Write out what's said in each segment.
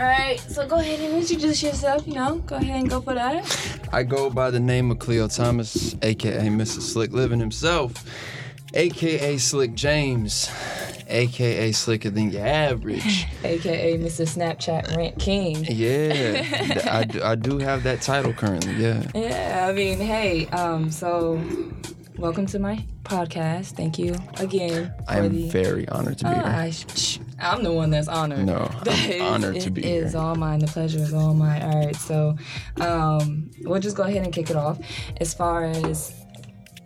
All right, so go ahead and introduce yourself. You know, go ahead and go for that. I go by the name of Cleo Thomas, aka Mr. Slick Living himself, aka Slick James, aka Slicker Than Your Average. AKA Mr. Snapchat Rent King. Yeah, I do, I do have that title currently. Yeah. Yeah, I mean, hey, um, so welcome to my podcast. Thank you again. I am the- very honored to be Ah, here. I sh- I'm the one that's honored. No, I'm is- honored to be is here. all mine. The pleasure is all mine. All right, so um, we'll just go ahead and kick it off. As far as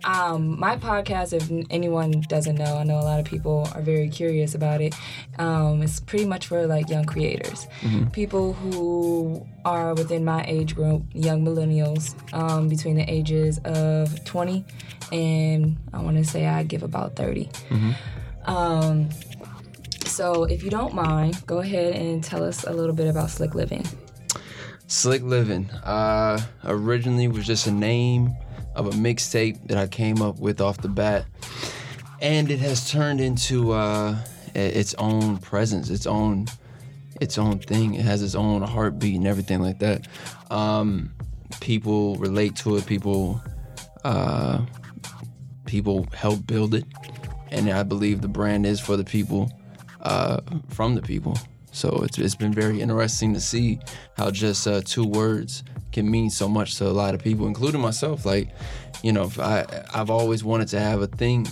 um, my podcast, if anyone doesn't know, I know a lot of people are very curious about it. Um, it's pretty much for like young creators, Mm-hmm. people who are within my age group, young millennials, um, between the ages of 20 and I want to say I give about 30. Um, so if you don't mind, go ahead and tell us a little bit about Slick Living. Slick Living uh, originally was just a name of a mixtape that I came up with off the bat, and it has turned into uh, its own presence, its own, its own thing. It has its own heartbeat and everything like that. Um, people relate to it. People, uh, people help build it, and I believe the brand is for the people, uh, from the people. So it's, it's been very interesting to see how just uh, two words can mean so much to a lot of people, including myself. Like, you know, I I've always wanted to have a thing,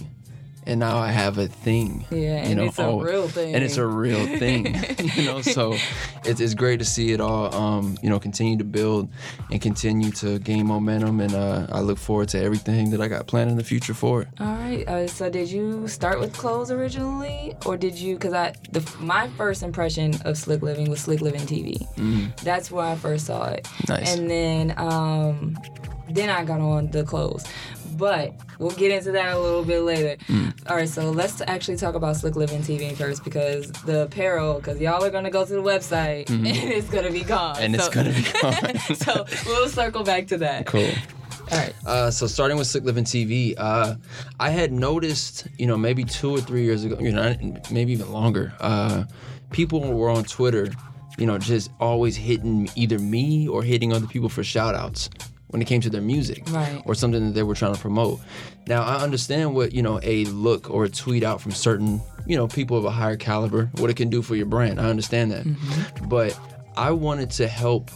and now I have a thing. Yeah, you and know, it's a real thing. and it's a real thing. you know, so it's it's great to see it all. Um, you know, continue to build and continue to gain momentum, and uh, I look forward to everything that I got planned in the future for it. All right. Uh, so did you start with clothes originally, or did you? Because I, the, my first impression of Slick Living was Slick Living TV. That's where I first saw it. Nice. And then, um, then I got on the clothes. But we'll get into that a little bit later. All right, so let's actually talk about Slick Living TV first because the apparel, because y'all are gonna go to the website and it's gonna be gone. And it's So- gonna be gone. so we'll circle back to that. Cool. All right. Uh, so starting with Slick Living TV, uh, I had noticed, you know, maybe two or three years ago, you know, maybe even longer, uh, people were on Twitter, you know, just always hitting either me or hitting other people for shout outs when it came to their music Right. or something that they were trying to promote. Now, I understand what, you know, a look or a tweet out from certain, you know, people of a higher caliber, what it can do for your brand. I understand that. But I wanted to help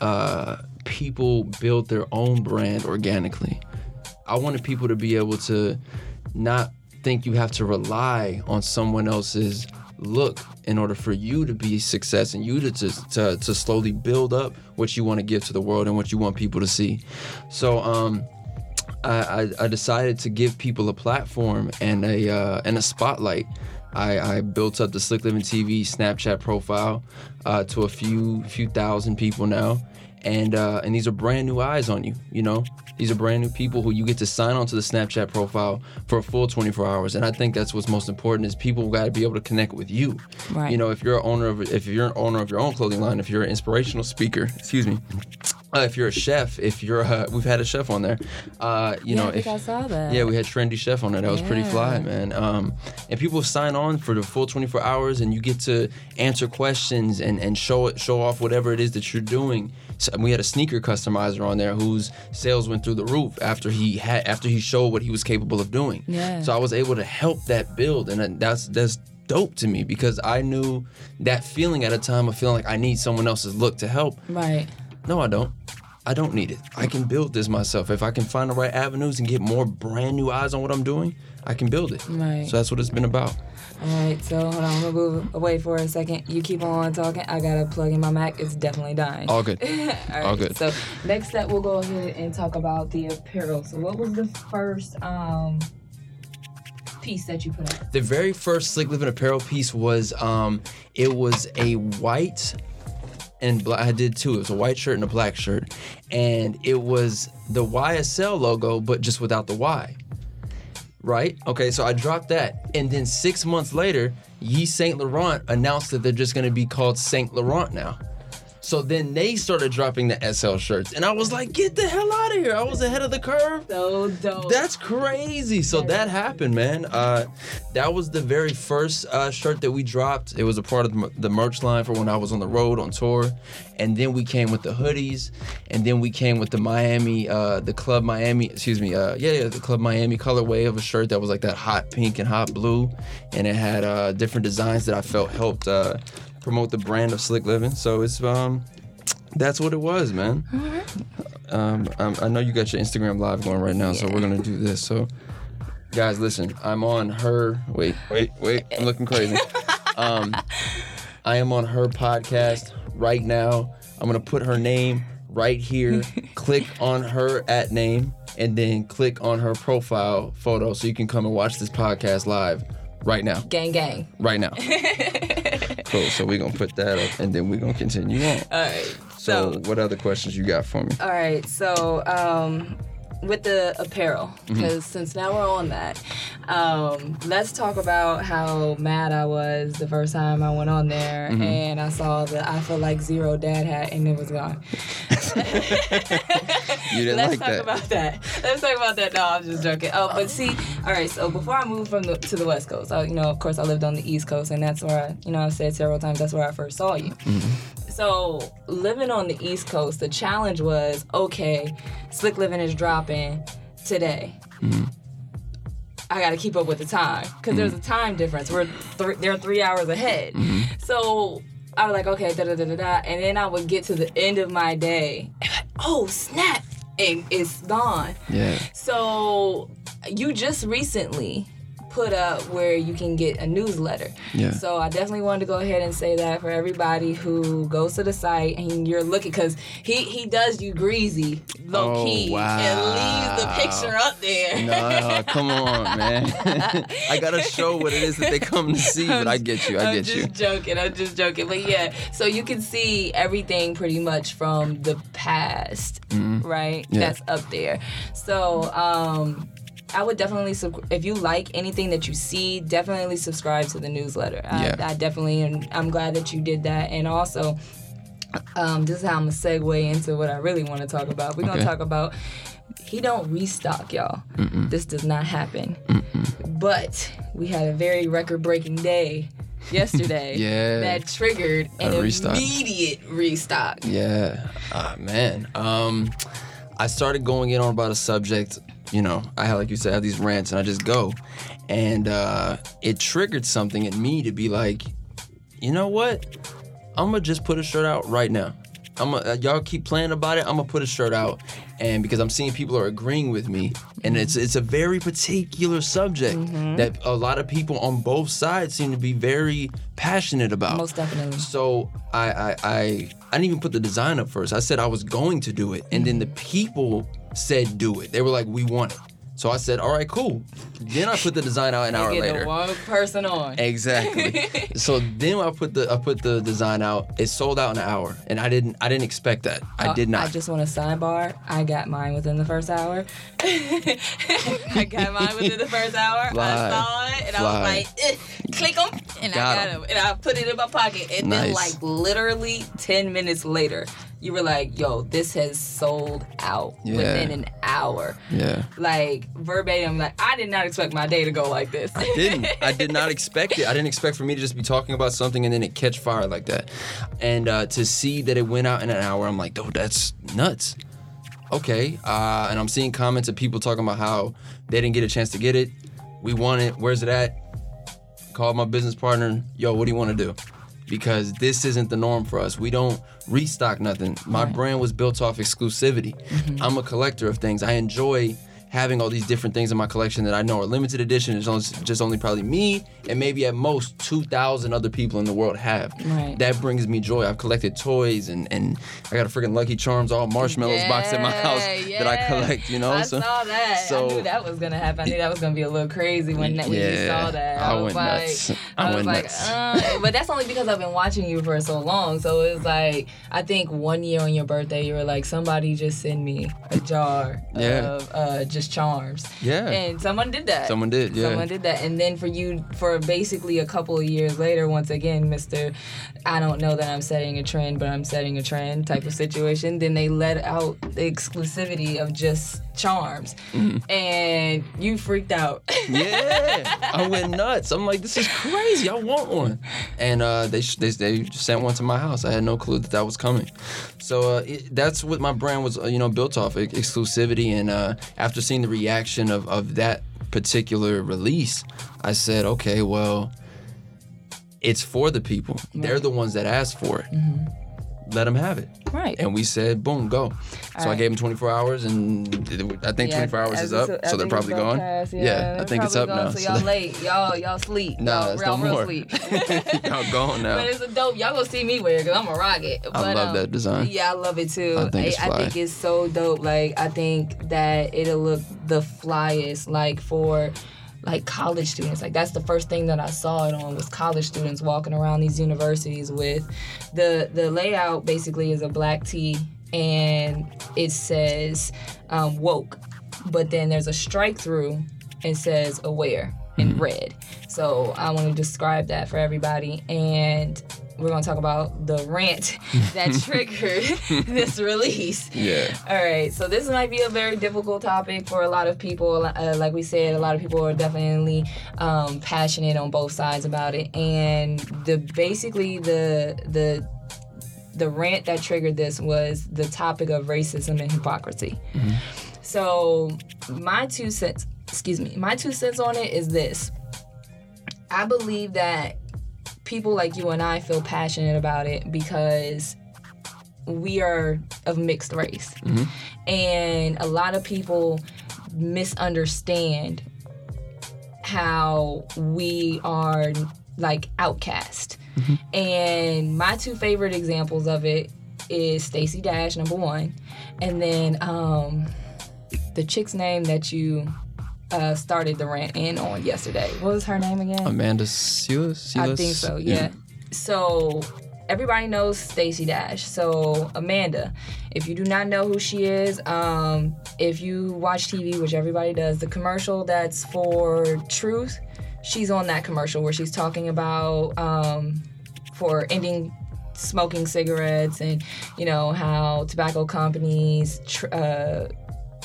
uh, people build their own brand organically. I wanted people to be able to not think you have to rely on someone else's look in order for you to be success and you to to, to, to slowly build up what you want to give to the world and what you want people to see. So um I, I, decided to give people a platform and a uh, and a spotlight. I, I built up the Slick Living TV Snapchat profile uh, to a few few thousand people now, and uh, and these are brand new eyes on you. You know, these are brand new people who you get to sign on to the Snapchat profile for a full 24 hours. And I think that's what's most important is people got to be able to connect with you. Right. You know, if you're an owner of if you're an owner of your own clothing line, if you're an inspirational speaker, excuse me. Uh, if you're a chef, if you're a, we've had a chef on there, uh, you yeah, know I think if I saw that. yeah, we had Trendy Chef on there. That was pretty fly, man. Um, and people sign on for the full 24 hours, and you get to answer questions and, and show it, show off whatever it is that you're doing. So we had a sneaker customizer on there whose sales went through the roof after he had after he showed what he was capable of doing. Yeah. So I was able to help that build, and that's that's dope to me because I knew that feeling at a time of feeling like I need someone else's look to help. Right. No, I don't. I don't need it. I can build this myself. If I can find the right avenues and get more brand new eyes on what I'm doing, I can build it. Right. So that's what it's been about. All right, so hold on, I'm gonna move away for a second. You keep on talking. I gotta plug in my Mac. It's definitely dying. All good. All right, all good. So next up, we'll go ahead and talk about the apparel. So what was the first um piece that you put out? The very first Slick Living apparel piece was um it was a white and black I did two. It was a white shirt and a black shirt. And it was the YSL logo, but just without the Y. Right? Okay, so I dropped that. And then six months later, Yves Saint Laurent announced that they're just gonna be called Saint Laurent now. So then they started dropping the SL shirts, and I was like, "Get the hell out of here!" I was ahead of the curve. So dope. That's crazy. So that happened, man. Uh, that was the very first uh, shirt that we dropped. It was a part of the- the merch line for when I was on the road on tour, and then we came with the hoodies, and then we came with the Miami, uh, the Club Miami, excuse me, uh, yeah, yeah, the Club Miami colorway of a shirt that was like that hot pink and hot blue, and it had uh, different designs that I felt helped uh, promote the brand of Slick Living. So it's um, that's what it was, man. Um, um, I know you got your Instagram live going right now, so we're gonna do this. So, guys, listen, I'm on her. Wait, wait, wait. I'm looking crazy. Um, I am on her podcast right now. I'm gonna put her name right here. click on her at name, and then click on her profile photo, so you can come and watch this podcast live right now. gang gang. Right now. cool. So we're gonna put that up, and then we're gonna continue on. All right. So, So, what other questions you got for me? all right. So, um, with the apparel, Mm-hmm. because since now we're on that, um, let's talk about how mad I was the first time I went on there Mm-hmm. and I saw the I feel like zero dad hat and it was gone. You didn't Let's like talk that. about that. Let's talk about that. No, I'm just joking. Oh, but see, all right. So before I moved from the to the West Coast, I, you know, of course, I lived on the East Coast, and that's where I, you know, I've said several times that's where I first saw you. Mm-hmm. So living on the East Coast, the challenge was okay. Slick Living is dropping today. Mm-hmm. I got to keep up with the time because there's a time difference. We're th- they're three hours ahead. Mm-hmm. So I was like, okay, da da da da da, and then I would get to the end of my day. and like, oh snap! And it's gone. Yeah. So you just recently put up where you can get a newsletter. Yeah. So I definitely wanted to go ahead and say that for everybody who goes to the site and you're looking because he he does you greasy low Oh, key and leaves the picture up there. No, come on, man. I gotta show what it is that they come to see, but I get you. I get you. I'm just you. joking. I'm just joking. But yeah, so you can see everything pretty much from the past, right? Mm-hmm. Yeah. That's up there. So um, I would definitely, sub- if you like anything that you see, definitely subscribe to the newsletter. I, Yeah. I definitely, and I'm glad that you did that. And also, um, this is how I'm gonna segue into what I really want to talk about. We're gonna Okay. talk about he don't restock, y'all. This does not happen. But we had a very record-breaking day yesterday Yeah. that triggered an restock. immediate restock. Yeah. Ah, man. Um, I started going in on about a subject. You know, I have, like you said, I have these rants, and I just go, and uh, it triggered something in me to be like, you know what? I'm gonna just put a shirt out right now. I'm gonna, uh, y'all keep playing about it. I'm gonna put a shirt out, and because I'm seeing people are agreeing with me, and it's it's a very particular subject that a lot of people on both sides seem to be very passionate about. Most definitely. So I, I I I didn't even put the design up first. I said I was going to do it, and then the people said do it. They were like, we want it. So I said, all right, cool. Then I put the design out an hour Get later. the one person on. Exactly. so then I put the I put the design out. It sold out in an hour, and I didn't I didn't expect that. I did not. Uh, I just want to sidebar. I got mine within the first hour. I got mine within the first hour. Fly. I saw it and I was like, eh, click them, and Got I got them, and I put it in my pocket. And then, like literally ten minutes later, you were like, "Yo, this has sold out Yeah. within an hour." yeah. Like verbatim, like I did not expect my day to go like this. I didn't. I did not expect it. I didn't expect for me to just be talking about something and then it catch fire like that. And uh, to see that it went out in an hour, I'm like, oh, that's nuts. Okay. Uh, and I'm seeing comments of people talking about how they didn't get a chance to get it. We want it. Where's it at? Called my business partner. Yo, what do you want to do? Because this isn't the norm for us. We don't restock nothing. My brand was built off exclusivity. Mm-hmm. I'm a collector of things. I enjoy having all these different things in my collection that I know are limited edition. It's only, just only probably me and maybe at most 2,000 other people in the world have. Right. That brings me joy. I've collected toys and, and I got a freaking Lucky Charms, all marshmallows box at my house Yeah, that I collect, you know? I so, saw that. so- I knew that was gonna happen. I knew that was gonna be a little crazy when, that, when you saw that. I was went like, nuts. I I, was went like, nuts. uh, but that's only because I've been watching you for so long. So it's like I think one year on your birthday, you were like, somebody just send me a jar Yeah. of uh, just charms. Yeah. And someone did that. Someone did, yeah. Someone did that. And then for you, for basically a couple of years later, once again, Mr. I don't know that I'm setting a trend, but I'm setting a trend type of situation, then they let out the exclusivity of just charms. Mm-hmm. And you freaked out. yeah, I went nuts. I'm like, this is crazy. I want one. And uh, they, they they sent one to my house. I had no clue that that was coming. So uh, it, that's what my brand was, uh, you know, built off ex- exclusivity. And uh, after seeing the reaction of of that particular release, I said, okay, well, it's for the people. They're the ones that asked for it. Let them have it. right. And we said, boom, go. So I gave him 24 hours, and I think Yeah, 24 hours is up, so they're probably gone past, yeah, I think it's up gone, now. So y'all late. Y'all y'all sleep. Nah, y'all, no real more. sleep. Y'all gone now. But it's a dope. Y'all gonna see me wear it because I'm gonna rock it. But, love that um, design. Yeah, I love it too. I think it's fly. I, think it's so dope. Like I think that it'll look the flyest. Like for like college students. Like that's the first thing that I saw it on was college students walking around these universities with the the layout. Basically, is a black tee and it says um, woke, but then there's a strike through and says aware in Mm-hmm. red. So I want to describe that for everybody and we're going to talk about the rant that triggered this release. Yeah. All right, so this might be a very difficult topic for a lot of people. Uh, like we said, a lot of people are definitely um, passionate on both sides about it, and the basically the the the rant that triggered this was the topic of racism and hypocrisy. So my two cents, excuse me, my two cents on it is this. I believe that people like you and I feel passionate about it because we are of mixed race. And a lot of people misunderstand how we are like outcast. And my two favorite examples of it is Stacey Dash, number one, and then um, the chick's name that you uh, started the rant in on yesterday. What was her name again? Amanda Seales? I think so, yeah. So everybody knows Stacey Dash. So Amanda, if you do not know who she is, um, if you watch TV, which everybody does, the commercial that's for Truth, she's on that commercial where she's talking about um, for ending smoking cigarettes and you know how tobacco companies tr- uh,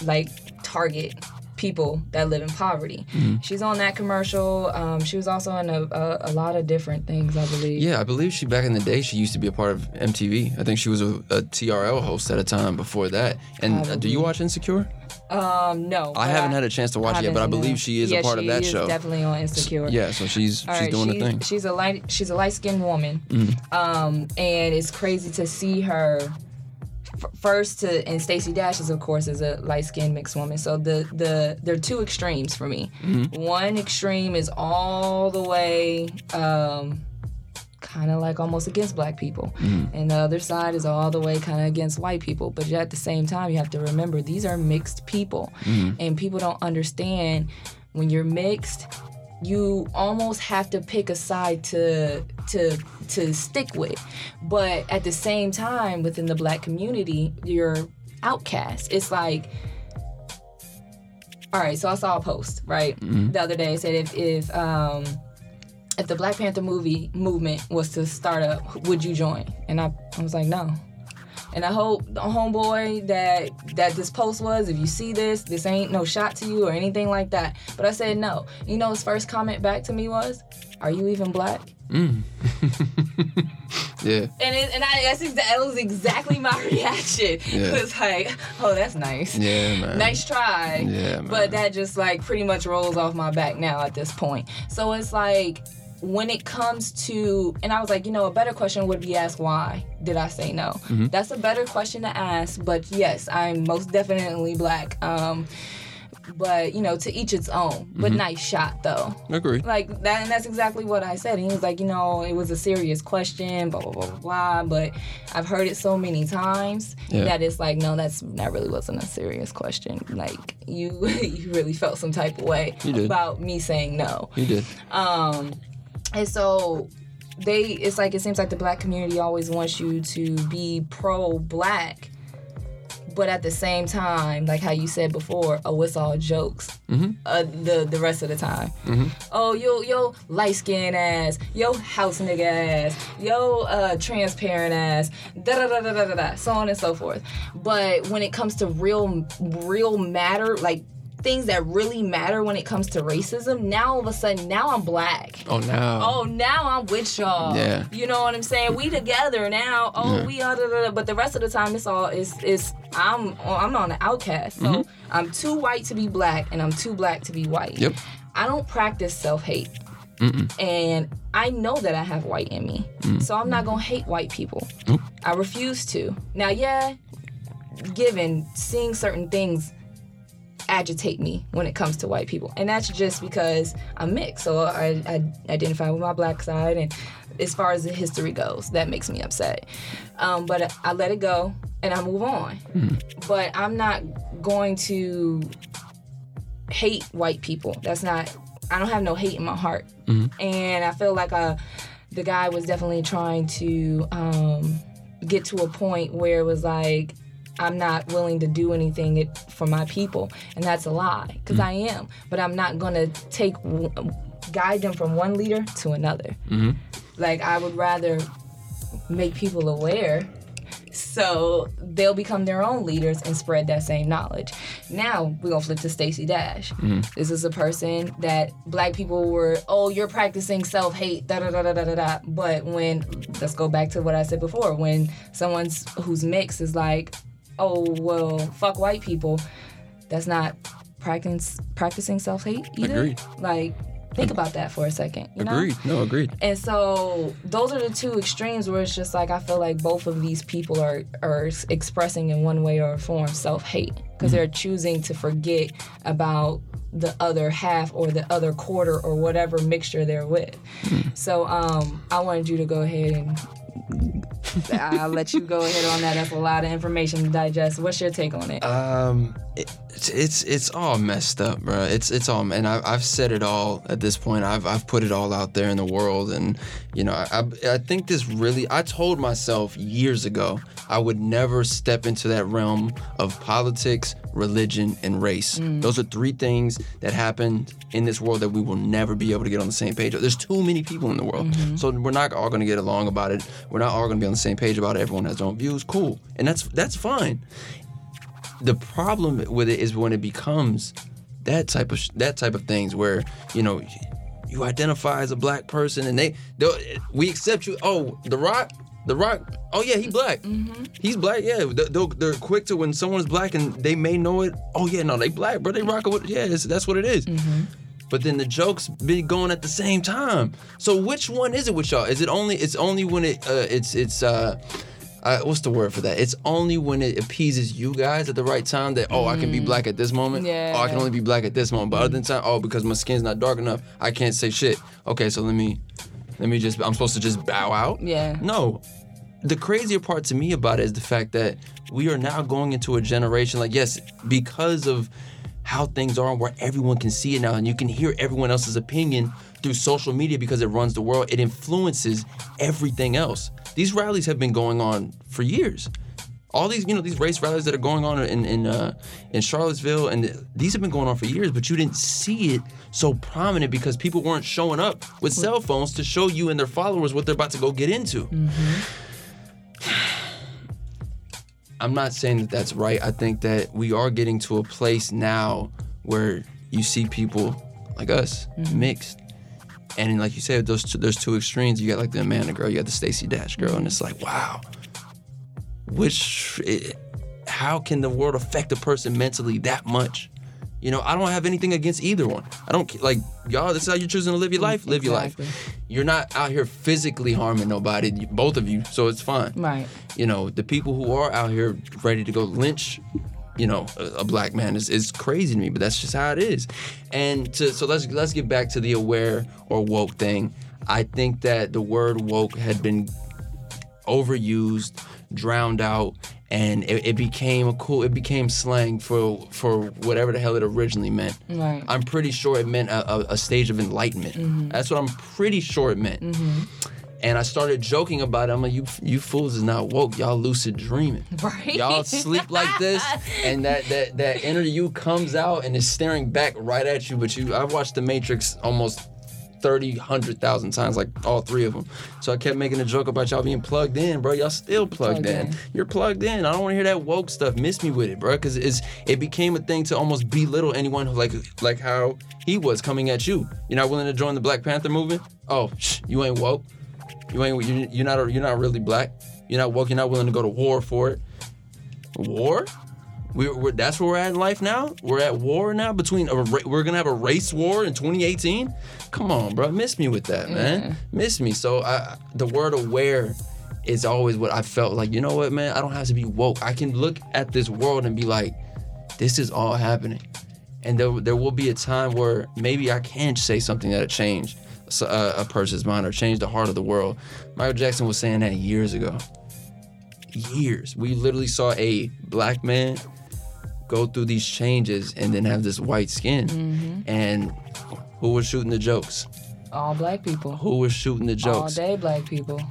like target people that live in poverty. She's on that commercial. Um, she was also in a, a, a lot of different things, I believe. Yeah, I believe she back in the day she used to be a part of MTV. I think she was a, a TRL host at a time before that. And uh, do you watch Insecure? Um, no. I haven't had a chance to watch it yet, but I believe she is yeah, a part of that show. Definitely on Insecure. Yeah, so she's All she's right, doing she's, the thing. She's a light. She's a light skinned woman, Mm-hmm. um, and it's crazy to see her. First to and Stacey Dash is of course is a light skinned mixed woman. So the the there are two extremes for me. Mm-hmm. One extreme is all the way. Um, kind of like almost against black people. And the other side is all the way kind of against white people. But at the same time, you have to remember these are mixed people. And people don't understand when you're mixed, you almost have to pick a side to to to stick with. But at the same time, within the black community, you're outcast. It's like all right, so I saw a post right the other day. It said if if um if the Black Panther movie movement was to start up, would you join? And I, I was like, no. And I hope the homeboy that that this post was, if you see this, this ain't no shot to you or anything like that. But I said no. You know his first comment back to me was, Are you even black? Mm. Yeah. And it, and I that's exa- that was exactly my reaction. Yeah. It was like, oh, that's nice. Yeah, man. Nice try. Yeah, man. But that just like pretty much rolls off my back now at this point. So it's like when it comes to and I was like, you know, a better question would be asked why did I say no? Mm-hmm. That's a better question to ask, but yes, I'm most definitely black. Um but you know, to each its own. But Mm-hmm. nice shot though Agree. like that and that's exactly what I said. And he was like, you know, it was a serious question, blah blah blah blah blah. But I've heard it so many times Yeah. that it's like, no, that's that really wasn't a serious question. Like you you really felt some type of way about me saying no. You did. Um and so they it's like it seems like the black community always wants you to be pro black but at the same time, like how you said before, oh, it's all jokes. Mm-hmm. Uh, the the rest of the time. Oh, yo yo light skin ass, yo house nigga ass, yo uh, transparent ass, da da da da da da da, so on and so forth. But when it comes to real real matter, like things that really matter when it comes to racism, now all of a sudden, now I'm black. Oh no. Oh, now I'm with y'all. Yeah. You know what I'm saying? We together now. Oh, Yeah. we are. Da, da, da. But the rest of the time, it's all is is I'm I'm on the outcast. So Mm-hmm. I'm too white to be black, and I'm too black to be white. Yep. I don't practice self hate. And I know that I have white in me. Mm. So I'm not going to hate white people. I refuse to. Now, yeah, given seeing certain things agitate me when it comes to white people. And that's just because I'm mixed. So I, I identify with my black side. And as far as the history goes, that makes me upset. Um, but I, let it go and I move on. But I'm not going to hate white people. That's not, I don't have no hate in my heart. And I feel like uh, the guy was definitely trying to um, get to a point where it was like, I'm not willing to do anything it, for my people. And that's a lie, because mm. I am. But I'm not going to take, guide them from one leader to another. Mm-hmm. Like, I would rather make people aware so they'll become their own leaders and spread that same knowledge. Now we're gonna flip to Stacey Dash. Mm-hmm. This is a person that black people were, oh, you're practicing self-hate, da da da da da da da. But when let's go back to what I said before, when someone's who's mixed is like, oh well, fuck white people, that's not practicing practicing self-hate either. Agreed. Like, think about that for a second. You know? Agreed. No, agreed. And so those are the two extremes where it's just like I feel like both of these people are are expressing in one way or form self hate because they're choosing to forget about the other half or the other quarter or whatever mixture they're with. So um, I wanted you to go ahead and. I'll let you go ahead on that. That's a lot of information to digest. What's your take on it? Um, it, it's it's all messed up, bro. It's it's all, and I, I've said it all at this point. I've I've put it all out there in the world, and you know, I I think this really. I told myself years ago I would never step into that realm of politics, religion, and race. Mm. Those are three things that happen in this world that we will never be able to get on the same page. There's too many people in the world, mm-hmm. so we're not all going to get along about it. We're not all going to be on the same page about it. Everyone has their own views. Cool, and that's that's fine the problem with it is when it becomes that type of sh- that type of things where you know you identify as a black person and they we accept you oh the rock the rock oh yeah he black he's black yeah They- they'll, they're quick to when someone's black and they may know it oh yeah no they black bro they rock with yeah it's, that's what it is. But then the jokes be going at the same time. So which one is it with y'all? Is it only? It's only when it uh, it's it's uh, uh, what's the word for that? It's only when it appeases you guys at the right time that oh I can be black at this moment. Yeah. Oh I can only be black at this moment. But other than time oh because my skin's not dark enough I can't say shit. Okay so let me let me just I'm supposed to just bow out. Yeah. No. The crazier part to me about it is the fact that we are now going into a generation like yes because of how things are and where everyone can see it now and you can hear everyone else's opinion through social media because it runs the world it influences everything else these rallies have been going on for years all these you know these race rallies that are going on in in uh, in Charlottesville and these have been going on for years but you didn't see it so prominent because people weren't showing up with cell phones to show you and their followers what they're about to go get into I'm not saying that that's right. I think that we are getting to a place now where you see people like us mixed. And like you said, those two, there's two extremes. You got like the Amanda girl, you got the Stacey Dash girl, and it's like, wow, which, it, how can the world affect a person mentally that much? You know, I don't have anything against either one. I don't like y'all. This is how you're choosing to live your mm, life. Live your life. You're not out here physically harming nobody, both of you, so it's fine Right. you know the people who are out here ready to go lynch you know a, a black man is, is crazy to me but that's just how it is and to, so let's let's get back to the aware or woke thing i think that the word woke had been overused drowned out and it, it became a cool it became slang for for whatever the hell it originally meant Right. i'm pretty sure it meant a, a, a stage of enlightenment mm-hmm. that's what i'm pretty sure it meant mm-hmm. And I started joking about it. I'm like, you you fools is not woke. Y'all lucid dreaming. Right. Y'all sleep like this, and that that that inner you comes out and is staring back right at you. But you, I've watched The Matrix almost 30, 100,000 times, like all three of them. So I kept making a joke about y'all being plugged in, bro. Y'all still plugged, Plugged in. in. You're plugged in. I don't want to hear that woke stuff. Miss me with it, bro, because it's it became a thing to almost belittle anyone who like like how he was coming at you. You're not willing to join the Black Panther movement? Oh, shh, you ain't woke. You ain't. You, you're not. You're not really black. You're not woke. You're not willing to go to war for it. War? We're, we're that's where we're at in life now. We're at war now between a we're gonna have a race war in 2018. Come on, bro, miss me with that, man. Miss me. So I, the word aware is always what I felt like. You know what, man? I don't have to be woke. I can look at this world and be like, this is all happening, and there there will be a time where maybe I can say something that'll change a person's mind or change the heart of the world. Michael Jackson was saying that years ago years. We literally saw a black man go through these changes and then have this white skin. Mm-hmm. And who was shooting the jokes? All black people. Who was shooting the jokes? All day black people.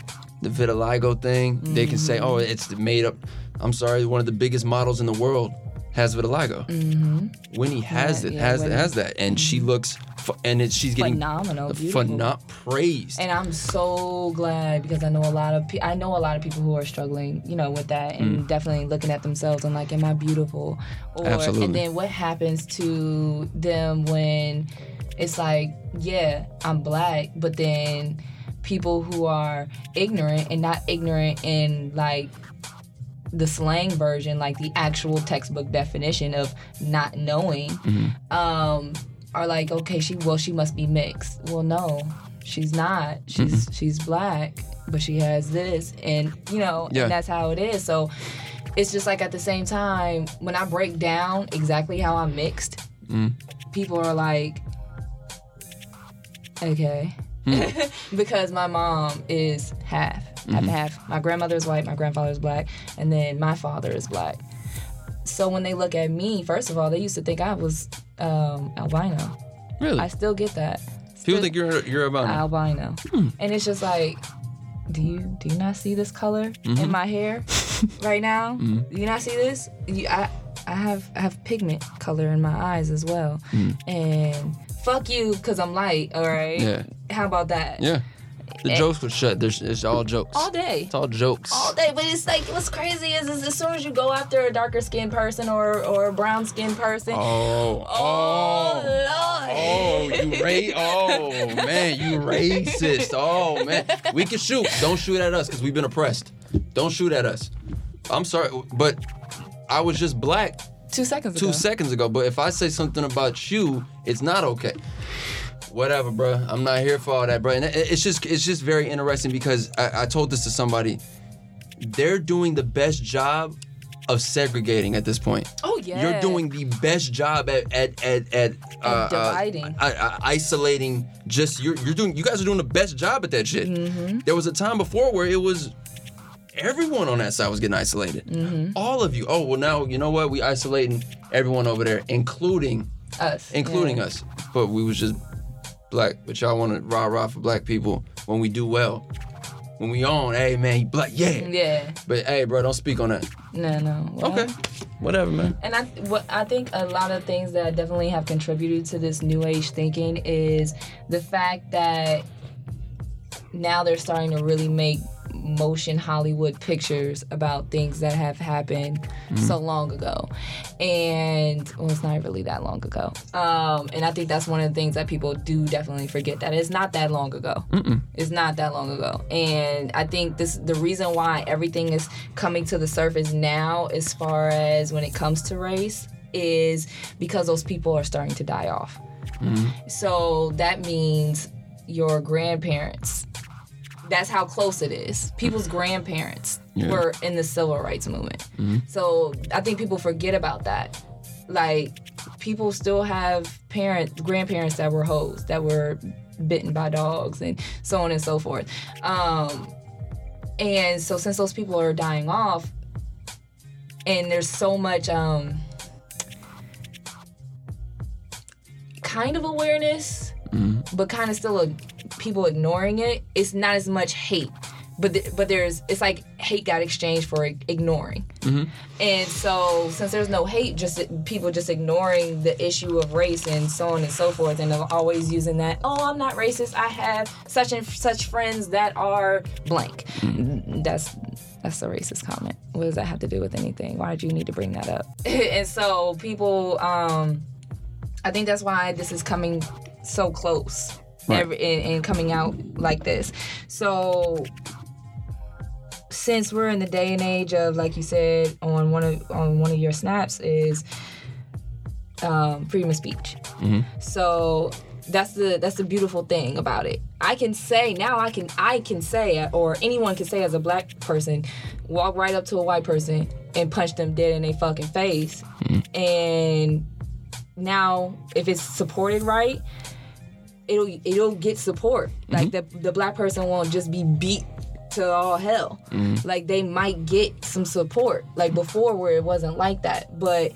The vitiligo thing, they can say, Mm-hmm. oh, it's made up. I'm sorry, one of the biggest models in the world has vitiligo. Mm-hmm. Winnie has Yeah, it, yeah, has Winnie. has that, and she looks, fu- and it, she's getting Phenomenal, beautiful. phenom- praised. And I'm so glad because I know a lot of pe- I know a lot of people who are struggling, you know, with that and definitely looking at themselves and like, am I beautiful? Or Absolutely. and then what happens to them when it's like, yeah, I'm black, but then people who are ignorant and not ignorant in like the slang version, like the actual textbook definition of not knowing, um, are like, okay, she well, she must be mixed. Well, no, she's not. She's she's black, but she has this, and you know, Yeah. and that's how it is. So it's just like at the same time, when I break down exactly how I'm mixed, people are like, okay. Hmm. because my mom is half, half and mm-hmm. half. My grandmother is white, my grandfather is black, and then my father is black. So when they look at me, first of all, they used to think I was um, albino. really, I still get that. people think you're you're about albino, hmm. and it's just like, do you do you not see this color in mm-hmm. my hair right now? Do you not see this? You, I I have I have pigment color in my eyes as well, hmm. and fuck you because I'm light. All right. Yeah. How about that? yeah. The jokes were shut. There's it's all jokes. Eh. All day. It's all jokes. all day. But it's like what's crazy is, is as soon as you go after a darker skinned person or or a brown skinned person, Oh, oh, oh, lord, oh, you ra- Oh man, you racist. Oh man, we can shoot. Don't shoot at us because we've been oppressed. Don't shoot at us. I'm sorry, but I was just black two seconds ago. two seconds ago. But if I say something about you, it's not okay. Whatever, bro. I'm not here for all that, bro. And it- it's just it's just very interesting because I, I told this to somebody. They're doing the best job of segregating at this point. Oh yeah. You're doing the best job at at at, at uh, dividing. uh, uh, uh, isolating. Just you're you're doing. You guys are doing the best job at that shit. Mm-hmm. There was a time before where it was everyone on that side was getting isolated. Mm-hmm. All of you. Oh well, now you know what? We isolating everyone over there, including us, including yeah. us. But we was just black. But y'all want to rah rah for black people when we do well. When we on, hey man, you black, yeah. Yeah. But hey, bro, don't speak on that. No, no. Well, Okay, whatever, man. And I, what I think a lot of things that definitely have contributed to this new age thinking is the fact that now they're starting to really make motion Hollywood pictures about things that have happened so long ago. And well, it's not really that long ago. Um, and I think that's one of the things that people do definitely forget that it's not that long ago. It's not that long ago. And I think this the reason why everything is coming to the surface now as far as when it comes to race is because those people are starting to die off. So that means your grandparents. That's how close it is. People's grandparents Yeah. were in the civil rights movement. So I think people forget about that. Like people still have parents, grandparents that were hoes, that were bitten by dogs, and so on and so forth. Um, and so since those people are dying off, and there's so much um, kind of awareness Mm-hmm. but kind of still a, people ignoring it. It's not as much hate, but th- but there's it's like hate got exchanged for ignoring. Mm-hmm. And so since there's no hate, just uh, people just ignoring the issue of race and so on and so forth, and they're always using that. Oh, I'm not racist. I have such and such friends that are blank. Mm-hmm. That's that's a racist comment. What does that have to do with anything? Why did you need to bring that up? and so people, um, I think that's why this is coming so close Right. every, and, and coming out like this. So since we're in the day and age of, like you said on one of on one of your snaps, is um, freedom of speech. So that's the that's the beautiful thing about it. I can say now I can I can say or anyone can say as a black person, walk right up to a white person and punch them dead in their fucking face. And now if it's supported right, it'll it'll get support. Mm-hmm. Like the the black person won't just be beat to all hell. Mm-hmm. Like they might get some support. Like before where it wasn't like that. But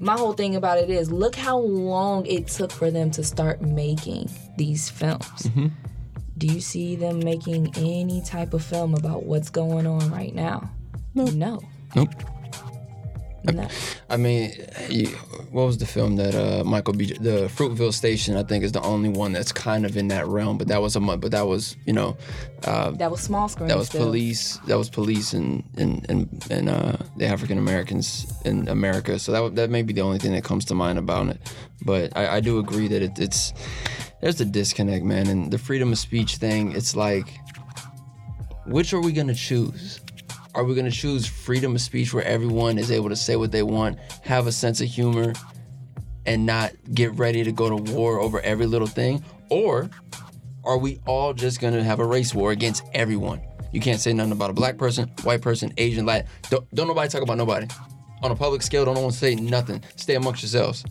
my whole thing about it is look how long it took for them to start making these films. Mm-hmm. Do you see them making any type of film about what's going on right now? No. No. Nope. No. I mean, what was the film that uh, Michael B. The Fruitville Station, I think, is the only one that's kind of in that realm. But that was a. But that was, you know, uh, That was small screen. that was still. police. That was police and and and, and uh, the African Americans in America. So that that may be the only thing that comes to mind about it. But I, I do agree that it, it's there's a disconnect, man. And the freedom of speech thing, it's like, which are we gonna choose? Are we gonna choose freedom of speech where everyone is able to say what they want, have a sense of humor, and not get ready to go to war over every little thing? Or are we all just gonna have a race war against everyone? You can't say nothing about a black person, white person, Asian, Latin. Don't, don't nobody talk about nobody. On a public scale, don't no one say nothing. Stay amongst yourselves.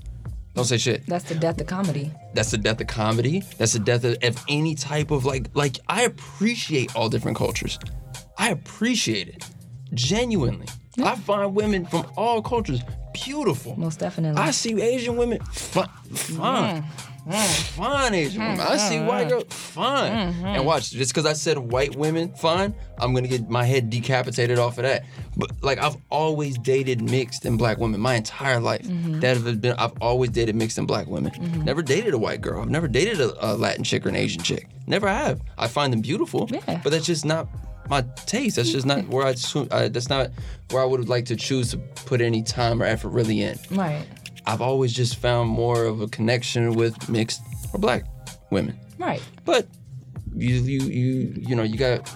Don't say shit. That's the death of comedy. That's the death of comedy. That's the death of, of any type of like like I appreciate all different cultures. I appreciate it. Genuinely. I find women from all cultures beautiful. Most definitely. I see Asian women fine, fine, fine Asian women. I see mm-hmm. white girls fine. Mm-hmm. And watch, just because I said white women fine, I'm gonna get my head decapitated off of that. But like I've always dated mixed and black women my entire life. That have been I've always dated mixed and black women. Never dated a white girl. I've never dated a, a Latin chick or an Asian chick. Never have. I find them beautiful, Yeah. but that's just not my taste. That's just not where. I, uh, that's not where I would like to choose to put any time or effort really in. right. I've always just found more of a connection with mixed or black women. Right. But you you you you know you got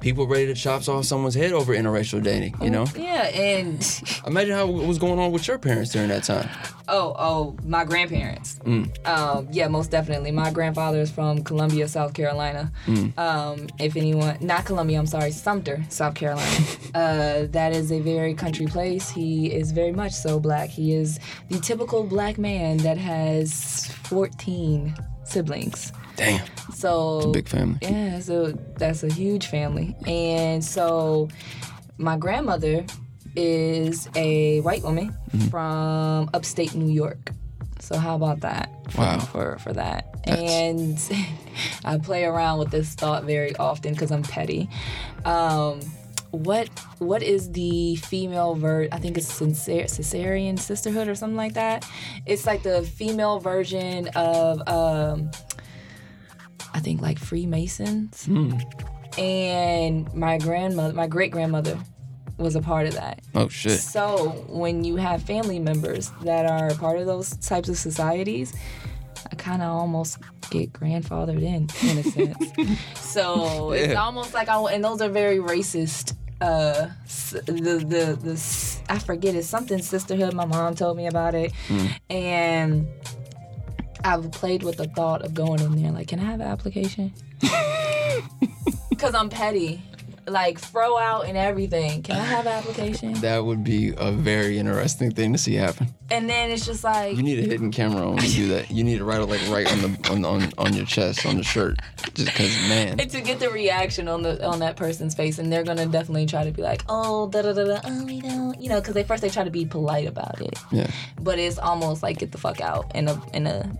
people ready to chop off someone's head over interracial dating. You know, Yeah, and imagine how it was going on with your parents during that time. oh, oh, my grandparents. Mm. Um, yeah, most definitely. My grandfather is from Columbia, South Carolina. Mm. Um, if anyone, not Columbia, I'm sorry, Sumter, South Carolina. uh, that is a very country place. He is very much so black. He is the typical black man that has 14 siblings. Damn, So big family. Yeah, so that's a huge family. And so my grandmother is a white woman Mm-hmm. from upstate New York. So how about that? For, Wow. For for that. That's- And I play around with this thought very often because I'm petty. Um, what what is the female ver? I think it's sincere cesarean sisterhood or something like that. It's like the female version of um, I think like Freemasons. And my grandmother, my great grandmother, was a part of that. Oh shit. So when you have family members that are part of those types of societies, I kind of almost get grandfathered in, in a sense. so it's almost like I and those are very racist. Uh, the the the I forget it's something sisterhood. My mom told me about it, and I've played with the thought of going in there. Like, can I have an application? Because I'm petty. Like, throw out and everything. Can I have an application? That would be a very interesting thing to see happen. And then it's just like, You need a hidden camera on when you do that. You need to write it like right on the on, on on your chest on the shirt, just because man. and to get the reaction on the on that person's face, and they're gonna definitely try to be like, oh, da da da da, oh, we don't, you know, because they first they try to be polite about it, Yeah. but it's almost like get the fuck out in a in a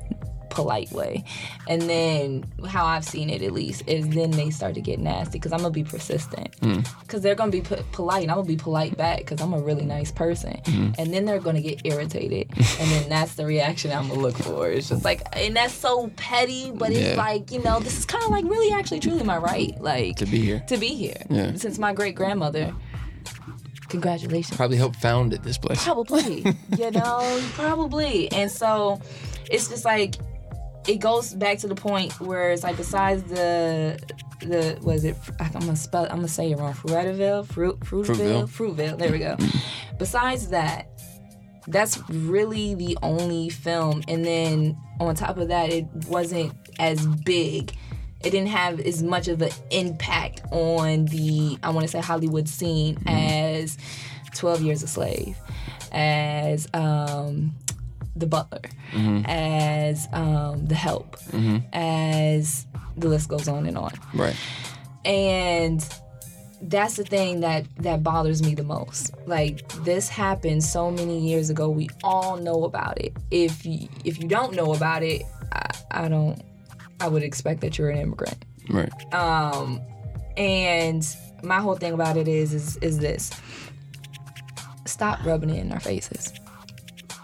polite way. And then how I've seen it at least is then they start to get nasty because I'm gonna be persistent hmm. because they're gonna be p- polite and I'm gonna be polite back because I'm a really nice person. Hmm. And then they're gonna get irritated, and then that's the reaction I'm gonna look for. It's just like, and that's so petty, but Yeah. it's like you know, this is kind of like really actually truly my right, like To be here. to be here. Yeah. Since my great grandmother, congratulations. Probably helped founded this place. Probably, you know, probably. And so it's just like it goes back to the point where it's like besides the the was it? I'm gonna spell I'm gonna say it wrong. Fruitville Fruit Fruitville Fruitville there we go. besides that, that's really the only film, and then on top of that, it wasn't as big. It didn't have as much of an impact on the I want to say Hollywood scene as Twelve Years a Slave, as um, The Butler, as um, The Help, as the list goes on and on. Right. and that's the thing that that bothers me the most. Like this happened so many years ago. We all know about it. If you if you don't know about it i, I don't i would expect that you're an immigrant. Right. um and my whole thing about it is is is this. Stop rubbing it in our faces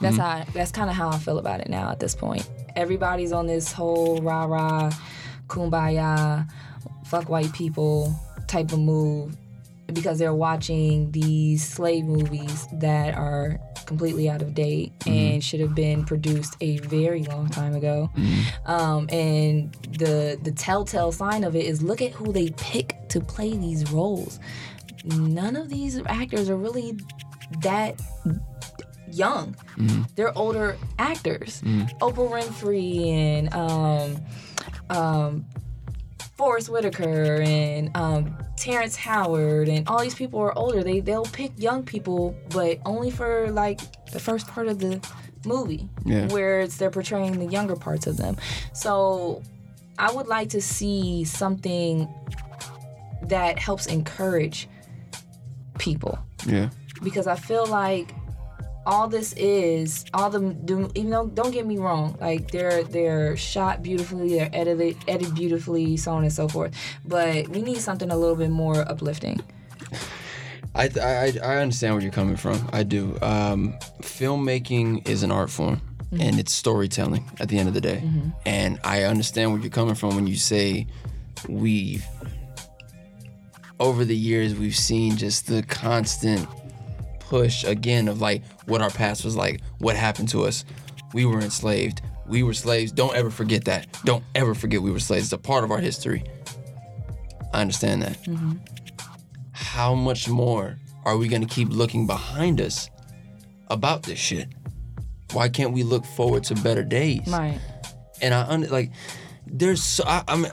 that's mm-hmm. how that's kind of how i feel about it now at this point everybody's on this whole rah rah kumbaya fuck white people type of move because they're watching these slave movies that are completely out of date mm-hmm. and should have been produced a very long time ago. Mm-hmm. Um, and the the telltale sign of it is look at who they pick to play these roles. None of these actors are really that young. They're older actors. Oprah Winfrey and um, um, Forest Whitaker and um, Terrence Howard and all these people are older. They they'll pick young people, but only for like the first part of the movie, Yeah. where it's they're portraying the younger parts of them. So I would like to see something that helps encourage people Yeah. because I feel like all this is all the, the even though don't get me wrong like they're they're shot beautifully they're edited edited beautifully so on and so forth but we need something a little bit more uplifting I, I I understand where you're coming from. I do. Um, filmmaking is an art form, and it's storytelling at the end of the day. And I understand where you're coming from when you say we've over the years we've seen just the constant push again of like what our past was like, what happened to us. We were enslaved. We were slaves. Don't ever forget that. Don't ever forget we were slaves. It's a part of our history. I understand that mm-hmm. how much more are we going to keep looking behind us about this shit? Why can't we look forward to better days? right And I un- like there's so I, I mean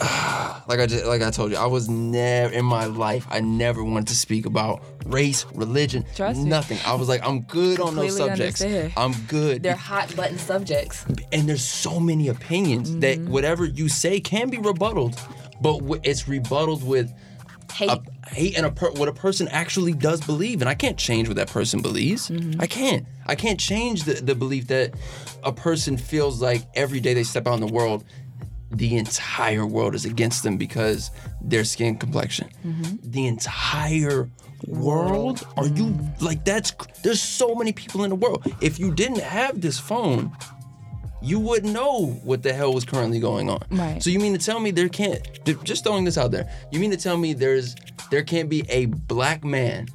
uh, like I just like I told you I was never in my life I never wanted to speak about race, religion, Trust me. nothing. I was like I'm good on those subjects. understand. I'm good. they're hot button subjects and there's so many opinions that Mm-hmm. whatever you say can be rebutted, but it's rebutted with hate a hate and a per- what a person actually does believe and i can't change what that person believes. Mm-hmm. I can't. I can't change the, the belief that a person feels like every day they step out in the world the entire world is against them because their skin complexion. Mm-hmm. The entire world? Are you mm-hmm. like that's there's so many people in the world. If you didn't have this phone you wouldn't know what the hell was currently going on. Right. So you mean to tell me there can't just throwing this out there. You mean to tell me there's there can't be a black man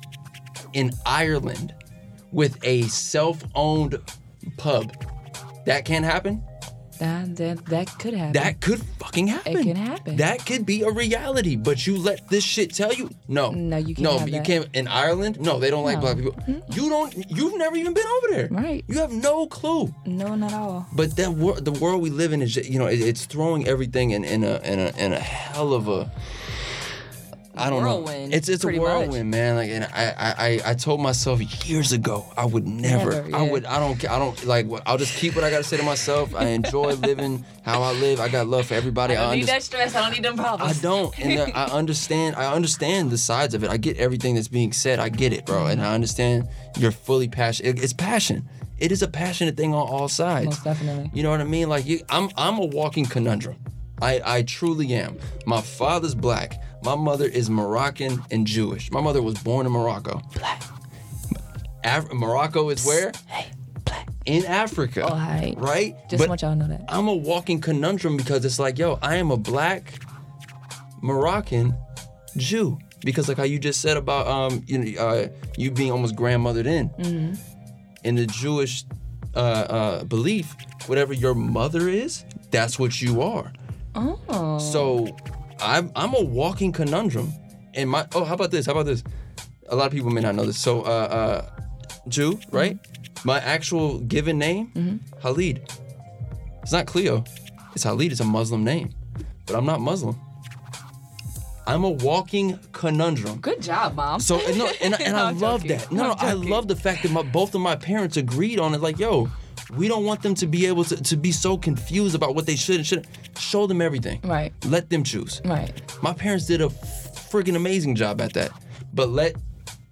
in Ireland with a self-owned pub. That can't happen? That, that that could happen That could fucking happen. It can happen. That could be a reality, but you let this shit tell you? No. No, you can't No, but you that. can't in Ireland? No, they don't like No. Mm-hmm. black people. You don't you've never even been over there. Right. You have no clue. no not at all But that wor- the world we live in is, you know, it, it's throwing everything in, in a in a in a hell of a. I don't Whirlwind, know. It's it's a pretty much. whirlwind, man. Like, and I, I I I told myself years ago I would never. Never, I would. I don't. I don't like. I'll just keep what I gotta say to myself. I enjoy living how I live. I got love for everybody. I don't need that stress I don't need them problems. I don't, and I understand. I understand the sides of it. I get everything that's being said. I get it, bro, and I understand you're fully passionate. It's passion. it is a passionate thing on all sides. Most definitely. You know what I mean? Like you, I'm I'm a walking conundrum. I I truly am. My father's black. My mother is Moroccan and Jewish. My mother was born in Morocco. Black. Af- Morocco is where? Hey, black. In Africa. All right. Right? Just But want y'all know that. I'm a walking conundrum because it's like, yo, I am a black Moroccan Jew. Because like how you just said about um you know uh, you being almost grandmothered in. Mm-hmm. In the Jewish uh, uh, belief, whatever your mother is, that's what you are. Oh. So I'm I'm a walking conundrum. And my oh, how about this? How about this? A lot of people may not know this. So uh uh Jew, right? My actual given name, Khalid. It's not Cleo. It's Khalid. It's a Muslim name. But I'm not Muslim. I'm a walking conundrum. Good job, mom. So and no, and, and I love joking. that. No, no, I love the fact that my, both of my parents agreed on it. Like, yo, we don't want them to be able to, to be so confused about what they should and shouldn't. Show them everything. Right. Let them choose. Right. My parents did a friggin' amazing job at that. But let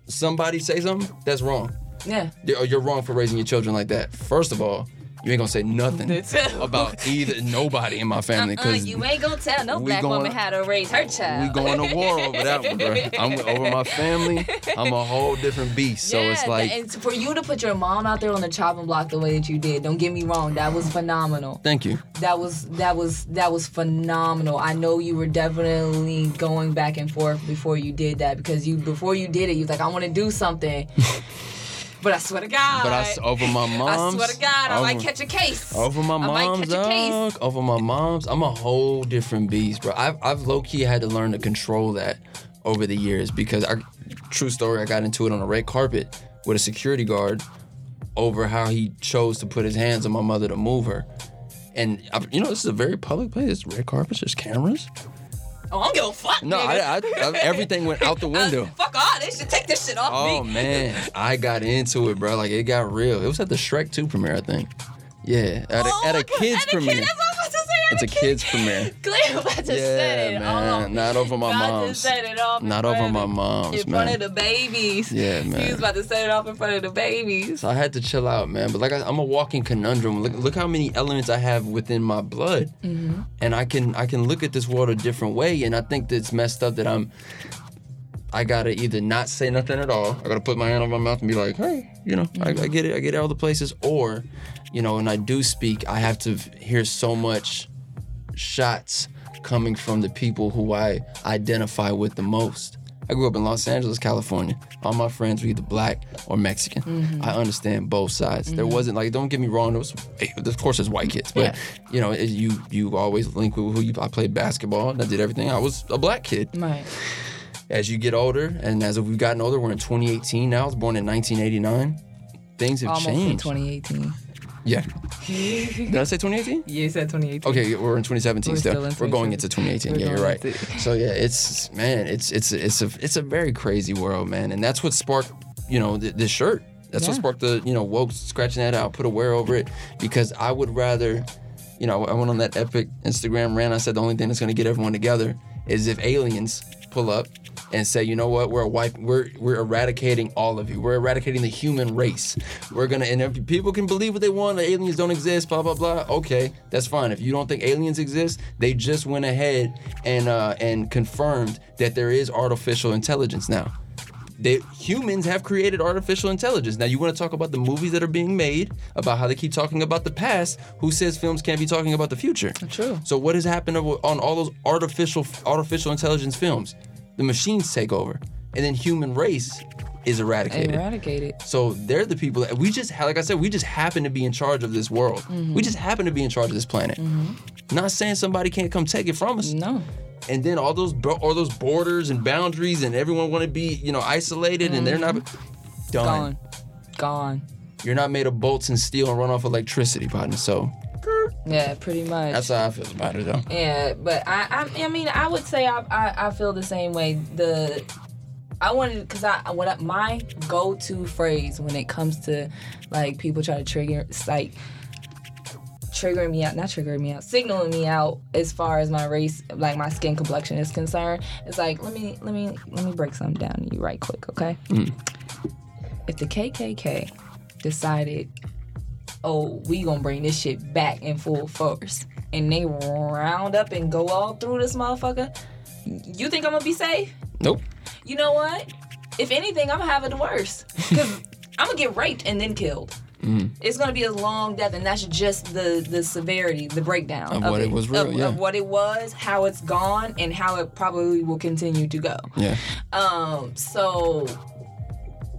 somebody say something, that's wrong. Yeah. You're you're wrong for raising your children like that. First of all, you ain't gonna say nothing about either nobody in my family uh-uh, because you ain't gonna tell no black going- woman how to raise her child. we going to war over that one, bro. I'm over my family. I'm a whole different beast. So it's like, and for you to put your mom out there on the chopping block the way that you did, don't get me wrong, that was phenomenal. thank you. That was that was that was phenomenal. I know you were definitely going back and forth before you did that because you before you did it, you was like, I want to do something. but I swear to God, But I over my mom's. I swear to God, I might catch a case. Over my I might mom's, catch a case. dog. Over my mom's, I'm a whole different beast, bro. I've, I've low key had to learn to control that over the years because I, true story, I got into it on a red carpet with a security guard over how he chose to put his hands on my mother to move her. And I, you know, this is a very public place. It's red carpets. There's cameras. Oh, I don't give a fuck. No. I, I, I, everything went out the window. Fuck all this shit. Take this shit off Oh me. man, I got into it, bro. Like it got real. It was at the Shrek 2 premiere, I think. Yeah, at a, Oh at a kids at a kid- premiere. That's what I was about to say. at It's a kid- kids premiere. Cleo about to set Yeah, it man. off. Not over my About to mom's. set it off Not over my mom's, in front man. of the babies. Yeah, He man. was about to set it off in front of the babies. So I had to chill out, man. But like I, I'm a walking conundrum. Look, look how many elements I have within my blood, Mm-hmm. and I can I can look at this world a different way. And I think that's messed up that I'm. I gotta either not say nothing at all. I gotta put my hand on my mouth and be like, hey, you know, I, I get it. I get it all the places. Or, you know, when I do speak, I have to hear so much shots coming from the people who I identify with the most. I grew up in Los Angeles, California. All my friends were either black or Mexican. Mm-hmm. I understand both sides. There mm-hmm. wasn't like, don't get me wrong. There was, eh, of course, there's white kids, but Yeah. you know, you you always link with who you. I played basketball and I did everything. I was a black kid. Right. As you get older, and as we've gotten older, we're in 2018 now. I was born in 1989. Things have Almost in changed. 2018. Yeah. Did I say 2018? Yeah, you said 2018. Okay, we're in 2017 We're still. still in we're going into 2018. We're yeah, you're right. So yeah, it's man, it's it's it's a it's a very crazy world, man, and that's what sparked you know th- this shirt. That's what sparked the you know woke scratching that out, put a wear over it because I would rather, you know, I went on that epic Instagram rant. I said the only thing that's gonna get everyone together is if aliens pull up and say, you know what, we're a wipe, we're we're eradicating all of you. We're eradicating the human race. We're gonna and if people can believe what they want, the aliens don't exist, blah blah blah. Okay, that's fine. If you don't think aliens exist, they just went ahead and uh, and confirmed that there is artificial intelligence now. They humans have created artificial intelligence. Now you want to talk about the movies that are being made about how they keep talking about the past. Who says films can't be talking about the future? True. So what has happened on all those artificial artificial intelligence films? The machines take over, and then human race is eradicated. Eradicated. So they're the people that we just like I said, we just happen to be in charge of this world. Mm-hmm. We just happen to be in charge of this planet. Not saying somebody can't come take it from us. No. And then all those all those borders and boundaries and everyone want to be you know isolated and they're not done. Mm-hmm. Gone. Gone. You're not made of bolts and steel and run off electricity, partner. So Yeah, pretty much. that's how I feel about it, though. Yeah, but I, I, I mean, I would say I, I, I feel the same way. The, I wanted because I, what I, my go-to phrase when it comes to like people try to trigger, it's like triggering me out, not triggering me out, signaling me out as far as my race, like my skin complexion is concerned. It's like let me, let me, let me break something down to you right quick, okay? Mm. If the KKK decided oh, we gonna bring this shit back in full force, and they round up and go all through this motherfucker, you think I'm gonna be safe? Nope. You know what? If anything, I'm gonna have it worse because I'm gonna get raped and then killed. It's gonna be a long death, and that's just the the severity, the breakdown Of what it was real, of, yeah. of what it was, how it's gone, and how it probably will continue to go. Yeah. Um, so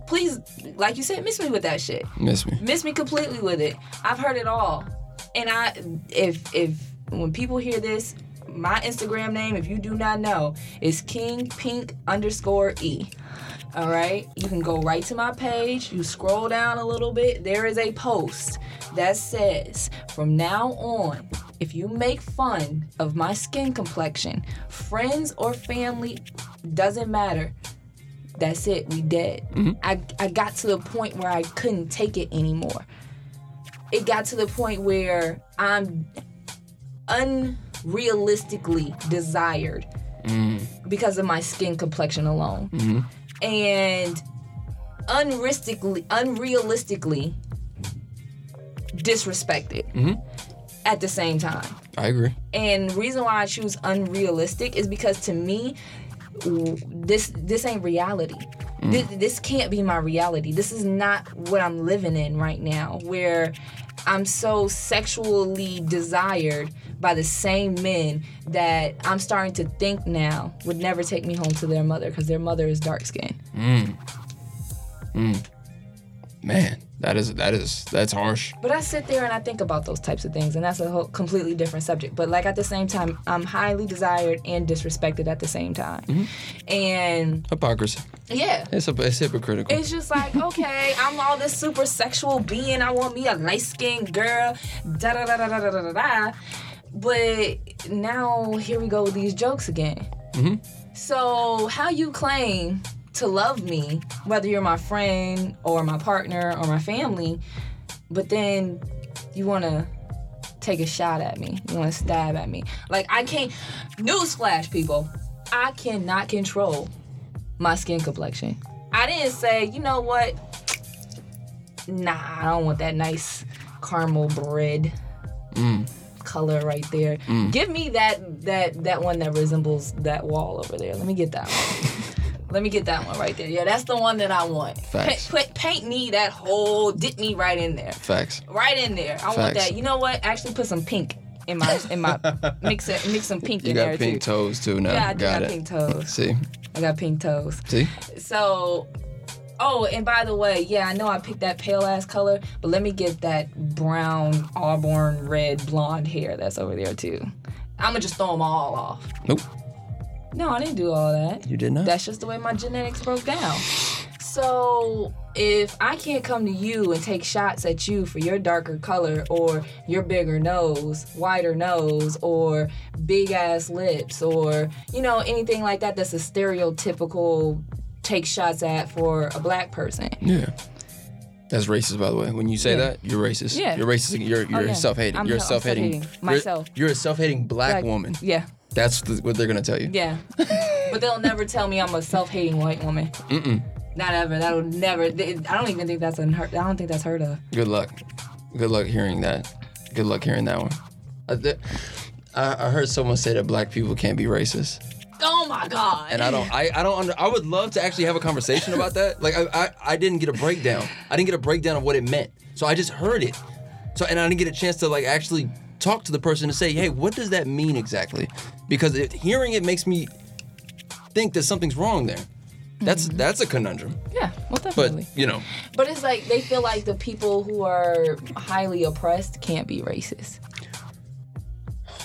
please, like you said, miss me with that shit. Miss me. Miss me completely with it. I've heard it all, and I if if when people hear this, my Instagram name, if you do not know, is King Pink underscore E. All right, you can go right to my page. You scroll down a little bit. There is a post that says, "From now on, if you make fun of my skin complexion, friends or family, doesn't matter. That's it. We dead." Mm-hmm. I I got to the point where I couldn't take it anymore. It got to the point where I'm unrealistically desired mm. because of my skin complexion alone. Mm-hmm. And unrealistically unrealistically disrespected mm-hmm. at the same time. I agree. And the reason why I choose unrealistic is because to me, this this ain't reality. Mm. This, this can't be my reality. This is not what I'm living in right now, where I'm so sexually desired by the same men that I'm starting to think now would never take me home to their mother because their mother is dark skinned. Mm. Mm. Man, that is that is that's harsh. But I sit there and I think about those types of things, and that's a whole completely different subject. But like at the same time, I'm highly desired and disrespected at the same time, mm-hmm. and hypocrisy. Yeah, it's a, it's hypocritical. It's just like okay, I'm all this super sexual being. I want me a light skinned girl. Da da da da da da da da. But now here we go with these jokes again. Mm-hmm. So how you claim to love me, whether you're my friend or my partner or my family, but then you want to take a shot at me. You want to stab at me. Like I can't. Newsflash, people. I cannot control my skin complexion. I didn't say, you know what? Nah, I don't want that nice caramel bread mm. color right there. Mm. Give me that that that one that resembles that wall over there. Let me get that one. Let me get that one right there. Yeah, that's the one that I want. Facts. Pa- put, paint me that whole, dip me right in there, Facts. right in there. I want that. You know what? Actually, put some pink in my in my mix it mix some pink You in got there pink too. toes too now. Yeah, I got got it. pink toes. See, I got pink toes. see. So, oh, and by the way, yeah, I know I picked that pale ass color, but let me get that brown, auburn, red, blonde hair that's over there too. I'm gonna just throw them all off. Nope. No, I didn't do all that. You did not. That's just the way my genetics broke down. So if I can't come to you and take shots at you for your darker color or your bigger nose, wider nose, or big ass lips, or you know anything like that, that's a stereotypical take shots at for a black person. yeah. That's racist, by the way. When you say Yeah. that, you're racist. Yeah. You're racist. You're you're oh, yeah. self-hating. I'm- you're self-hating. self-hating. you're- Myself. You're, a self-hating black Like, woman. Yeah, That's the, what they're gonna tell you. yeah. but they'll never tell me I'm a self-hating white woman. Mm-mm. Not ever. That'll never. I don't even think that's unheard. I don't think that's heard of. Good luck. Good luck hearing that. Good luck hearing that one. I, th- I, I heard someone say that black people can't be racist, Oh my god. and I don't. I, I don't. Under, I would love to actually have a conversation about that. Like I, I I didn't get a breakdown. I didn't get a breakdown of what it meant. So I just heard it. So and I didn't get a chance to like actually talk to the person to say, hey, what does that mean exactly? Because it, hearing it makes me think that something's wrong there. That's mm-hmm. that's a conundrum. Yeah, well, But definitely. you know, But, it's like they feel like the people who are highly oppressed can't be racist.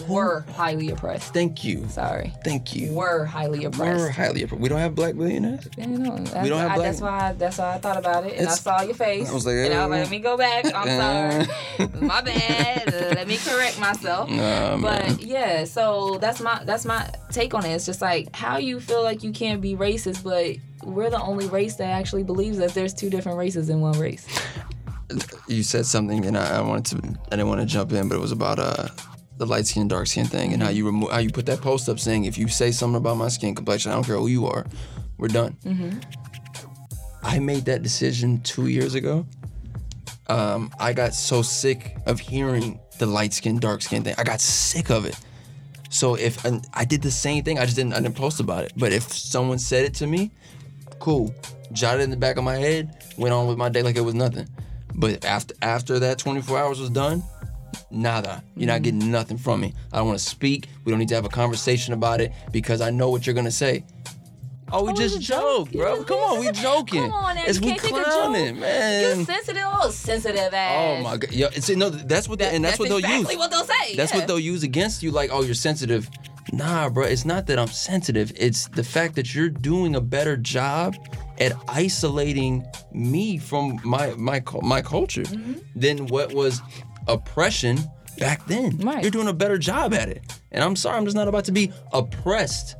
Were highly oppressed. thank you, Sorry. thank you. Were highly oppressed. We're highly. Oppressed. We don't have black billionaires. Yeah, no, that's, We don't have I, black- that's why. That's why I thought about it, and I saw your face. I was like, and I was like, let me go back. I'm sorry, my bad. Let me correct myself. Nah, man. But yeah, so that's my that's my take on it. It's just like how you feel like you can't be racist, but we're the only race that actually believes that there's two different races in one race. you said something, and I, I wanted to. I didn't want to jump in, but it was about uh the light skin, dark skin thing, and how you remo- how you put that post up saying if you say something about my skin complexion, I don't care who you are, we're done. I made that decision two years ago. um, I got so sick of hearing the light skin, dark skin thing. I got sick of it. So if and I did the same thing, I just didn't I didn't post about it. But if someone said it to me, cool. Jotted in the back of my head, went on with my day like it was nothing. But after after that 24 hours was done, nada. You're not getting nothing from me. I don't want to speak. We don't need to have a conversation about it because I know what you're gonna say. Oh, we Oh, just joke. joke, bro. Come on, we joking. Come on. It's we clowning, man. You sensitive, oh sensitive ass. Oh my god, yo, it's, no, that's what, they, That- and that's, what they'll exactly use. what they'll say. That's yeah. what they'll use against you. Like, oh, you're sensitive. Nah, bro. It's not that I'm sensitive. It's the fact that you're doing a better job at isolating me from my my my culture Mm-hmm. than what was oppression back then. Right. You're doing a better job at it. And I'm sorry, I'm just not about to be oppressed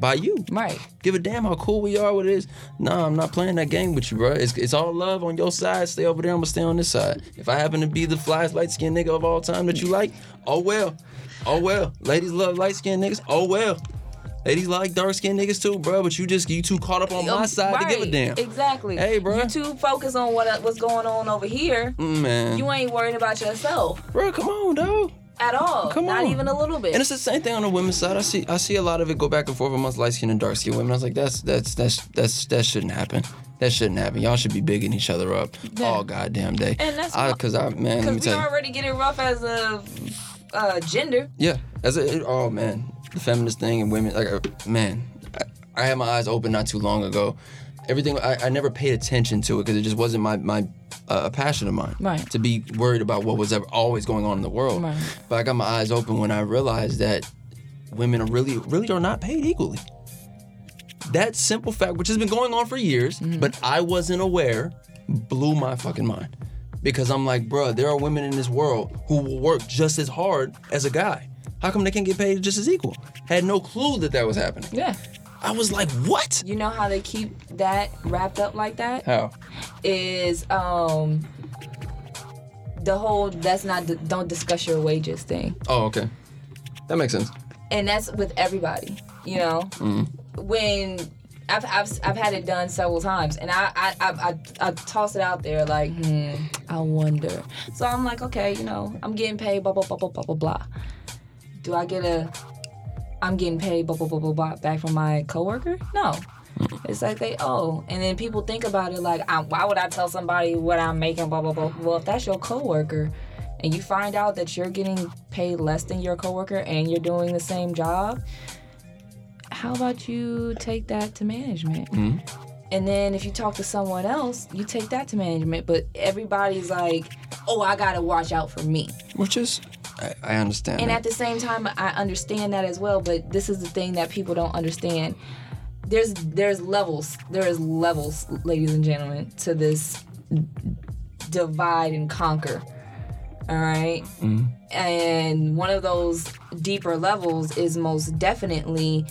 by you. Right. Give a damn how cool we are, what it is. Nah, I'm not playing that game with you, bro. It's, it's all love on your side. Stay over there. I'm gonna stay on this side. If I happen to be the flyest light skinned nigga of all time that you like, oh well. Oh well. Ladies love light skinned niggas. Oh well. Ladies like dark skinned niggas too, bro. But you just you too caught up on my Um, side to give a damn. Exactly. Hey, bro. You too focused on what what's going on over here. Mm, Man. You ain't worried about yourself bro, come on, dog. at all. Come Not on. even a little bit. And it's the same thing on the women's side. I see I see a lot of it go back and forth amongst light skinned and dark skinned women. I was like, that's that's that's that's that shouldn't happen. That shouldn't happen. Y'all should be bigging each other up Yeah. all goddamn day. And that's I, cause I man, let me Because we tell you. already getting rough as a uh, gender. Yeah, as a it- oh man, the feminist thing and women like uh, man, I, I had my eyes open not too long ago. Everything I, I never paid attention to it because it just wasn't my my uh, a passion of mine. Right. To be worried about what was ever always going on in the world. Right. But I got my eyes open when I realized that women are really really are not paid equally. That simple fact, which has been going on for years, Mm-hmm. but I wasn't aware, blew my fucking mind. Because I'm like, bruh, there are women in this world who will work just as hard as a guy. How come they can't get paid just as equal? Had no clue that that was happening. Yeah. I was like, what? You know how they keep that wrapped up like that? How? Is um the whole that's not don't discuss your wages thing. Oh, okay. That makes sense. and that's with everybody you know when I've, I've, I've had it done several times and I, I, I, I, I toss it out there like hmm i wonder so i'm like okay you know i'm getting paid blah blah blah blah blah blah blah do i get a i'm getting paid blah blah blah blah blah back from my coworker no it's like they owe and then people think about it like I, why would i tell somebody what i'm making blah blah blah well if that's your coworker and you find out that you're getting paid less than your coworker and you're doing the same job, how about you take that to management? Hmm? And then if you talk to someone else, you take that to management. But everybody's like, oh, I gotta watch out for me. Which is, I, I understand. And that. at the same time, I understand that as well. But this is the thing that people don't understand. There's there's levels. There is levels, ladies and gentlemen, to this divide and conquer. All right? Mm-hmm. And one of those deeper levels is most definitely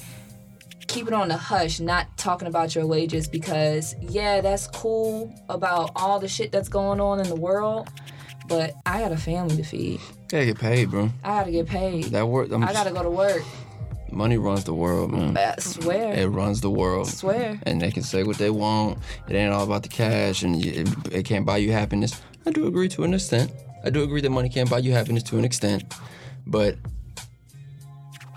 keep it on the hush, not talking about your wages because yeah, that's cool about all the shit that's going on in the world, but I got a family to feed. gotta get paid, bro. I gotta get paid. That work. I'm I gotta go to work. Money runs the world, man. I swear. It runs the world. swear. And they can say what they want. It ain't all about the cash, and it, it can't buy you happiness. I do agree to an extent. I do agree that money can't buy you happiness to an extent, but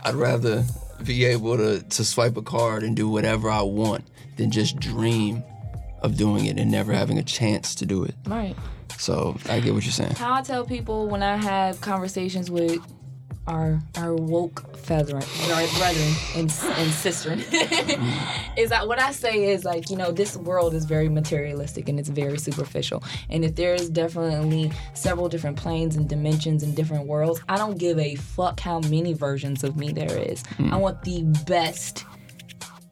I'd rather be able to to swipe a card and do whatever I want than just dream of doing it and never having a chance to do it. Right. So I get what you're saying. How I tell people when I have conversations with our our woke brethren, our brethren and, and sistren, is that what I say is like you know this world is very materialistic and it's very superficial, and if there is definitely several different planes and dimensions and different worlds, I don't give a fuck how many versions of me there is. Hmm. I want the best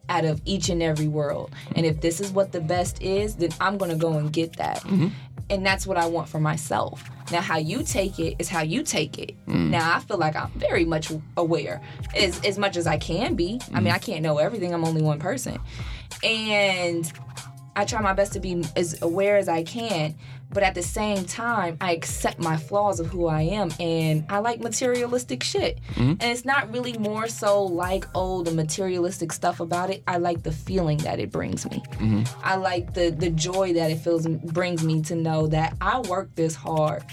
out of each and every world. And if this is what the best is, then I'm gonna go and get that. Mm-hmm. And that's what I want for myself. Now, how you take it is how you take it. Mm. Now, I feel like I'm very much aware, as, as much as I can be. I mean, I mm. can't know everything, I'm only one person. And I try my best to be as aware as I can, but at the same time, I accept my flaws of who I am, and I like materialistic shit. Mm-hmm. And it's not really more so like oh the materialistic stuff about it. I like the feeling that it brings me. Mm-hmm. I like the the joy that it feels brings me to know that I work this hard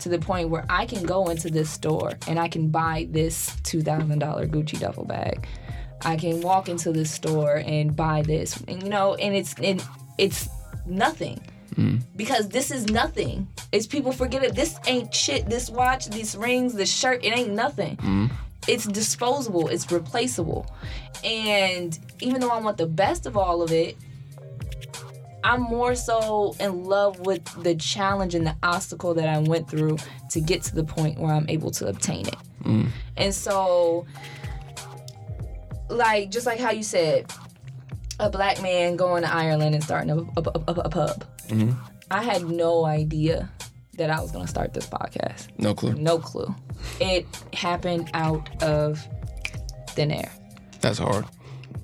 to the point where I can go into this store and I can buy this two thousand dollar Gucci duffel bag. I can walk into this store and buy this, and you know, and it's and it's nothing because this is nothing. It's people forget it. This ain't shit. This watch, these rings, this shirt, it ain't nothing. It's disposable. It's replaceable. And even though I want the best of all of it, I'm more so in love with the challenge and the obstacle that I went through to get to the point where I'm able to obtain it. And so, like, just like how you said, a black man going to Ireland and starting a, a, a, a pub. I had no idea that I was going to start this podcast. No clue. No clue. It happened out of thin air. That's hard.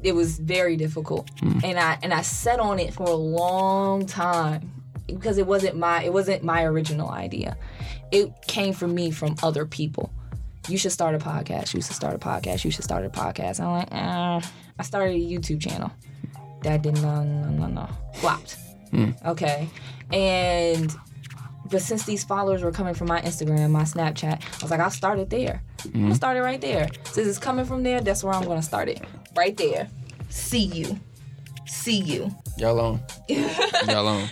it was very difficult. And i and i sat on it for a long time because it wasn't my it wasn't my original idea. It came from me from other people. You should start a podcast. You should start a podcast. You should start a podcast. I'm like uh, i started a youtube channel. That did no no no no. Flopped okay and but since these followers were coming from my Instagram, my Snapchat, I was like, I'll start it there. I'm gonna start it right there. Since it's coming from there, that's where I'm gonna start it. Right there. See you. See you. Y'all on. Y'all on.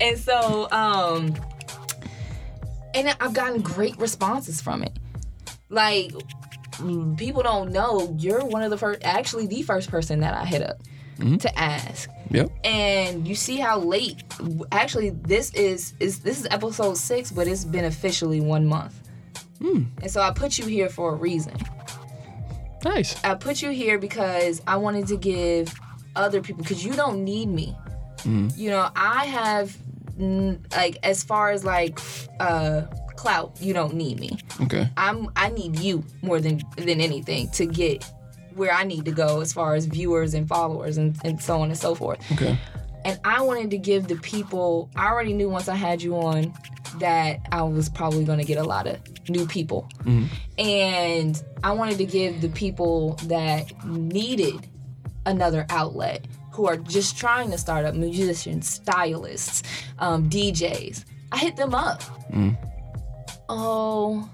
And so, um, and I've gotten great responses from it. Like, mm, people don't know you're one of the first, actually, the first person that I hit up to ask. Yep. and you see how late actually this is is this is episode six but it's been officially one month and so i put you here for a reason Nice. i put you here because i wanted to give other people because you don't need me you know i have mm, like as far as like uh clout you don't need me Okay. i'm i need you more than than anything to get where i need to go as far as viewers and followers and, and so on and so forth Okay. and I wanted to give the people, I already knew once I had you on that I was probably going to get a lot of new people. Hmm. And I wanted to give the people that needed another outlet who are just trying to start up musicians, stylists, um, DJs. I hit them up. Oh,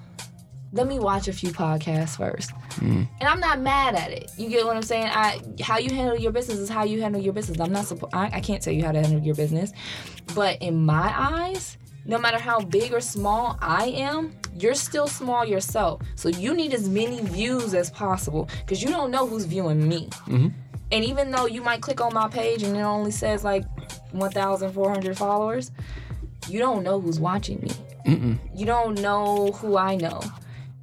let me watch a few podcasts first. Mm. And I'm not mad at it. You get what I'm saying? I how you handle your business is how you handle your business. I'm not supposed I, I can't tell you how to handle your business. But in my eyes, no matter how big or small I am, you're still small yourself. So you need as many views as possible because you don't know who's viewing me. Mm-hmm. And even though you might click on my page and it only says like 1,400 followers, you don't know who's watching me. You don't know who I know.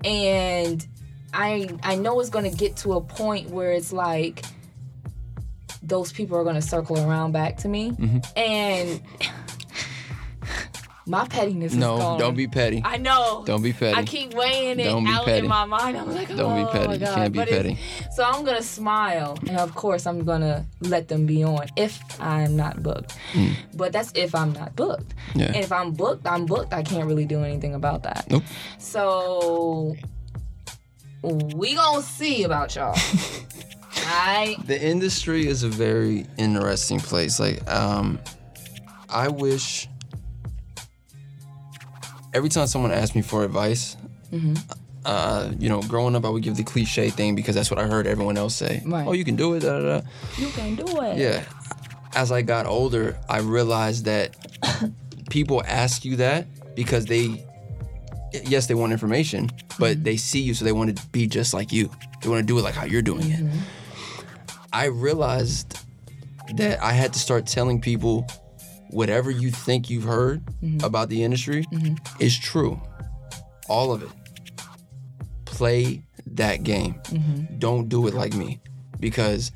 And I I know it's gonna get to a point where it's like those people are gonna circle around back to me. Mm-hmm. And my pettiness is No, gone. don't be petty. I know. Don't be petty. I keep weighing it Don't out in my mind. I'm like, Don't be oh petty. my God. can't be But petty. So I'm gonna smile, and of course I'm gonna let them be on if I'm not booked. But that's if I'm not booked. Yeah. And if I'm booked, I'm booked. I can't really do anything about that. Nope. So we gonna see about y'all. I The industry is a very interesting place. Like, um, I wish every time someone asks me for advice, Mm-hmm. uh, you know, growing up, I would give the cliche thing because that's what I heard everyone else say. Right. Oh, you can do it. Da, da, da. you can do it. Yeah. As I got older, I realized that people ask you that because they, yes, they want information, but they see you, so they want to be just like you. They want to do it like how you're doing it. I realized that I had to start telling people whatever you think you've heard mm-hmm. about the industry mm-hmm. is true. All of it. Play that game. Mm-hmm. Don't do it like me because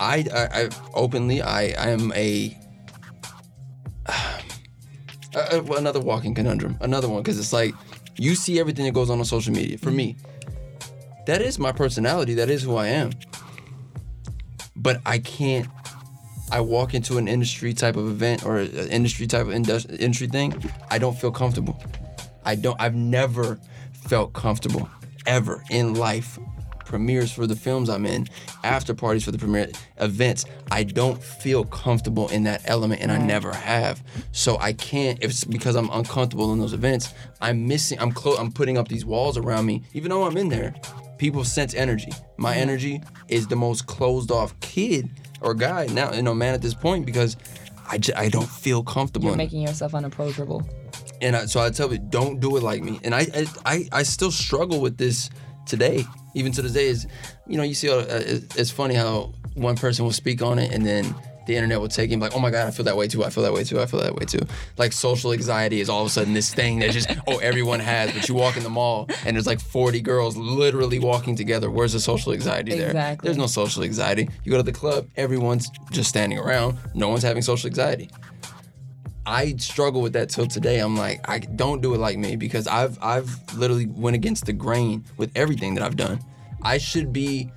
I, I, I openly I, I am a, uh, well, another walking conundrum. Another one because it's like you see everything that goes on on social media. For me, that is my personality. That is who I am. But I can't I walk into an industry type of event or an industry type of indus- industry thing, I don't feel comfortable. I don't. I've never felt comfortable ever in life. Premieres for the films I'm in, after parties for the premiere events. I don't feel comfortable in that element, and I never have. So I can't. If it's because I'm uncomfortable in those events, I'm missing. I'm close. I'm putting up these walls around me, even though I'm in there. People sense energy. My mm-hmm. energy is the most closed off kid or guy now, you know, man at this point because I, j- I don't feel comfortable. You're making yourself unapproachable. And I, so I tell you, don't do it like me. And I, I, I, I still struggle with this today, even to this day. Is you know, you see, uh, it's funny how one person will speak on it, and then the internet will take him like, oh my god, I feel that way too. I feel that way too. I feel that way too. Like social anxiety is all of a sudden this thing that just oh everyone has. But you walk in the mall and there's like 40 girls literally walking together. Where's the social anxiety there? Exactly. There's no social anxiety. You go to the club, everyone's just standing around. No one's having social anxiety. I struggle with that till today. I'm like, I don't do it like me because I've I've literally went against the grain with everything that I've done. I should be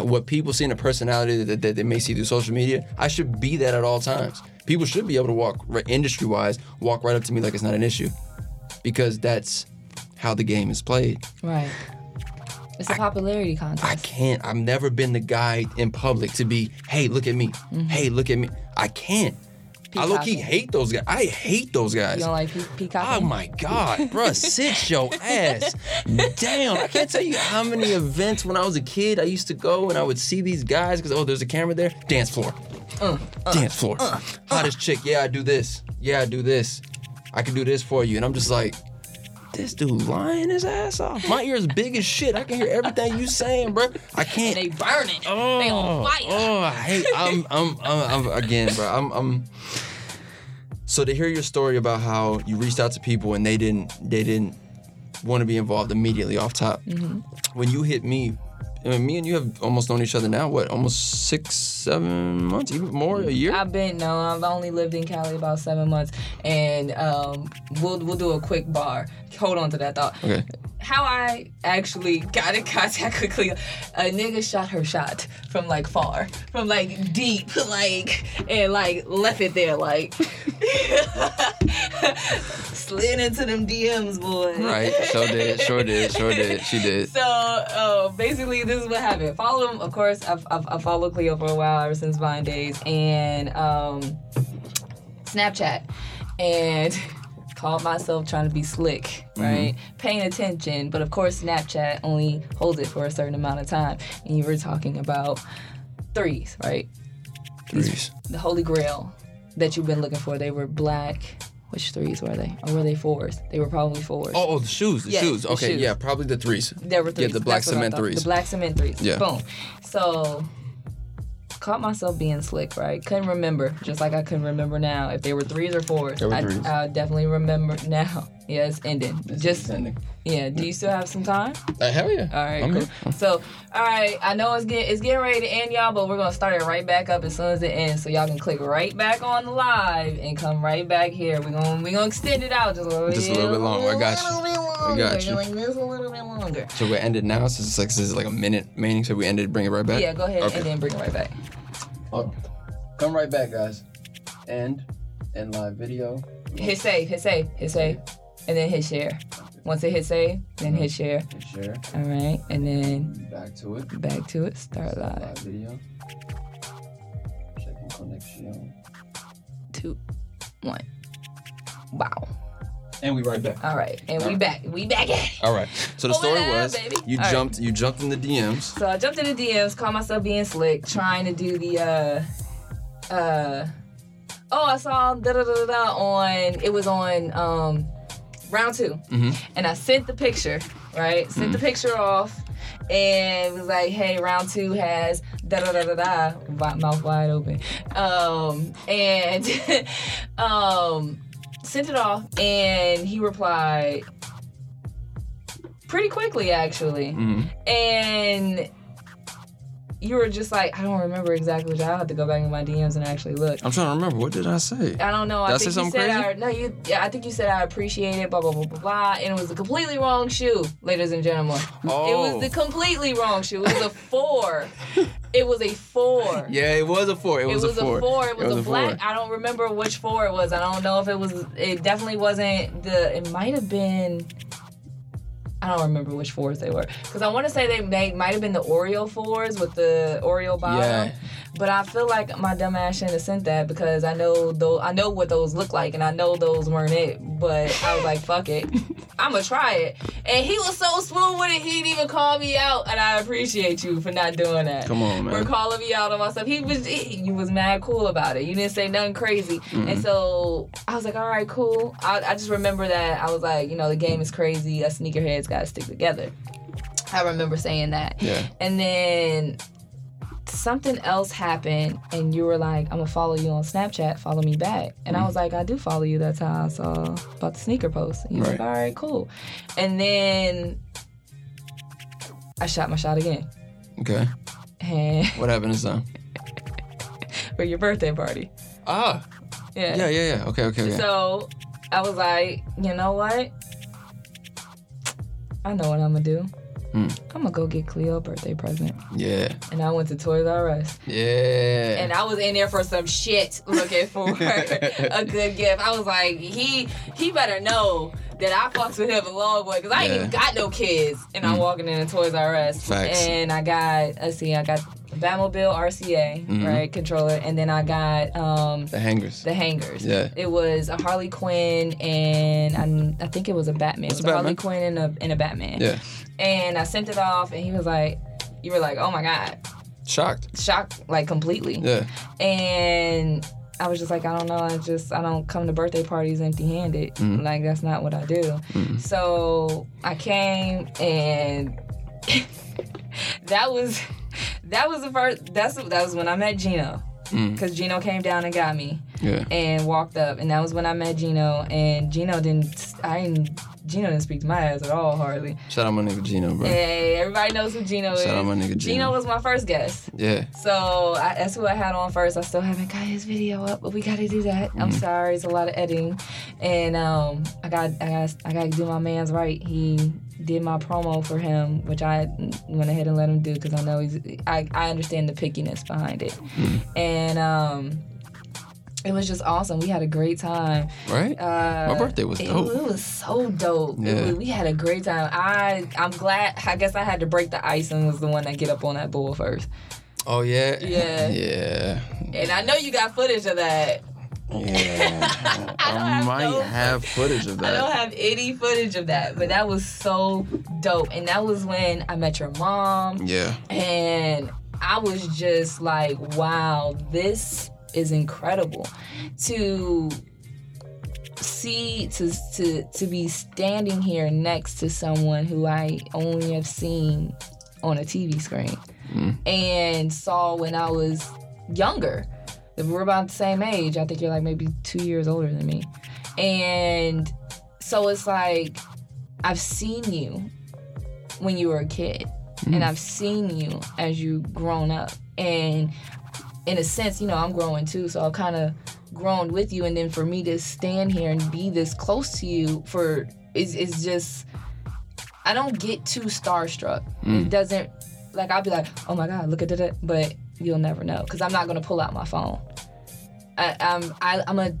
what people see in a personality that, that they may see through social media. I should be that at all times. People should be able to walk industry wise, walk right up to me like it's not an issue, because that's how the game is played. Right. It's a popularity contest. I can't. I've never been the guy in public to be, hey, look at me. Mm-hmm. Hey, look at me. I can't. I low key Peacocking. hate those guys. I hate those guys. you don't like pe- peacock? Oh my God, bruh, sit your ass down. I can't tell you how many events when I was a kid I used to go and I would see these guys because, oh, there's a camera there. Dance floor. Uh, uh, Dance floor. Uh, Hottest chick. Yeah, I do this. Yeah, I do this. I can do this for you. And I'm just like, this dude lying his ass off. My ears big as shit. I can hear everything you saying, bro. I can't. They burning. Oh, they on fire. oh, I hate. I'm, I'm, I'm, I'm again, bro. I'm, I'm. So to hear your story about how you reached out to people and they didn't, they didn't want to be involved immediately off top. Mm-hmm. When you hit me, I mean, me and you have almost known each other now. What, almost six, seven months, even more, a year? I've been no, I've only lived in Cali about seven months, and um, we'll we'll do a quick bar. Hold on to that thought. Okay. How I actually got in contact quickly, a nigga shot her shot from like far, from like deep, like and like left it there, like slid into them DMs, boy. Right. Sure did. Sure did. Sure did. She did. So uh, basically, this is what happened. Follow him, of course. I've, I've, I followed Cleo for a while, ever since Vine days, and um, Snapchat, and called myself trying to be slick, mm-hmm. right? Paying attention, but of course, Snapchat only holds it for a certain amount of time. And you were talking about threes, right? Threes. The Holy Grail that you've been looking for. They were black. Which threes were they? Or were they fours? They were probably fours. Oh, oh, the shoes. The Yeah, shoes. the Okay. shoes. Yeah, probably the threes. There were threes. Yeah, the black cement threes. The black cement threes. Yeah. Boom. So caught myself being slick, right? Couldn't remember, just like I couldn't remember now if they were threes or fours. Were I. I definitely remember now. Yeah, it's ending. just ending. yeah. Do you still have some time? Uh, hell yeah. All right, I'm cool. here. So, all right, I know it's getting it's getting ready to end, y'all, but we're gonna start it right back up as soon as it ends, so y'all can click right back on the live and come right back here. We're gonna we gonna extend it out just a little, Just a little bit longer. I got you. little I got you. Like this a little bit longer. So we ended now. So it's like this is like a minute remaining. So we ended. Bring it right back. Yeah, go ahead Okay. and then bring it right back. Oh, Come right back, guys. End. End live video. Hit save, hit save, hit save, and then hit share. Once it hits save, then hit share. Hit share. All right, and then Back to it. back to it. Start live. Live video. Checking connection. Two, one. Wow. And we right back. All right, and we back. We back at it. All right. So the Pull story it was baby. you All right. jumped. You jumped in the DMs. So I jumped in the DMs, called myself being slick, trying to do the uh uh oh I saw da da da da da on it was on um round 2 Mhm. and I sent the picture right? Sent the picture off and was like hey round two has da da da da da mouth wide open. Um and um sent it off and he replied pretty quickly actually. Mhm. and you were just like, I don't remember exactly. I'll have to go back in my DMs and actually look. I'm trying to remember. What did I say? I don't know. Did I I think you said crazy? I, no, you. Yeah, I think you said I appreciate it. Blah blah blah blah blah. And it was a completely wrong shoe, ladies and gentlemen. Oh. It Oh. was the oh. completely wrong shoe. It was a four. It was a four. Yeah, it was a four. It, It was, was, a four. It was, a, black. four. I don't remember which four it was. I don't know if it was. It definitely wasn't the. It might have been. I don't remember which fours they were because I want to say they, they might have been the Oreo fours with the Oreo bottom. Yeah. But I feel like my dumb ass shouldn't have sent that because I know those I know what those look like and I know those weren't it. But I was like, fuck it, I'm gonna try it. And he was so smooth with it. He didn't even call me out, and I appreciate you for not doing that. Come on, man. For calling me out on my stuff. He was he, you was mad cool about it. You didn't say nothing crazy. And so I was like, all right, cool. I, I just remember that I was like, you know, the game is crazy. Us sneakerheads gotta stick together. I remember saying that. Yeah. And then something else happened and you were like, I'm gonna follow you on Snapchat, follow me back. And I was like, I do follow you. That's how I saw about the sneaker post. And you Right. like, all right, cool. And then I shot my shot again. Okay. And What happened this time? for your birthday party. Ah. Yeah. Yeah, yeah, yeah. Okay, okay, okay. So I was like, you know what? I know what I'm gonna do. Hmm. I'm gonna go get Cleo a birthday present. yeah. And I went to Toys R Us. Yeah. And I was in there for some shit looking for a good gift. I was like, he he better know that I fucks with him a long way because I ain't even got no kids. And I'm walking into Toys R Us. Facts. And I got, let's see, I got Batmobile RCA, Mhm. right, controller. And then I got um, the hangers. the hangers. Yeah. It was a Harley Quinn and I, I think it was a Batman. It's it a was Harley Quinn and a, and a Batman. yeah. And I sent it off and he was like, you were like, oh my God. Shocked. Shocked like completely. Yeah. And I was just like, I don't know. I just, I don't come to birthday parties empty handed. Mhm. Like, that's not what I do. Mhm. So I came and that was, that was the first, that's, that was when I met Gino. Mm. Because Gino came down and got me Yeah. and walked up. And that was when I met Gino. And Gino didn't, I didn't, Gino didn't speak to my ass at all, hardly. Shout out my nigga Gino, bro. Hey, everybody knows who Gino is. Shout out my nigga Gino Gino. was my first guest. Yeah. So I, that's who I had on first. I still haven't got his video up, but we got to do that. I'm Mhm. sorry, it's a lot of editing, and um, I got I got I got to do my man's right. He did my promo for him, which I went ahead and let him do because I know he's I I understand the pickiness behind it, and um. It was just awesome. We had a great time. Right? Uh, My birthday was dope. It, was so dope. Yeah. was- we had a great time. I I'm glad. I guess I had to break the ice and was the one that get up on that bull first. Oh yeah. Yeah. Yeah. And I know you got footage of that. Yeah. I don't I have might no- have footage of that. I don't have any footage of that, but that was so dope. And that was when I met your mom, Yeah. and I was just like, wow, this is incredible. To see to to to be standing here next to someone who I only have seen on a TV screen Mm. and saw when I was younger. We're about the same age. I think you're like maybe two years older than me. And so it's like I've seen you when you were a kid, and I've seen you as you've grown up. And in a sense, you know, I'm growing too, so I've kind of grown with you. And then for me to stand here and be this close to you for is is just I don't get too starstruck. It mm. doesn't like I'll be like, oh my god, look at it, but you'll never know because I'm not gonna pull out my phone. I, I'm I, I'm a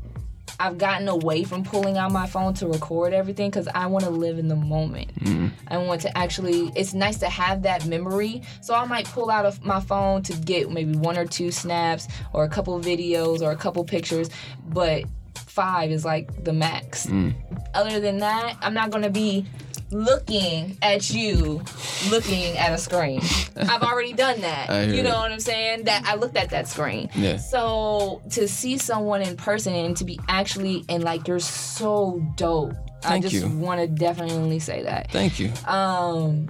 I've gotten away from pulling out my phone to record everything because I want to live in the moment. Mm-hmm. I want to actually. It's nice to have that memory, so I might pull out of my phone to get maybe one or two snaps or a couple videos or a couple pictures, but five is like the max. Mm. Other than that, I'm not gonna be looking at you looking at a screen. I've already done that. You know it. what I'm saying? That I looked at that screen. Yeah. So to see someone in person and to be actually and like you're so dope. Thank I just want to definitely say that. Thank you. Um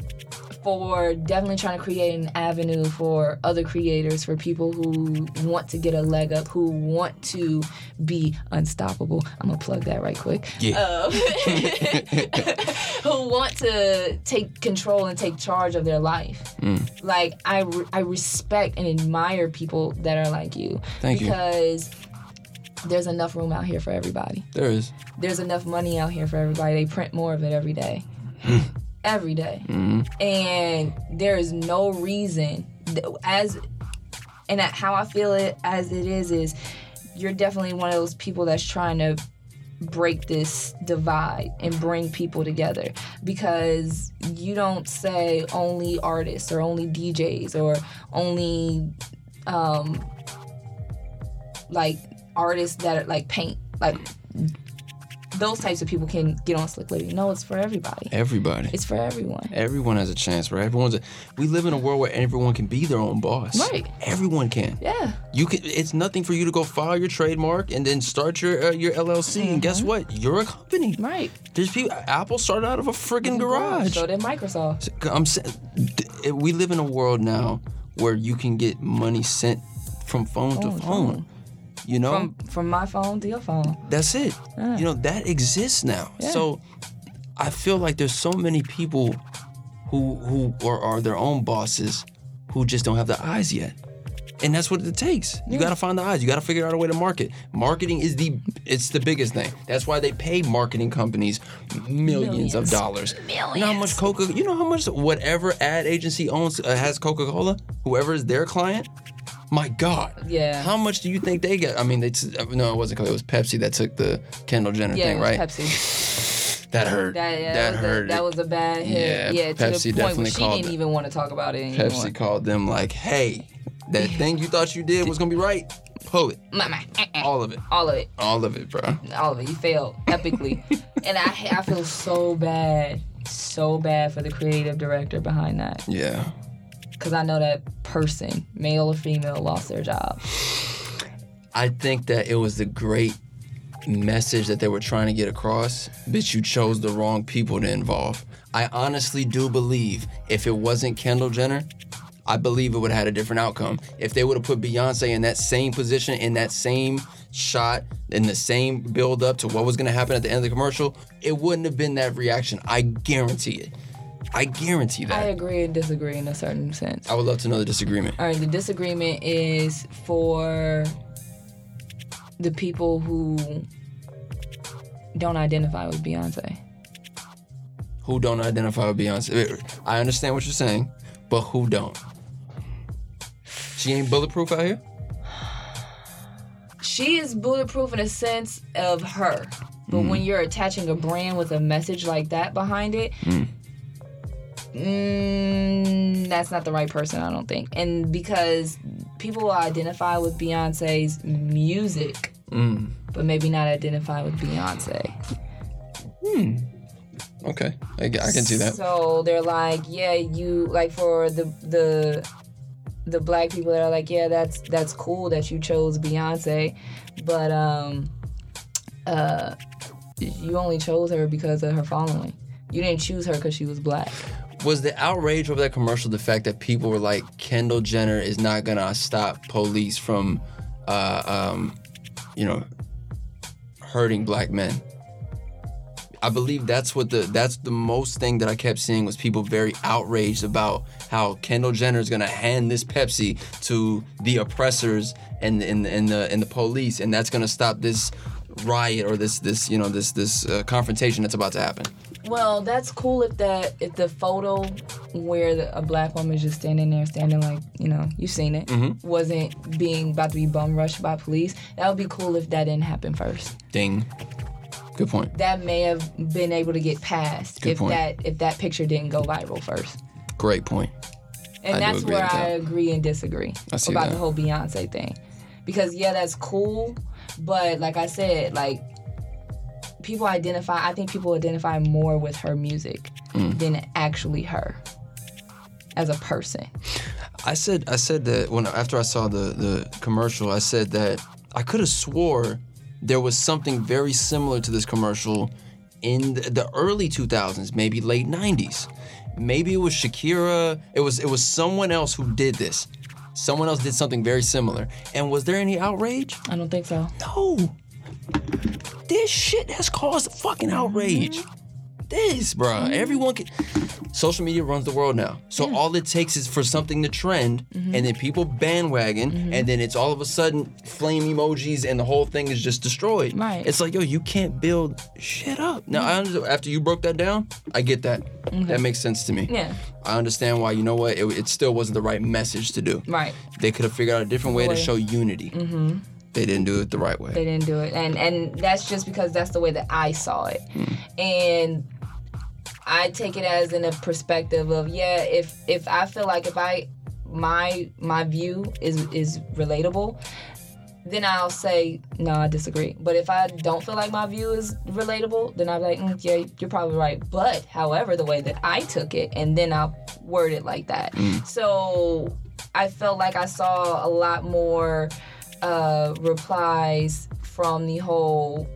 for definitely trying to create an avenue for other creators, for people who want to get a leg up, who want to be unstoppable. I'm gonna plug that right quick. Yeah. Um, who want to take control and take charge of their life. Mm. Like I, re- I respect and admire people that are like you Thank you. because there's enough room out here for everybody There is. there's enough money out here for everybody. They print more of it every day. Every day. hmm And there is no reason, as and how I feel it as it is is you're definitely one of those people that's trying to break this divide and bring people together because you don't say only artists or only DJs or only um like artists that like paint like those types of people can get on Slick Liberty. No, it's for everybody. Everybody. It's for everyone. Everyone has a chance, right? Everyone's. A, we live in a world where everyone can be their own boss. Right. Everyone can. Yeah. You can. It's nothing for you to go file your trademark and then start your uh, your LLC. And guess what? You're a company. Mm-hmm. Right. There's people. Apple started out of a freaking garage. So did Microsoft. I'm saying, we live in a world now where you can get money sent from phone to Phone, phone. You know, From from my phone to your phone. that's it. Yeah. You know, that exists now. Yeah. So I feel like there's so many people who who are, are their own bosses who just don't have the eyes yet. And that's what it takes. You gotta find the eyes. You gotta figure out a way to market. Marketing is the it's the biggest thing. That's why they pay marketing companies millions, of Millions. dollars. You know how much Coca? You know how much whatever ad agency owns uh, has Coca Cola. Whoever is their client. My God. Yeah. How much do you think they get? I mean, they t- no, it wasn't. It was Pepsi that took the Kendall Jenner Yeah, thing, right? Pepsi. That hurt. That, yeah, that that, hurt. was a, that was a bad hit. Yeah, Yeah, to Pepsi the point definitely where she called didn't it. even want to talk about it anymore. Pepsi called them like, "Hey, that thing you thought you did was gonna be right. Pull it, Mama, eh, eh. all of it, all of it, all of it, bro." all of it. You failed epically, and I I feel so bad, so bad for the creative director behind that Yeah. Because I know that person, male or female, lost their job. I think that it was the great message that they were trying to get across, but you chose the wrong people to involve. I honestly do believe if it wasn't Kendall Jenner, I believe it would have had a different outcome. If they would have put Beyonce in that same position, in that same shot, in the same build up to what was gonna happen at the end of the commercial, it wouldn't have been that reaction. I guarantee it. I guarantee that. I agree and disagree in a certain sense. I would love to know the disagreement. All right, the disagreement is for the people who don't identify with Beyonce. who don't identify with Beyonce. I understand what you're saying, but who don't? She ain't bulletproof out here. She is bulletproof in a sense of her. But when you're attaching a brand with a message like that behind it, mm, that's not the right person, I don't think. And because people will identify with Beyonce's music, but maybe not identify with Beyonce. Okay, I, I can see that. So they're like, yeah, you like for the the the black people that are like, yeah, that's that's cool that you chose Beyonce, but um, uh, you only chose her because of her following. You didn't choose her because she was black. Was the outrage over that commercial the fact that people were like, Kendall Jenner is not gonna stop police from, uh, um, you know, hurting black men? I believe that's what the that's the most thing that I kept seeing was people very outraged about how Kendall Jenner is gonna hand this Pepsi to the oppressors and and the and the police, and that's gonna stop this riot or this this you know this this uh, confrontation that's about to happen. Well, that's cool if that if the photo where the, a black woman is just standing there, standing like you know you've seen it, mm-hmm. wasn't being about to be bum rushed by police. That would be cool if that didn't happen first. Ding. Good point. That may have been able to get past Good if point. that if that picture didn't go viral first. Great point. And I that's where I that. agree and disagree about that. the whole Beyonce thing. Because yeah, that's cool, but like I said, like people identify I think people identify more with her music Mm. than actually her as a person. I said I said that when after I saw the the commercial, I said that I could have swore there was something very similar to this commercial in the, the early 2000s, maybe late 90s. Maybe it was Shakira. It was it was someone else who did this. Someone else did something very similar. And was there any outrage? I don't think so. No. This shit has caused fucking outrage. This, bruh. Everyone can. Social media runs the world now. So all it takes is for something to trend, mm-hmm. and then people bandwagon, mm-hmm. and then it's all of a sudden flame emojis, and the whole thing is just destroyed. Right. It's like, yo, you can't build shit up. Now, I understand, after you broke that down, I get that. That makes sense to me. Yeah. I understand why. You know what? It, it still wasn't the right message to do. Right. They could have figured out a different way to Way. show unity. Mm-hmm. They didn't do it the right way. They didn't do it, and and that's just because that's the way that I saw it, and I take it as in a perspective of yeah, if if I feel like if I my my view is is relatable, then I'll say no, I disagree. But if I don't feel like my view is relatable, then I'm like, mm, yeah, you're probably right. But however, the way that I took it, and then I'll word it like that. So I felt like I saw a lot more uh, replies from the whole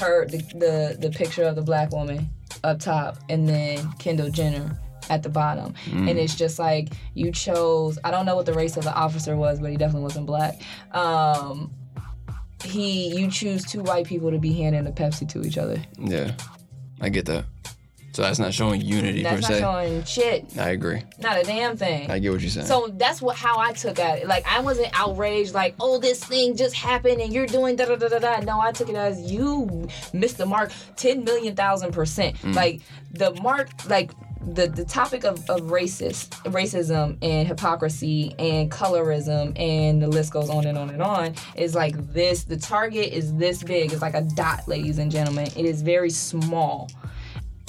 her the, the the picture of the black woman up top, and then Kendall Jenner at the bottom. And it's just like you chose. I don't know what the race of the officer was, but he definitely wasn't black. Um, he you choose two white people to be handing a Pepsi to each other. Yeah, I get that. So that's not showing unity That's per not se. showing shit. I agree. Not a damn thing. I get what you're saying. So that's what how I took at it. Like I wasn't outraged, like, oh, this thing just happened and you're doing da da da da da. No, I took it as you missed the mark ten million thousand percent. Mm. Like the mark, like the the topic of, of racist racism and hypocrisy and colorism and the list goes on and on and on is like this. The target is this big. It's like a dot, ladies and gentlemen. It is very small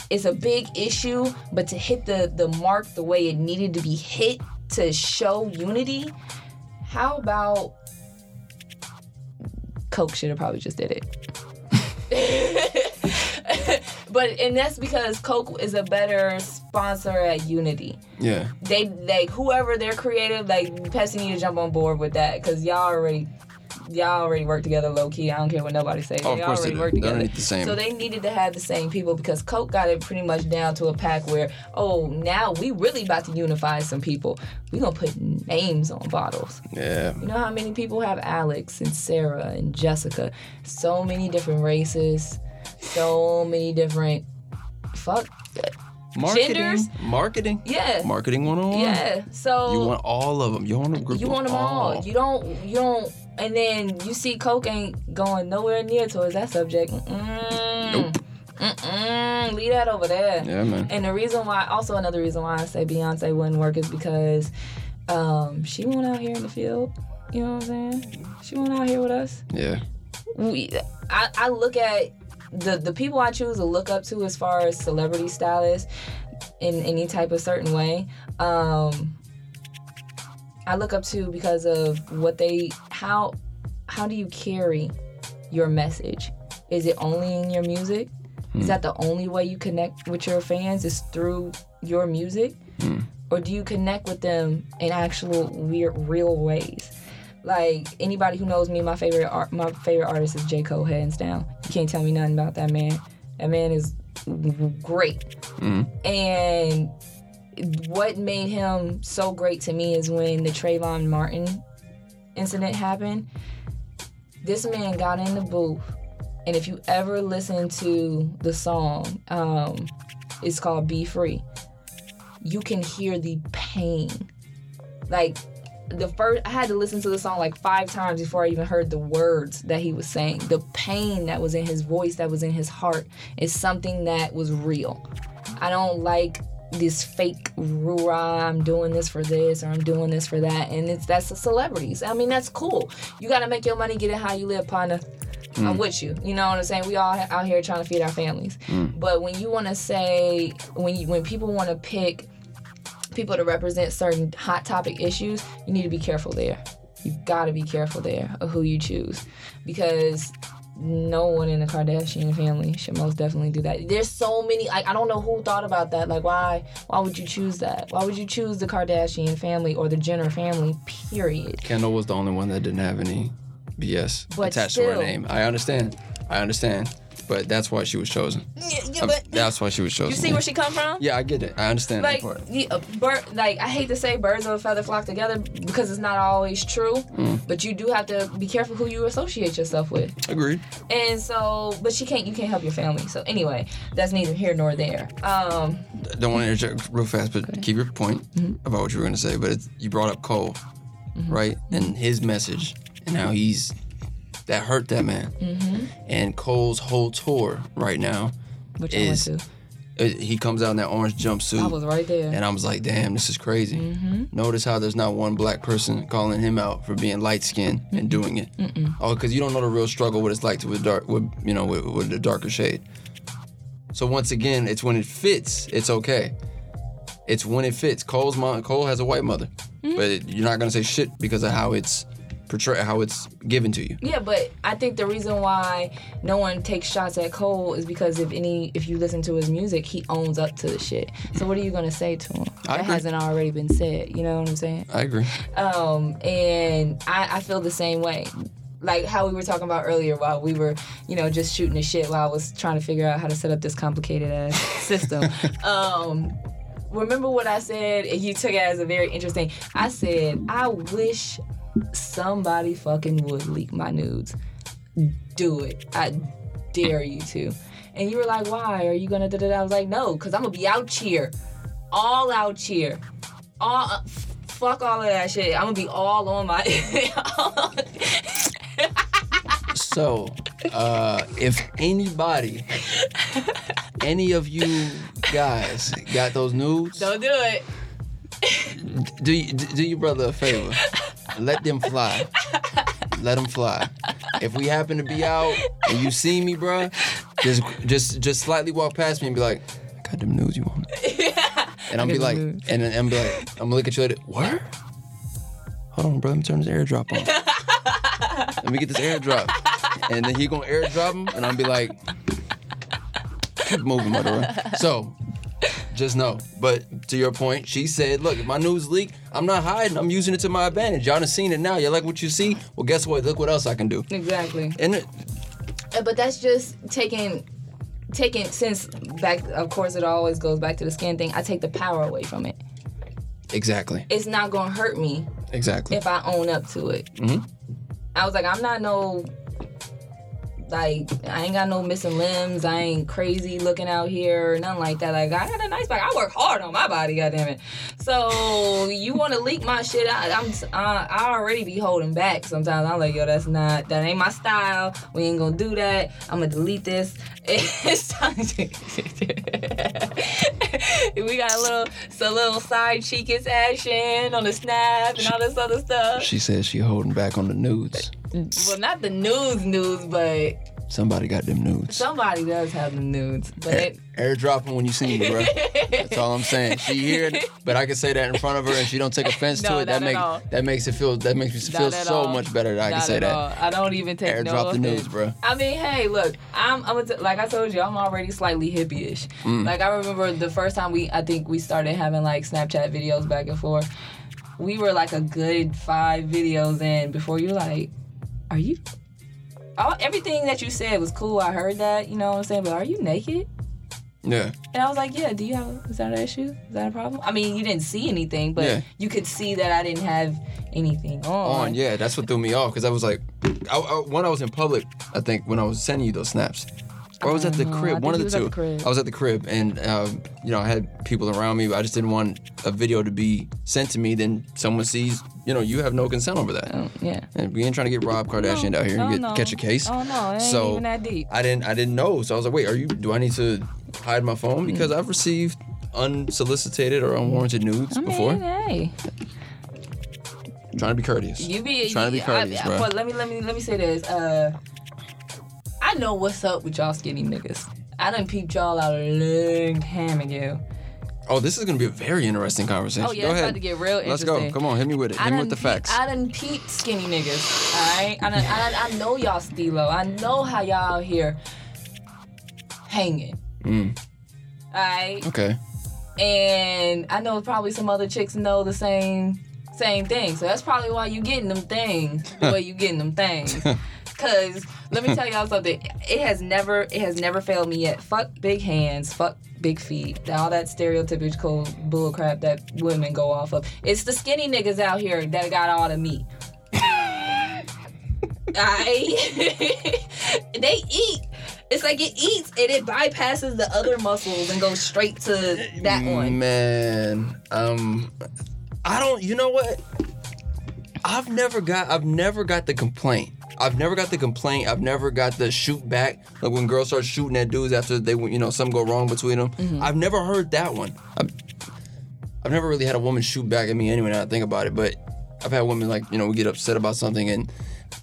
it's a big issue, but to hit the the mark the way it needed to be hit to show unity, how about Coke should have probably just did it. but and that's because Coke is a better sponsor at Unity. yeah, They they whoever they're creative, like Pepsi need to jump on board with that because y'all already y'all already work together low key. I don't care what nobody says. Oh, of y'all course already work together. the same. So they needed to have the same people because Coke got it pretty much down to a pack where, oh, now we really about to unify some people. We gonna put names on bottles. yeah. You know how many people have Alex and Sarah and Jessica? So many different races, so many different fuck Marketing, Genders? marketing, yeah. marketing one on one. Yeah. So You want all of them. You want a group. you want them all. You don't you don't and then you see Coke ain't going nowhere near towards that subject. Mm-mm. Nope. Mm-mm. Leave that over there. Yeah, man. And the reason why, also another reason why I say Beyonce wouldn't work is because um, she went out here in the field. You know what I'm saying? She went out here with us. Yeah. We, I, I look at the the people I choose to look up to as far as celebrity stylists in any type of certain way. Um, I look up to because of what they how how do you carry your message? Is it only in your music? Is hmm. that the only way you connect with your fans is through your music? Hmm. Or do you connect with them in actual weird real ways? Like anybody who knows me, my favorite art, my favorite artist is J. Cole, hands down. You can't tell me nothing about that man. That man is great. Hmm. And what made him so great to me is when the Trayvon Martin incident happened. This man got in the booth, and if you ever listen to the song, um, it's called "Be Free." You can hear the pain. Like the first, I had to listen to the song like five times before I even heard the words that he was saying. The pain that was in his voice, that was in his heart, is something that was real. I don't like this fake rah I'm doing this for this or I'm doing this for that and it's that's the celebrities. I mean that's cool. You gotta make your money, get it how you live, partner. I'm mm. with you. You know what I'm saying? We all out here trying to feed our families. Mm. But when you wanna say when you, when people wanna pick people to represent certain hot topic issues, you need to be careful there. You've got to be careful there of who you choose because no one in the Kardashian family should most definitely do that. There's so many like I don't know who thought about that. Like why why would you choose that? Why would you choose the Kardashian family or the Jenner family? Period. Kendall was the only one that didn't have any BS But attached to her name. I understand. I understand. But that's why she was chosen. Yeah, yeah, Um, but that's why she was chosen. you see where she come from? Yeah, I get it. I understand like that part. the uh, bird like I hate to say birds of a feather flock together because it's not always true, Mm. but you do have to be careful who you associate yourself with. Agreed. And so, but she can't. You can't help your family. So anyway, that's neither here nor there. Um, Don't want to interject real fast, but keep your point Mm-hmm. about what you were going to say. But it's, you brought up Cole, right? And his message and how he's that hurt that man. Mm-hmm. And Cole's whole tour right now which Is- I went to. It- he comes out in that orange jumpsuit. I was right there. And I was like, damn, this is crazy. Mm-hmm. Notice how there's not one black person calling him out for being light skinned and doing it. Oh, because you don't know the real struggle, what it's like to with dark, with you know, with, with the darker shade. So once again, it's when it fits, it's okay. It's when it fits. Cole's mom, Cole has a white mother, Mm-hmm. but you're not gonna say shit because of how it's portrayed, how it's given to you. Yeah, but I think the reason why no one takes shots at Cole is because if any, if you listen to his music, he owns up to the shit. So what are you gonna say to him? I that agree. hasn't already been said. You know what I'm saying? I agree. Um, and I, I feel the same way. Like how we were talking about earlier while we were, you know, just shooting the shit while I was trying to figure out how to set up this complicated ass system. um, remember what I said? You took it as a very interesting. I said, I wish somebody fucking would leak my nudes. Do it. I dare you to. And you were like, why? Are you gonna da da da? I was like, no, because I'm gonna be out here. All out here. All uh, fuck all of that shit. I'm gonna be all on my So, uh, if anybody, any of you guys got those nudes, Don't do it. Do you, do your brother a favor. Let them fly. Let them fly. If we happen to be out and you see me, bruh, just just just slightly walk past me and be like, I got them news you want. Yeah. And I'm be like, them and then I'm be like, I'm gonna look at you later. What? Hold on, bro. Let me turn this airdrop on. Let me get this airdrop. And then he gonna airdrop him, and I'm be like, keep moving, mother. So, just know. But to your point, she said, look, if my news leak, I'm not hiding. I'm using it to my advantage. Y'all done seen it now. You like what you see? Well, guess what? Look what else I can do. Exactly. And it, Uh, But that's just taking taking since back of course it always goes back to the skin thing. I take the power away from it. exactly, It's not gonna hurt me exactly. if I own up to it. Mhm. I was like, I'm not no like I ain't got no missing limbs. I ain't crazy looking out here, nothing like that. Like I got a nice body. I work hard on my body, goddamn it. So you want to leak my shit? I, I'm uh, I already be holding back. Sometimes I'm like, yo, that's not that ain't my style. We ain't gonna do that. I'm gonna delete this. It's time to- we got a little so little side cheekist action on the snap and all this other stuff. She says she holding back on the nudes. Well, not the news news, but Somebody got them nudes. somebody does have the nudes. But Air, it, airdrop them when you see me, bro. That's all I'm saying. She here, but I can say that in front of her, and she don't take offense No, to it. not That at make all. that makes it feel that makes me feel Not at so all. much better that I can say at that. all. I don't even take no Airdrop the news, bro. I mean, hey, look, I'm, I'm a, like I told you, I'm already slightly hippie-ish. Mm. Like I remember the first time we, I think we started having like Snapchat videos back and forth. We were like a good five videos in before you like, are you? All, everything that you said was cool. I heard that, you know what I'm saying. But are you naked? Yeah, And I was like, yeah, do you have, is that an issue? Is that a problem? I mean, you didn't see anything, but Yeah. you could see that I didn't have anything on. on. Yeah, that's what threw me off because I was like, I, I, when I was in public, I think when I was sending you those snaps, or I was at the know. Crib, one of the two. the. I was at the crib, and um, you know, I had people around me, but I just didn't want a video to be sent to me. Then someone sees, you know, you have no consent over that. Oh, yeah. And we ain't trying to get Rob Kardashian out here and get no. catch a case. Oh no, it So, even that deep. I didn't I didn't know. So I was like, wait, are you do I need to hide my phone? Because I've received unsolicited or unwarranted nudes I mean, before. hey, Trying to be courteous. you be Trying to be I- courteous, I- bro. But let me let me let me say this. Uh, I know what's up with y'all skinny niggas. I done peeped y'all out a long time ago. Oh, this is gonna be a very interesting conversation. Oh yeah, Go it's ahead. about to get real interesting. Let's go. Come on, hit me with it. I Hit me with the peep- facts. I done peeped skinny niggas. All right, I, done, I, done, I know y'all stilo. I know how y'all out here hanging. Mm, All right. okay. and I know probably some other chicks know the same same thing. So that's probably why you getting them things the way you getting them things. Cause let me tell y'all something. It has never it has never failed me yet. Fuck big hands. Fuck big feet. All that stereotypical bullcrap that women go off of. It's the skinny niggas out here that got all the meat. I they eat. It's like it eats and it bypasses the other muscles and goes straight to that one. Man, um, I don't. You know what? I've never got. I've never got the complaint I've never got the complaint. I've never got the shoot back. Like when girls start shooting at dudes after they, you know, something go wrong between them. Mm-hmm. I've never heard that one. I've, I've never really had a woman shoot back at me anyway. Now I think about it, but I've had women like, you know, we get upset about something and.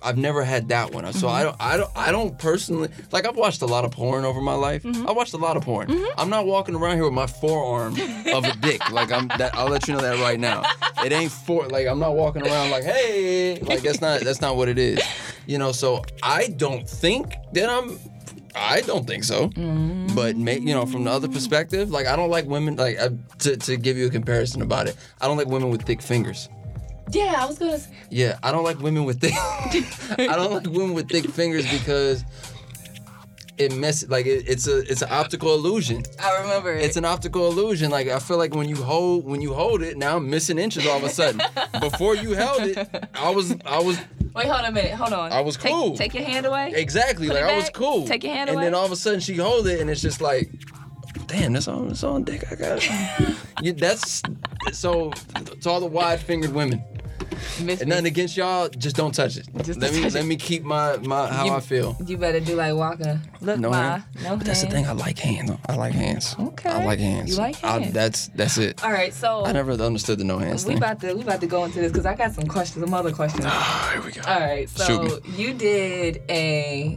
I've never had that one, so Mm-hmm. I don't, I don't, I don't personally like. I've watched a lot of porn over my life. Mm-hmm. I watched a lot of porn. I'm not walking around here with my forearm of a dick. Like I'm, that, I'll let you know that right now. It ain't for like I'm not walking around like, hey, like that's not that's not what it is. You know, so I don't think that I'm I don't think so. But may, you know, from the other perspective, like I don't like women like I, to to give you a comparison about it. I don't like women with thick fingers. Yeah, I was gonna. s- Yeah, I don't like women with thick I don't like women with thick fingers because it messes like it, it's a it's an optical illusion. I remember it. It's an optical illusion. Like I feel like when you hold when you hold it, now I'm missing inches all of a sudden. Before you held it, I was I was Wait, hold on a minute. Hold on. I was Take- cool. Take, your hand away. exactly Put like it I was cool. take your hand and away. And then all of a sudden she hold it, and it's just like, damn, that's on that's on dick. I got it. yeah, that's so to all the wide fingered women. Miss nothing against y'all, just don't touch it. Just let me let it. me keep my my how You- I feel. You better do like Walker. Look, No ma. hand. No But that's the thing. I like hands. I like hands. Okay. I like hands. You like I- that's that's it. All right, so I never understood the no hands we thing. about to we about to go into this because I got some questions, some other questions. Ah, here we go. All right, so you did a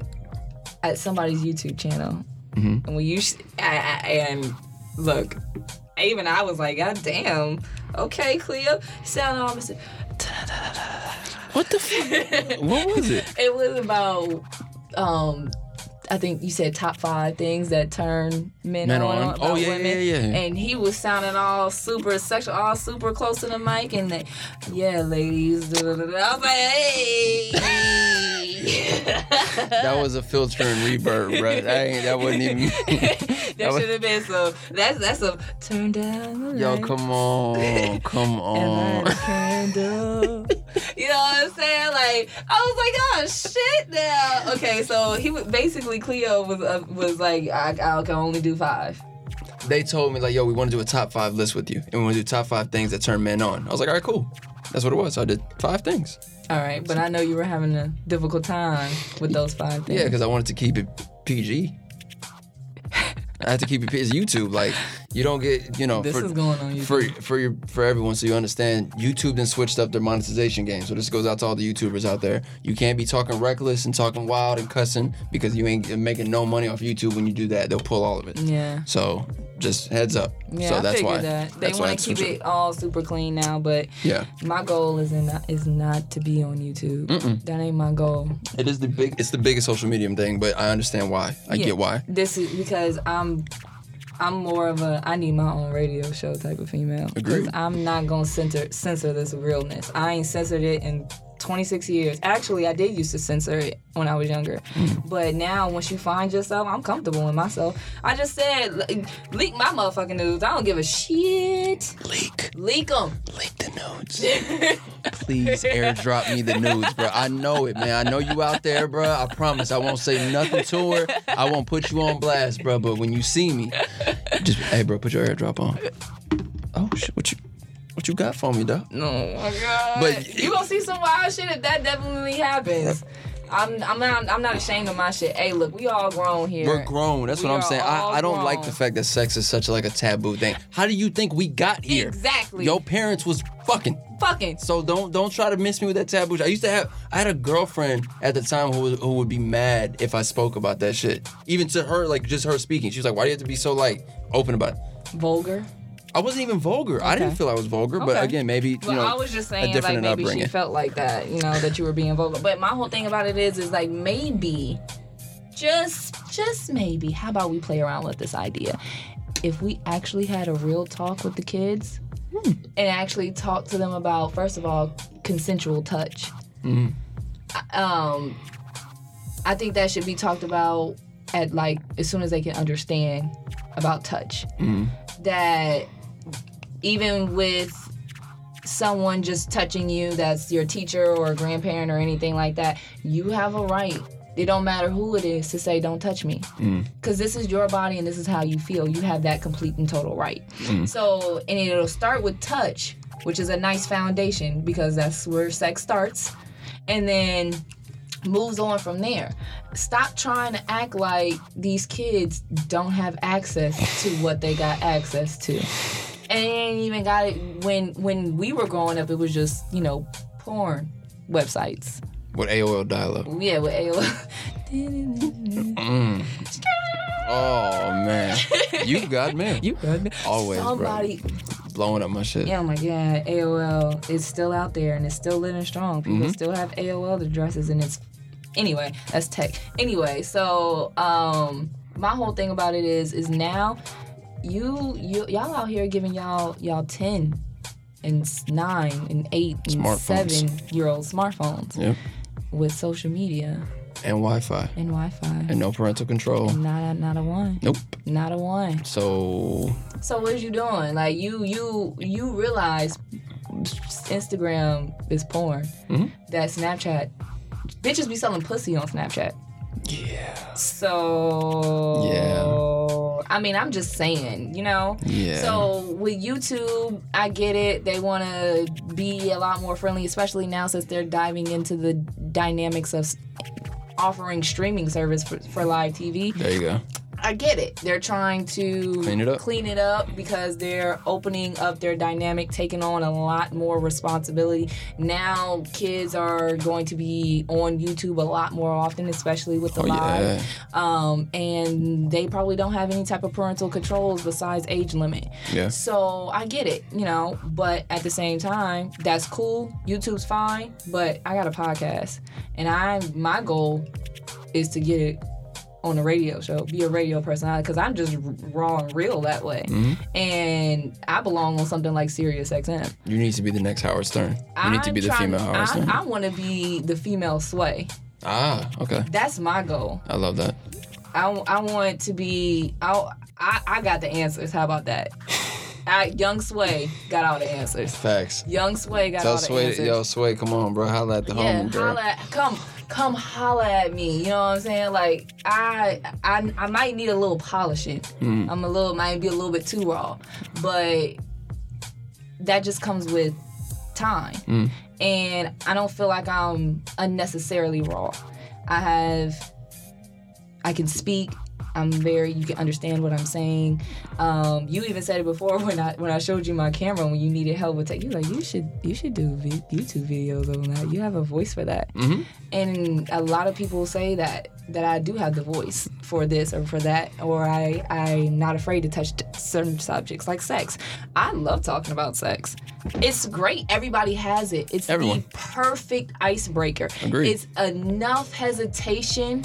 at somebody's YouTube channel, Mhm. and when you sh- I, I, and look, even I was like, God damn, okay, Cleo, sound all Mr. What the what was it? It was about um. I think you said top five things that turn men, Men on. on. Oh, yeah, women. yeah, yeah. And he was sounding all super sexual, all super close to the mic, and the, yeah, ladies. da, da, da, da. I was like, hey. That was a filter and reverb, bro. That ain't. That wasn't even. that was- should have been so. That's that's a turn down the Yo, light come on, come and on. light a candle. you know what I'm saying? Like I was like, oh shit, now. Okay, so he was basically Cleo was uh, was like, I, I can only do five. They told me like, yo, we want to do a top five list with you, and we want to do top five things that turn men on. I was like, all right, cool. That's what it was. So I did five things. All right, but I know you were having a difficult time with those five things. Yeah, because I wanted to keep it PG. I have to keep it. It's YouTube. Like, you don't get, you know, this for, is going on YouTube. for for your for everyone so you understand youtube then switched up their monetization game so this goes out to all the youtubers out there you can't be talking reckless and talking wild and cussing because you ain't making no money off youtube when you do that they'll pull all of it yeah. so just heads up Yeah, so I that's why that they want to keep it all super clean now, but yeah my goal is not is not to be on YouTube. Mm. That ain't my goal. it is the big it's the biggest social medium thing but i understand why i Yeah. get why This is because I'm I'm more of a I need my own radio show type of female. Agreed. I'm not gonna censor censor this realness. I ain't censored it in 26 years. Actually, I did used to censor it when I was younger, Mm. but now once you find yourself, I'm comfortable in myself. I just said le- leak my motherfucking news. I don't give a shit. leak Leak them. leak the nudes please airdrop me the nudes bro i know it man i know you out there bro i promise i won't say nothing to her i won't put you on blast bro but when you see me just hey bro put your airdrop on oh shit what you what you got for me dog Oh my god! But- you gonna see some wild shit if that definitely happens. I'm, I'm not I'm not ashamed of my shit. Hey, look, we all grown here. we're grown that's We what i'm saying I, I don't like the fact that sex is such like a taboo thing how do you think we got here Exactly. your parents was fucking Fucking. So don't don't try to miss me with that taboo. I used to have I had a girlfriend at the time who was, who would be mad if I spoke about that shit. Even to her, like just her speaking, she was like, "Why do you have to be so like open about it?" Vulgar. I wasn't even vulgar. I didn't feel I was vulgar, but again, maybe you Well, know, I was just saying, like maybe upbringing. she felt like that, you know, that you were being vulgar. But my whole thing about it is, is like maybe, just, just maybe. How about we play around with this idea? If we actually had a real talk with the kids, Hmm. and actually talk to them about, first of all, consensual touch. Mm-hmm. Um, I think that should be talked about at like as soon as they can understand about touch. Mm-hmm. That even with someone just touching you that's your teacher or a grandparent or anything like that, you have a right. It don't matter who it is to say don't touch me. Mm. Cuz this is your body and this is how you feel. You have that complete and total right. Mm. So, and it'll start with touch, which is a nice foundation because that's where sex starts. And then moves on from there. Stop trying to act like these kids don't have access to what they got access to. And they ain't even got it when when we were growing up. It was just you know porn websites. With AOL dial-up. Yeah, with AOL. Oh man, you got me. you got me. Always, bro. Somebody. blowing up my shit. Yeah, oh my god, AOL is still out there and it's still living strong. People Mm-hmm. still have AOL addresses and it's anyway, that's tech. Anyway, so um my whole thing about it is is now you you y'all out here giving y'all y'all 10 and 9 and 8 and 7 year old smartphones Yep. with social media And Wi-Fi. and Wi-Fi. And no parental control. not a, not a one. Nope. Not a one. So So what you doing? Like you you you realize Instagram is porn. Mhm. That Snapchat bitches be selling pussy on Snapchat. yeah, So Yeah. I mean, I'm just saying, you know. yeah. So with YouTube, I get it. They want to be a lot more friendly, especially now since they're diving into the dynamics of offering streaming service for, for live TV. there you go. I get it. They're trying to Clean it up. clean it up because they're opening up their dynamic, taking on a lot more responsibility. Now kids are going to be on YouTube a lot more often, especially with the Oh live. yeah. Um, and they probably don't have any type of parental controls besides age limit. Yeah. So I get it, you know, but at the same time, that's cool. YouTube's fine, but I got a podcast, and I my goal is to get it on a radio show, be a radio personality, because I'm just raw and real that way, Mm-hmm. and I belong on something like Sirius XM. You need to be the next Howard Stern. You need to be the trying- female Howard Stern. I, I want to be the female Sway. ah, okay. That's my goal. I love that. I, I want to be. I, I I got the answers. How about that? I, Young Sway got all the answers. Facts. Young Sway got Tell all the Sway, answers. yo, Sway, come on, bro. Holla at the yeah, homie, girl. holla at, come come holla at me. You know what I'm saying? Like I I I might need a little polishing. Mm. I'm a little might be a little bit too raw, but that just comes with time. Mm. And I don't feel like I'm unnecessarily raw. I have I can speak. I'm very. You can understand what I'm saying. Um, you even said it before when I when I showed you my camera when you needed help with tech. You like you should you should do vi- YouTube videos on that. You have a voice for that. Mm-hmm. And a lot of people say that that I do have the voice for this or for that, or I I'm not afraid to touch certain subjects like sex. I love talking about sex. It's great. Everybody has it. It's Everyone. the perfect icebreaker. Agreed. It's enough hesitation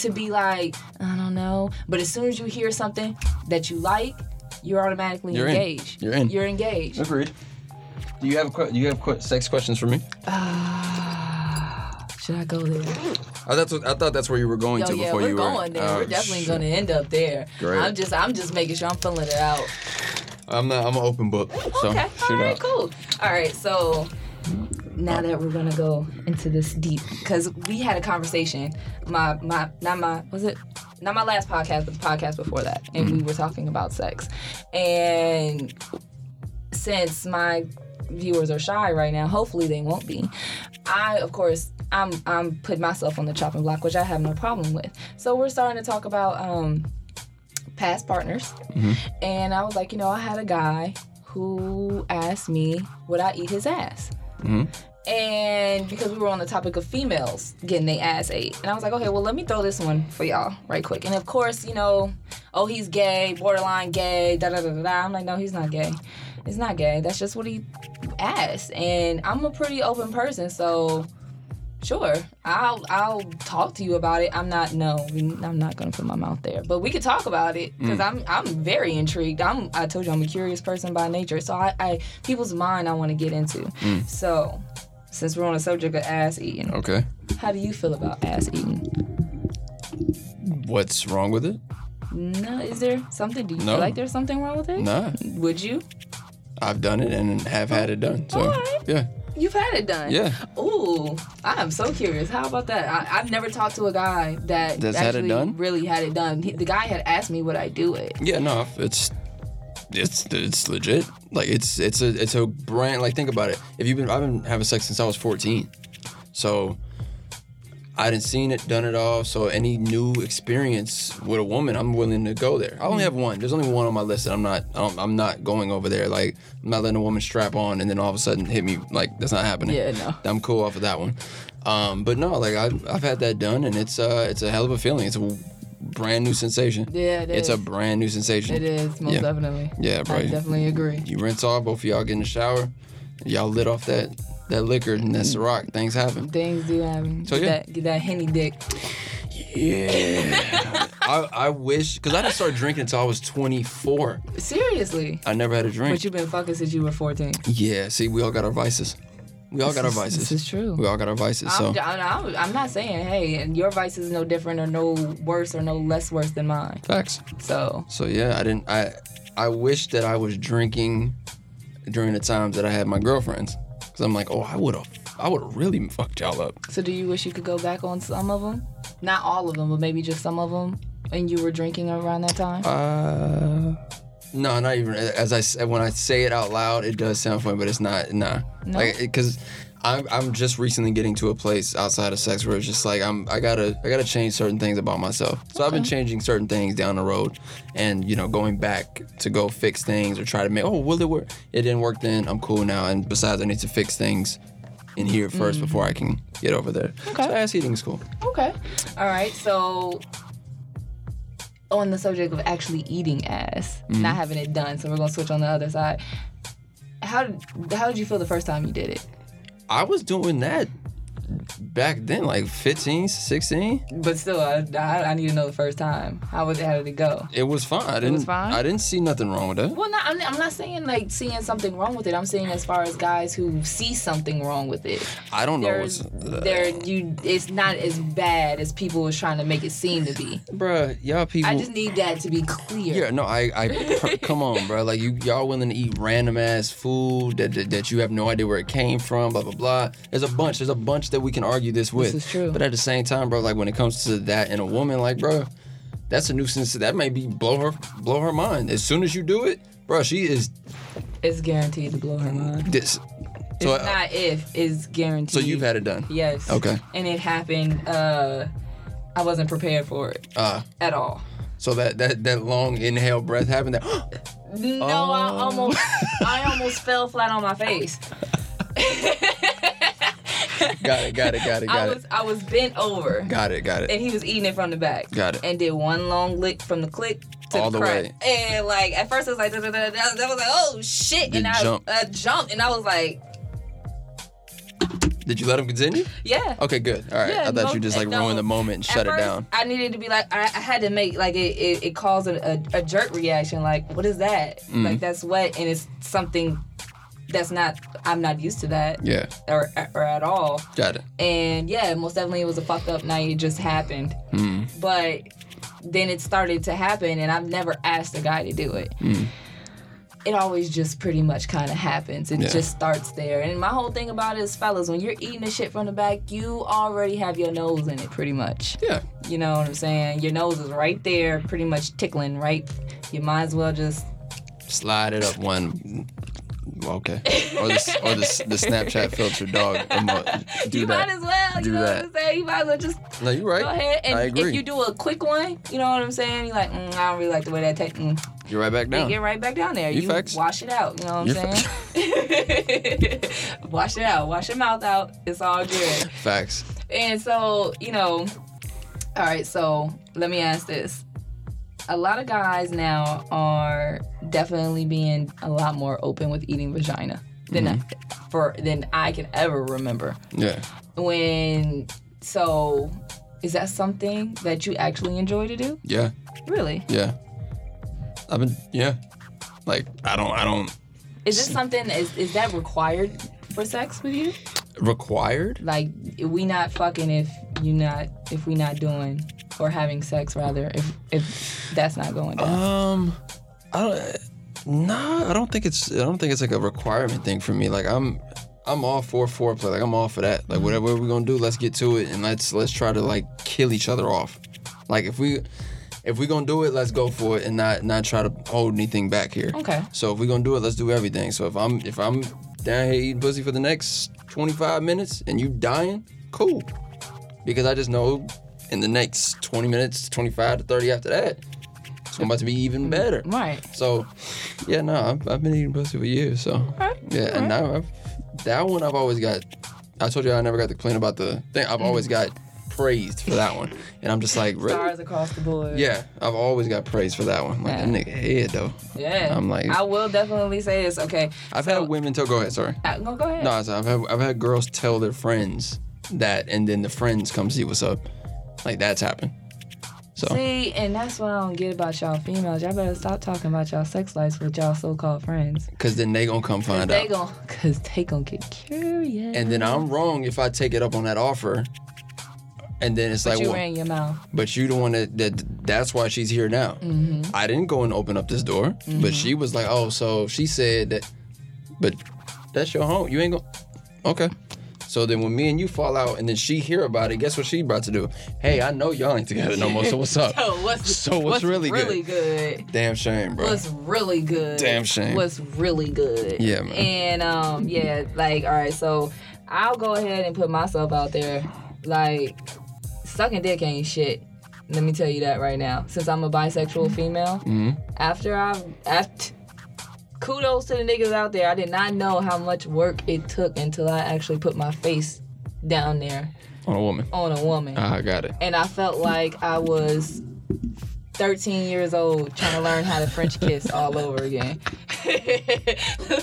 to be like, I don't know. But as soon as you hear something that you like, you're automatically You're in. engaged. You're in. You're engaged. Agreed. Do you have a que- do you have que- sex questions for me? Ah, should I go there? I thought I thought that's where you were going Yo, to yeah, before we're you were. going there. Oh, we're definitely going to end up there. Great. I'm just, I'm just making sure I'm filling it out. I'm not. I'm an open book. So okay, all right, out. cool. All right, so now that we're gonna go into this deep, because we had a conversation. My, my, not my, was it? Not my last podcast, but the podcast before that, and Mm-hmm. we were talking about sex. And since my viewers are shy right now, hopefully they won't be. I, of course, I'm I'm putting myself on the chopping block, which I have no problem with. So we're starting to talk about um, past partners, and I was like, you know, I had a guy who asked me would I eat his ass. Mhm. And because we were on the topic of females getting their ass ate, and I was like, okay, well, let me throw this one for y'all right quick. And of course, you know, oh, he's gay, borderline gay, da da da da. da. I'm like, no, he's not gay. It's not gay. That's just what he asked. And I'm a pretty open person, so sure, I'll I'll talk to you about it. I'm not no, I'm not gonna put my mouth there, but we could talk about it because mm. I'm I'm very intrigued. I'm I told you I'm a curious person by nature, so I, I people's mind I want to get into. Mm. So since we're on the subject of ass eating, Okay. how do you feel about ass eating? What's wrong with it? No, is there something? Do you No. feel like there's something wrong with it? Nah. Would you? I've done it and have had it done. So Alright. yeah, You've had it done. yeah. Ooh, I am so curious. How about that? I, I've never talked to a guy that That's had it actually done? really had it done. He, the guy had asked me would I do it. Yeah, no, it's it's it's legit. Like it's it's a it's a brand. Like think about it. If you've been I've been having sex since I was 14, so I didn't seen it, done it all. So any new experience with a woman, I'm willing to go there. I only have one. There's only one on my list that I'm not. I'm, I'm not going over there. Like I'm not letting a woman strap on and then all of a sudden hit me. Like that's not happening. Yeah, no. I'm cool off of that one. Um, but no, like I've, I've had that done and it's uh it's a hell of a feeling. It's a brand new sensation. Yeah, it it's is. a brand new sensation. It is most Yeah. definitely. Yeah, bro. I definitely agree. You rinse off, both of y'all get in the shower, y'all lit off that that liquor and that Ciroc. Things happen. Things do happen. So, get yeah. that get that henny dick. Yeah. I, I wish, because I didn't start drinking until I was 24. Seriously. I never had a drink. But you've been fucking since you were 14. yeah, see, we all got our vices. We all got our vices. This is true. We all got our vices. So, I'm, I'm, I'm not saying, hey, and your vice is no different or no worse or no less worse than mine. facts. So, So, yeah, I didn't, I, I wish that I was drinking during the times that I had my girlfriends. Because I'm like, oh, I would have, I would have really fucked y'all up. so do you wish you could go back on some of them? Not all of them, but maybe just some of them. And you were drinking around that time. Uh, no, not even. As I say- when I say it out loud, it does sound funny, but it's not. Nah, No? like because I'm I'm just recently getting to a place outside of sex where it's just like I'm I gotta I gotta change certain things about myself. So I've been changing certain things down the road, and you know going back to go fix things or try to make. Oh, will it work? It didn't work then. I'm cool now. And besides, I need to fix things in here 1st mm. before I can get over there. Okay. So ass eating is cool. Okay. All right. So, on the subject of actually eating ass, Mm-hmm. not having it done, so we're gonna switch on the other side. How did how did you feel the first time you did it? I was doing that back then, like 15, 16. But still, I, I, I need to know the first time. How was it? How did it go? It was fine. I didn't. was fine? I didn't see nothing wrong with it. Well, not, I'm, I'm not saying like seeing something wrong with it. I'm saying as far as guys who see something wrong with it. I don't know. What's, uh, there, you, it's not as bad as people was trying to make it seem to be. bruh, y'all people. I just need that to be clear. yeah, no, I, I, pr- come on, bro. Like you, y'all willing to eat random ass food that, that that you have no idea where it came from, blah blah blah. There's a bunch. There's a bunch that we can argue this with. is true. But at the same time, bro, like when it comes to that and a woman, like, bro, that's a nuisance. That may be blow her, blow her mind. As soon as you do it, bro, she is It's guaranteed to blow her mind. this. It's So, uh, not if, it's guaranteed. so you've had it done. Yes. Okay. And it happened. Uh, I wasn't prepared for it Uh, at all. so that that that long inhale breath happened. That No, I Oh. almost, I almost fell flat on my face. got it, got it, got it, I got was, it, I was bent over, got it, got it. and he was eating it from the back. Got it. And did one long lick from the click to All the, the crack. way. And like at first it was like, da, da, da, da, da, that was like, oh shit, Did and I jump. Uh, jumped, and I was like, Did you let him continue? yeah. Okay, good. All right. Yeah, I thought no, you just like no. ruined the moment and shut it down. I needed to be like, I, I had to make like it, it, it caused a, a, a jerk reaction. Like, what is that? Mm. Like that's wet, and it's something that's not. I'm not used to that, Yeah, or or at all. got it. And yeah, most definitely it was a fucked up night. It just happened, Mm. but then it started to happen, and I've never asked a guy to do it. Mm. It always just pretty much kind of happens. It Yeah. just starts there. And my whole thing about it is, fellas, when you're eating the shit from the back, you already have your nose in it, pretty much. Yeah. You know what I'm saying? Your nose is right there, pretty much tickling, right? You might as well just. Slide it up one. Okay. Or the or the, the Snapchat filter dog. emo- Do you that. might as well. You know that. what I'm saying? You might as well just no, you're right. go ahead. And I agree. if you do a quick one, you know what I'm saying? You're like, mm, I don't really like the way that takes. Mm. You're right back down. You down. Get right back down there. You You, facts. wash it out. You know what You're I'm saying? wash it out. Wash your mouth out. It's all good. Facts. And so, you know, all right, so let me ask this. A lot of guys now are definitely being a lot more open with eating vagina than Mm-hmm. for than I can ever remember. Yeah. When so is that something that you actually enjoy to do? Yeah. Really? Yeah. I've been. Yeah. Like I don't. I don't. Is this something is is that required for sex with you? Required. Like we not fucking if you not if we not doing or having sex rather if if that's not going down. Um, I don't. Nah, I don't think it's. I don't think it's like a requirement thing for me. Like I'm, I'm all for foreplay. Like I'm all for that. Like whatever we're gonna do, let's get to it and let's let's try to like kill each other off. Like if we, if we gonna do it, let's go for it and not not try to hold anything back here. Okay. So if we gonna do it, let's do everything. So if I'm if I'm down here eating pussy for the next 25 minutes and you dying, cool. because I just know in the next 20 minutes, 25 to 30 after that, it's about to be even better. Right. So, yeah, no, I've, I've been eating pussy for years. So, Okay, yeah, and now I've, that one I've always got. I told you I never got to complain about the thing. I've always got praised for that one, and I'm just like, really? Stars across the board. Yeah, I've always got praised for that one. Like Yeah. that nigga head though. Yeah. I'm like- I will definitely say this. Okay. I've So- had women tell. Go ahead, sorry. Uh, go, go ahead. No, I've had I've had girls tell their friends that, and then the friends come see what's up. Like that's happened. So See, and that's what I don't get about y'all females. Y'all better stop talking about y'all sex lives with y'all so-called friends. because then they gonna come find They out, gon' cause they gonna get curious. and then I'm wrong if I take it up on that offer. And then it's but like, you well, ran your mouth. but you the one that, that that's why she's here now. Mm-hmm. I didn't go and open up this door, but she was like, oh, so she said that, but that's your home. You ain't go. Okay. So then when me and you fall out and then she hear about it, guess what she about to do? Hey, I know y'all ain't together no more. So what's up? So what's So what's really good? really good? Damn shame, bro. What's really good? Damn shame. What's really good? Yeah, man. And um, yeah, like all right, so I'll go ahead and put myself out there. Like, sucking dick ain't shit. Let me tell you that right now. Since I'm a bisexual female, hmm after I've after kudos to the niggas out there. I did not know how much work it took until I actually put my face down there On a woman. on a woman. Ah, I got it. and I felt like I was 13 years old trying to learn how to French kiss all over again.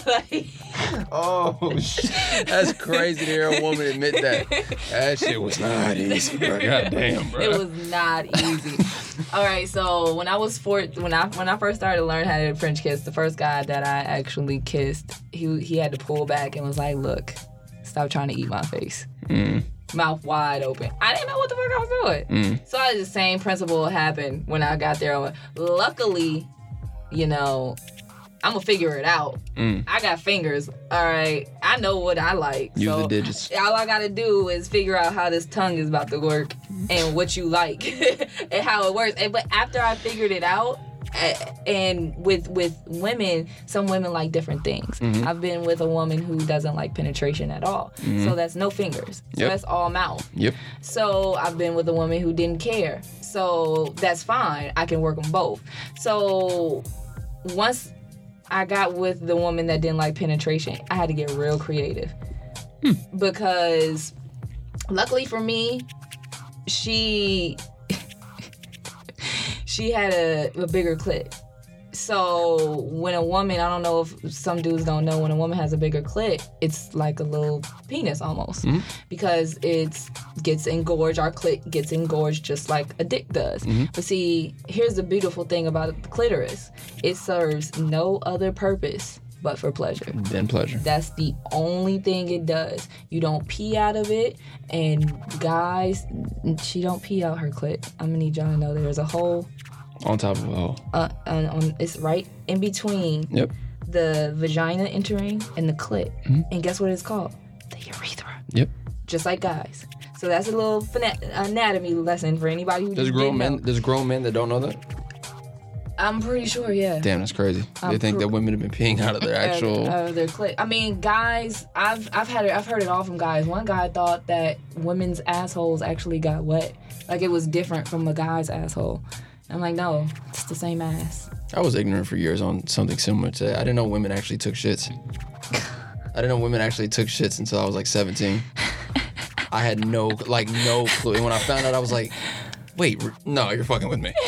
like, Oh, shit. that's crazy to hear a woman admit that. That shit was not easy, bro. God damn, bro. it was not easy. all right, so when I was four, when I when I first started to learn how to French kiss, the first guy that I actually kissed, he he had to pull back and was like, "Look, stop trying to eat my face." Mm, Mouth wide open. I didn't know what the fuck I was doing. mm, So the same principle happened when I got there. Luckily, you know, I'm gonna figure it out. mm. I got fingers. All right, I know what I like. Use so the digits. all I gotta do is figure out how this tongue is about to work and what you like and how it works. And, but after I figured it out, and with with women, some women like different things. Mm-hmm. I've been with a woman who doesn't like penetration at all, so that's no fingers. So Yep. that's all mouth. Yep. So I've been with a woman who didn't care. So that's fine. I can work them both. So once I got with the woman that didn't like penetration, I had to get real creative. Because luckily for me, she she had a, a bigger clit. So when a woman, I don't know if some dudes don't know, when a woman has a bigger clit, it's like a little penis almost mm-hmm. because it gets engorged. Our clit gets engorged just like a dick does. Mm-hmm. But see, here's the beautiful thing about the clitoris: it serves no other purpose but for pleasure. Then pleasure. That's the only thing it does. You don't pee out of it, and guys, she don't pee out her clit. I'm gonna need y'all to know there's a hole. On top of a hole. Uh, on, on it's right in between Yep. the vagina entering and the clit. And guess what it's called? The urethra. Yep. Just like guys. So that's a little anatomy lesson for anybody who There's just grown men. know. There's grown men that don't know that. I'm pretty sure, yeah. Damn, that's crazy. They I'm think that women have been peeing out of their actual. uh, uh, their clit. I mean, guys, I've I've had it. I've heard it all from guys. One guy thought that women's assholes actually got wet, like it was different from a guy's asshole. I'm like, no, it's the same ass. I was ignorant for years on something similar to that. I didn't know women actually took shits. I didn't know women actually took shits until I was like 17. I had no, like, no clue. And when I found out, I was like, wait, no, you're fucking with me.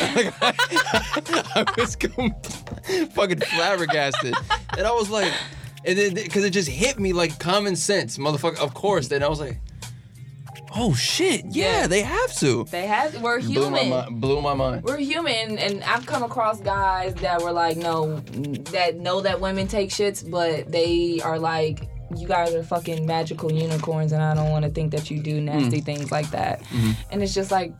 I was fucking flabbergasted. And I was like, and then, because it just hit me like common sense, motherfucker. Of course. Then I was like, oh shit, yeah, Yeah. they have to. They have. We're Blew my, human. blew my mind. We're human, and I've come across guys that were like, no, that know that women take shits, but they are like, you guys are fucking magical unicorns, and I don't want to think that you do nasty hmm. things like that. Mm-hmm. And it's just like,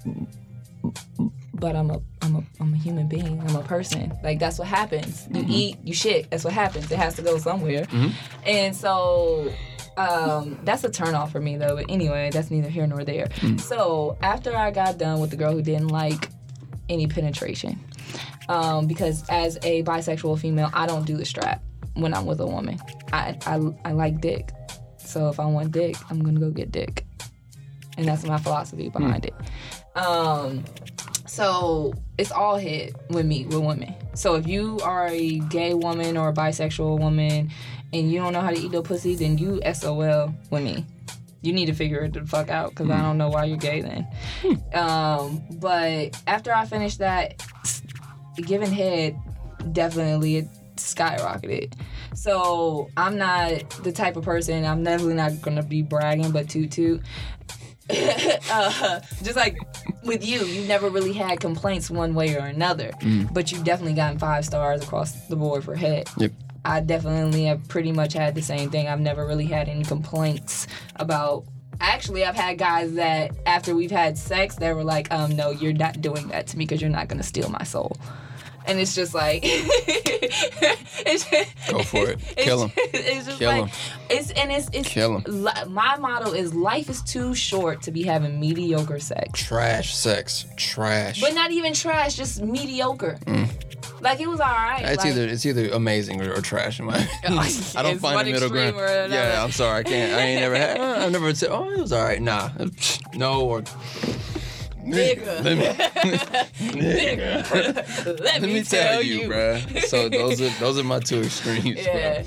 but I'm a, I'm a, I'm a human being. I'm a person. Like that's what happens. You eat, you shit. That's what happens. It has to go somewhere. And so um, that's a turnoff for me though. But anyway, that's neither here nor there. So after I got done with the girl who didn't like any penetration, um, because as a bisexual female, I don't do the strap when I'm with a woman. I, I, I like dick. So if I want dick, I'm gonna go get dick. and that's my philosophy behind it. Um, so it's all hit with me with women. So if you are a gay woman or a bisexual woman and you don't know how to eat no pussy, then you SOL with me. You need to figure it the fuck out because I don't know why you're gay then. Um, but after I finished that, giving head definitely it skyrocketed. So I'm not the type of person. I'm definitely not gonna be bragging, but toot toot. uh, just like with you, you've never really had complaints one way or another, but you've definitely gotten five stars across the board for head. Yep. I definitely have pretty much had the same thing. I've never really had any complaints about. Actually, I've had guys that after we've had sex, they were like, "Um, no, you're not doing that to me because you're not gonna steal my soul." And it's just like, it's just, Go for it. Kill just- It's just Kill like 'em. it's and it's it's Kill li- my motto is life is too short to be having mediocre sex. Trash sex. Trash. But not even trash, just mediocre. Like it was all right. It's like, either it's either amazing or, or trash in my opinion. I don't find the middle ground. Yeah, I'm sorry, I can't. I ain't never had. uh, I've never said, oh, it was all right. Nah, no or. Nigga. Let me, Let, let me tell you, bruh. So those are those are my two extremes, Yeah. bro.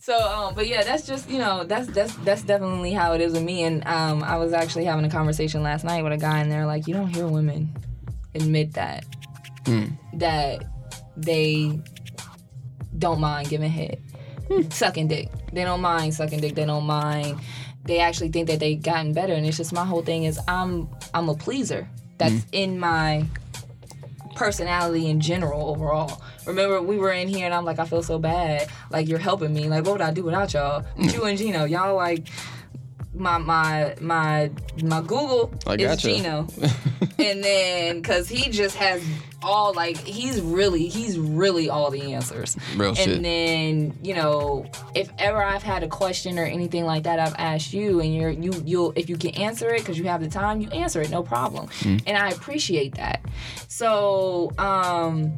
So, um, but yeah, that's just you know that's that's that's definitely how it is with me. And um, I was actually having a conversation last night with a guy, and they're like, you don't hear women admit that that they don't mind giving head, sucking dick. They don't mind sucking dick. They don't mind. They actually think that they've gotten better, and it's just my whole thing is I'm I'm a pleaser. That's mm-hmm. in my personality in general overall. Remember, we were in here and I'm like, I feel so bad. Like you're helping me. Like what would I do without y'all? Mm. You and Gino, y'all like my my my my Google I is gotcha. Gino, and then because he just has all like he's really he's really all the answers. Real and shit. then you know if ever I've had a question or anything like that, I've asked you, and you're you you'll if you can answer it because you have the time, you answer it, no problem. Mm. And I appreciate that. So um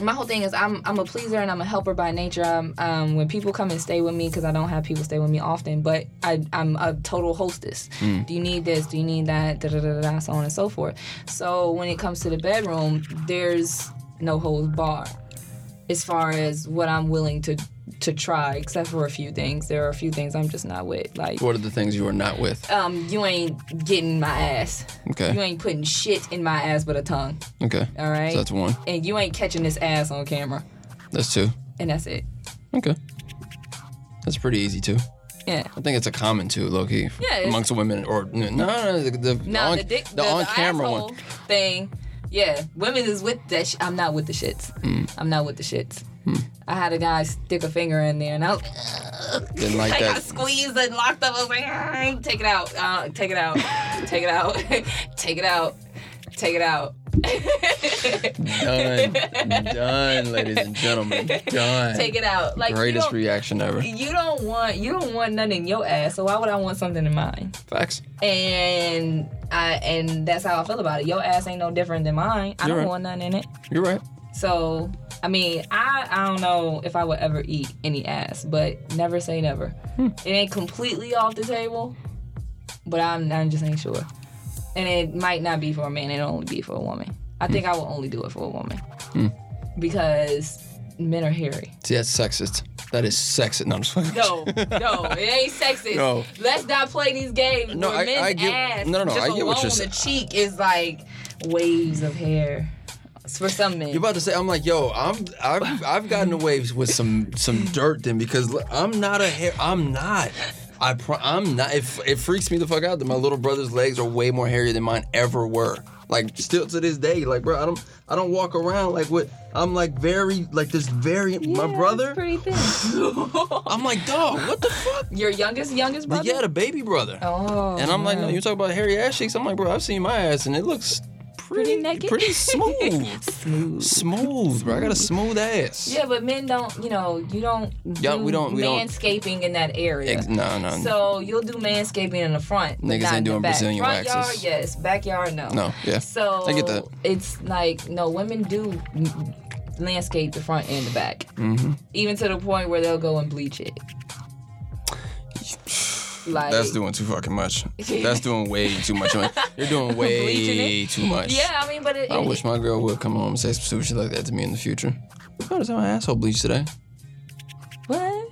my whole thing is I'm I'm a pleaser and I'm a helper by nature. I'm, um, when people come and stay with me, because I don't have people stay with me often, but I I'm a total hostess. Do you need this? Do you need that? Da da da da. So on and so forth. So when it comes to the bedroom, there's no holds bar as far as what I'm willing to to try, except for a few things. There are a few things I'm just not with. Like What are the things you are not with? um, you ain't getting my ass. Okay. You ain't putting shit in my ass but a tongue. Okay. All right. So that's one. and you ain't catching this ass on camera. That's two. And that's it. Okay. That's pretty easy too. Yeah. I think it's a common too, low key. Yeah, Amongst women or no, no, no the, the, Now on, the dick, the, the, on camera one. thing. Yeah, women is with that. Sh- I'm not with the shits. Mm. I'm not with the shits. I had a guy stick a finger in there, and I was Didn't like I got that. squeezed and locked up. I was like, "Ah, take it out, uh, take it out, take it out, take it out, take it out. Done. Done, ladies and gentlemen. Done. Take it out. Like Greatest reaction ever. you don't want you don't want nothing in your ass. So why would I want something in mine? Facts. And I and that's how I feel about it. Your ass ain't no different than mine. I You're don't right. want nothing in it. You're right. So I mean, I I don't know if I would ever eat any ass, but never say never. Hmm. It ain't completely off the table, but I'm I just ain't sure. And it might not be for a man. It'll only be for a woman. I think I will only do it for a woman Hmm. because men are hairy. See, that's sexist. That is sexist. No, I'm just No, no, it ain't sexist. No. Let's not play these games. No, I- men's I get- ass, no, no, no, just I get what you're saying. the cheek is like waves of hair. For some men. You're about to say, I'm like, yo, I'm, I've, I've gotten away with some, some dirt then because I'm not a hair. I'm not. I, pro- I'm not. It, it freaks me the fuck out that my little brother's legs are way more hairy than mine ever were. Like still to this day, like bro, I don't, I don't walk around like what. I'm like very, like this very. my brother, pretty thin. I'm like, dog, what the fuck? Your youngest, youngest brother. Yeah, the baby brother. Oh. And I'm like, no, you talk about hairy ass cheeks. I'm like, bro, I've seen my ass and it looks pretty, Pretty naked? pretty smooth, smooth. smooth, bro. I got a smooth ass. Yeah, but men don't. You know, you don't. Yeah, do we don't- we don't- manscaping in that area. Ex- no, no, So you'll do manscaping in the front. Niggas ain't in the doing back. Brazilian front waxes. yard, yes. Backyard, no. no, yeah. So I get that. It's like no, women do landscape the front and the back, Mm-hmm. even to the point where they'll go and bleach it. Like That's doing too fucking much. That's doing way too much. You're doing way Bleaching too much. Yeah, I mean, but it, I it- wish my girl would come home and say some stupid shit like that to me in the future. Notice how my asshole bleached today. what?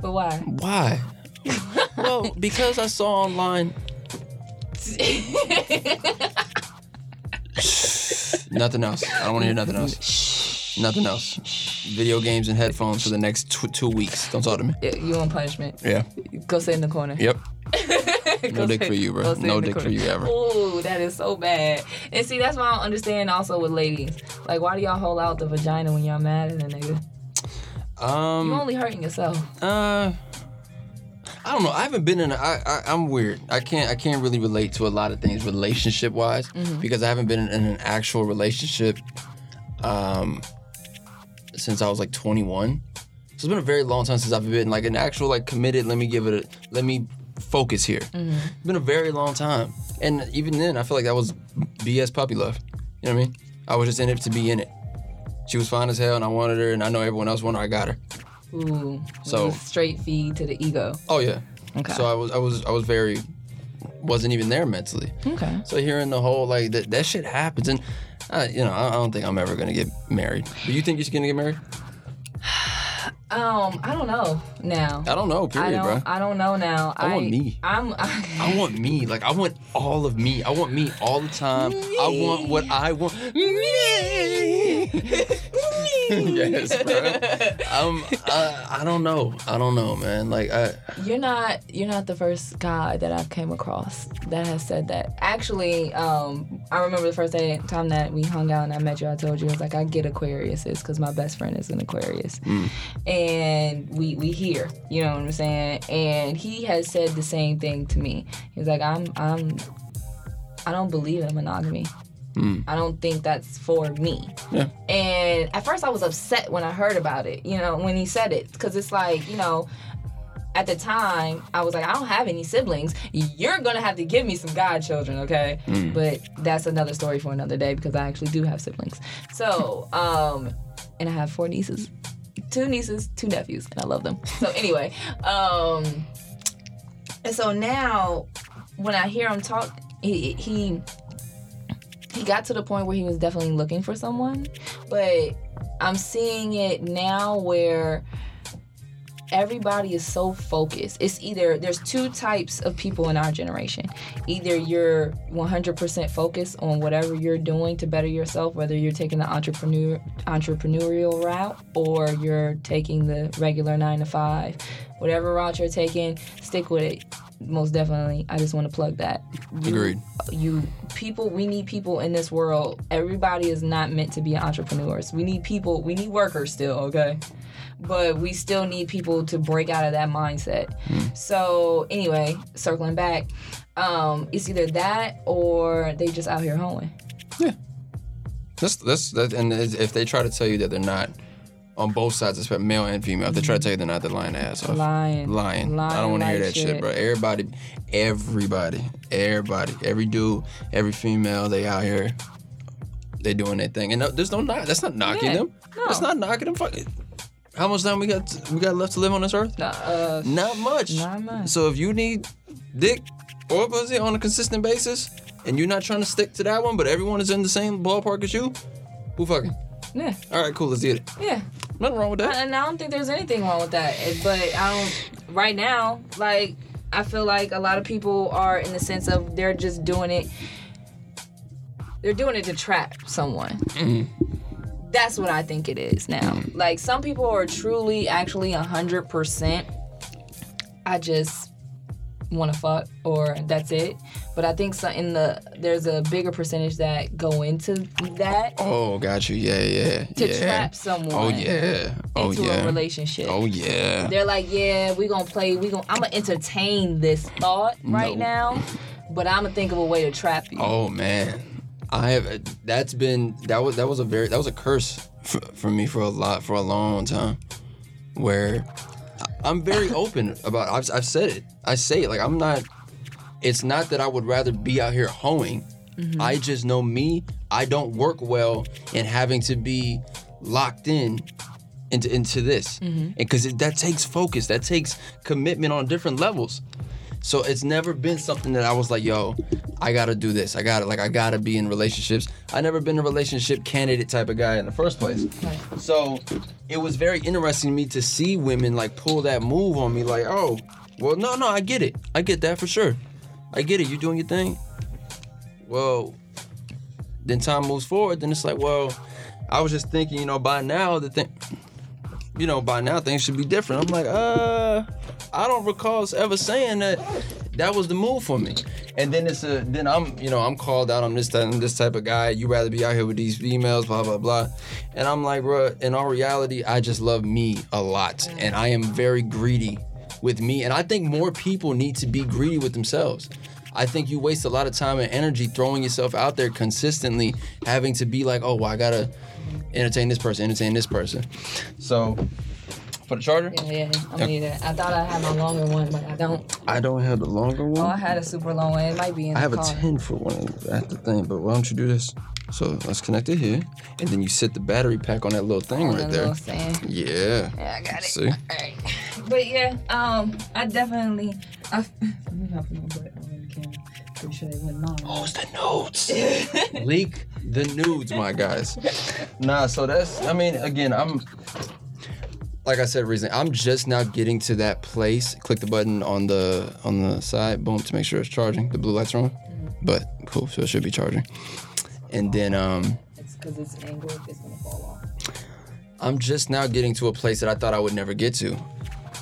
But why? Why? well, because I saw online. Nothing else. I don't want to hear nothing else. Nothing else. Video games and headphones for the next tw- two weeks. Don't talk to me. you want punishment? Yeah. Go sit in the corner. Yep. No dick for you, bro. No in dick for you ever. Ooh, that is so bad. And see, that's why I don't understand also with ladies. Like, why do y'all hold out the vagina when y'all mad at a nigga? Um, You only hurting yourself. Uh. I don't know. I haven't been in. A, I, I I'm weird. I can't. I can't really relate to a lot of things relationship wise because I haven't been in an actual relationship. Um. Since I was like 21, so it's been a very long time since I've been like an actual like committed. Let me give it a. Let me focus here. It's been a very long time, and even then, I feel like that was BS puppy love. You know what I mean? I was just in it to be in it. She was fine as hell, and I wanted her, and I know everyone else wanted her. I got her. Ooh. So- straight feed to the ego. Oh yeah. Okay. So I was I was I was very wasn't even there mentally. Okay. So hearing the whole like that that shit happens and uh, you know I, I don't think I'm ever gonna get married. Do you think you're gonna get married? Um, I don't know now. I don't know. I Period, don't. bro. I don't know now. I want me. I'm. I want me. Like I want all of me. I want me all the time. I want what I want. Me. yes, bro. Um, I, I don't know. I don't know, man. Like I. You're not you're not the first guy that I've came across that has said that. Actually, um, I remember the first day time that we hung out and I met you. I told you I was like I get Aquariuses because my best friend is an Aquarius, and we we hear, you know what I'm saying. And he has said the same thing to me. He's like I'm I'm I don't believe in monogamy. I don't think that's for me. Yeah. And at first, I was upset when I heard about it, you know, when he said it, because it's like, you know, at the time, I was like, I don't have any siblings. You're gonna have to give me some godchildren, okay? But that's another story for another day because I actually do have siblings. So, um, and I have four nieces, two nieces, two nephews, and I love them. So anyway, um, and so now when I hear him talk, he he he got to the point where he was definitely looking for someone, but I'm seeing it now where everybody is so focused. It's either there's two types of people in our generation. Either you're 100% focused on whatever you're doing to better yourself, whether you're taking the entrepreneur entrepreneurial route or you're taking the regular 9 to 5. Whatever route you're taking, stick with it. Most definitely. I just want to plug that. You- Agreed. you people we need people in this world everybody is not meant to be entrepreneurs we need people we need workers still okay but we still need people to break out of that mindset so anyway circling back um it's either that or they just out here hoeing Yeah. That's that's that, and if they try to tell you that they're not on both sides, especially male and female, if they try to tell you they're not, they're lying ass off. lying Lying. I don't want to hear that shit. bro. Everybody, everybody, everybody, every dude, every female, they out here, they doing their thing, and no, there's no knock. That's not knocking Yeah, them. no. That's not knocking them. Fuck it. How much time we got? We got left to live on this earth? Nah, uh, Not much. Not much. So if you need dick or pussy on a consistent basis, and you're not trying to stick to that one, but everyone is in the same ballpark as you, who fucking? yeah All right, cool. Let's get it. yeah Nothing wrong with that. and I don't think there's anything wrong with that. But I don't. Right now, like I feel like a lot of people are in the sense of they're just doing it. They're doing it to trap someone. Mm-hmm. That's what I think it is now. Mm-hmm. Like some people are truly, actually, hundred percent. I just want to fuck, or that's it. But I think so in the there's a bigger percentage that go into that Oh, got you. Yeah, yeah, to yeah. trap someone Oh yeah. Oh into yeah. a relationship. Oh yeah. They're like, yeah, we gonna play. We gonna. I'm gonna entertain this thought right No. now, but I'm gonna think of a way to trap you. Oh man, I have. That's been that was that was a very that was a curse for, for me for a lot for a long time, where I'm very open about. I've I've said it. I say it like I'm not. It's not that I would rather be out here hoeing. Mm-hmm. I just know me. I don't work well in having to be locked in into into this, mm-hmm. because that takes focus. That takes commitment on different levels. So it's never been something that I was like, yo, I gotta do this. I gotta like I gotta be in relationships. I never been a relationship candidate type of guy in the first place. So it was very interesting to me to see women like pull that move on me, like, oh, well, no, no, I get it. I get that for sure. I get it. You doing your thing. Well, then time moves forward, then it's like, well, I was just thinking, you know, by now the thing you know, by now things should be different. I'm like, uh, I don't recall ever saying that that was the move for me. And then it's a then I'm you know I'm called out. I'm this type, I'm this type of guy. You rather be out here with these females, blah blah blah. And I'm like, bro. In all reality, I just love me a lot, and I am very greedy with me. And I think more people need to be greedy with themselves. I think you waste a lot of time and energy throwing yourself out there consistently, having to be like, oh, well, I gotta entertain this person, entertain this person. So, for the charger, Yeah, yeah. I need it. I thought I had my longer one, but I don't. I don't have the longer one. Oh, I had a super long one. It might be in I the have a 10 for one at the thing, but why don't you do this? So let's connect it here, and then you sit the battery pack on that little thing On right that there. little stand. Yeah. Yeah, I got it. See? Alright. But yeah, um, I definitely. I, let me help you put on the camera. Pretty sure they wouldn't. Oh, it's the nudes. Leak the nudes, my guys. Nah, so that's. I mean, again, I'm. Like I said recently, I'm just now getting to that place. Click the button on the on the side, boom, to make sure it's charging. The blue lights are on, but cool, so it should be charging. And then um, It's because it's angled. It's gonna fall off. I'm just now getting to a place that I thought I would never get to.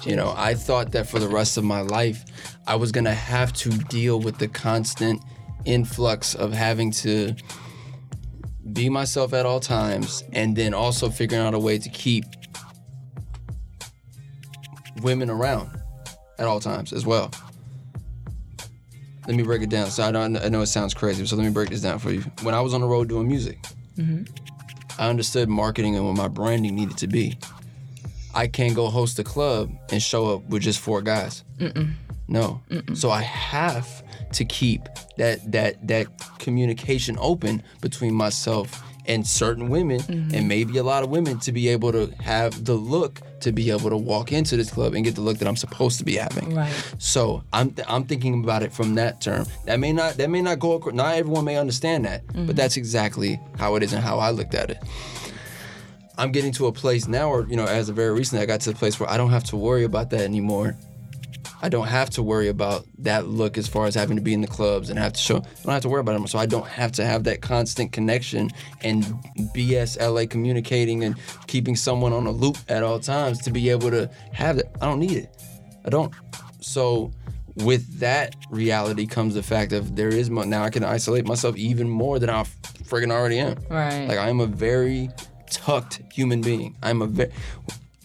You know, I thought that for the rest of my life, I was gonna have to deal with the constant influx of having to be myself at all times and then also figuring out a way to keep women around at all times as well. Let me break it down. So I know, I know it sounds crazy, so let me break this down for you. When I was on the road doing music, mm-hmm. I understood marketing and what my branding needed to be. I can't go host a club and show up with just four guys. No. So I have to keep that that that communication open between myself and certain women and mm-hmm. maybe a lot of women to be able to have the look to be able to walk into this club and get the look that I'm supposed to be having. Right. So I'm th- I'm thinking about it from that term. That may not that may not go across. Not everyone may understand that, but mm-hmm. that's exactly how it is and how I looked at it. I'm getting to a place now, or you know, as of very recently, I got to the place where I don't have to worry about that anymore. I don't have to worry about that look as far as having to be in the clubs and have to show. I don't have to worry about them, So I don't have to have that constant connection and BS LA communicating and keeping someone on a loop at all times to be able to have it. I don't need it. I don't. So with that reality comes the fact of there is mo- now I can isolate myself even more than I friggin' already am. Right. Like I am a very tucked human being. I'm a very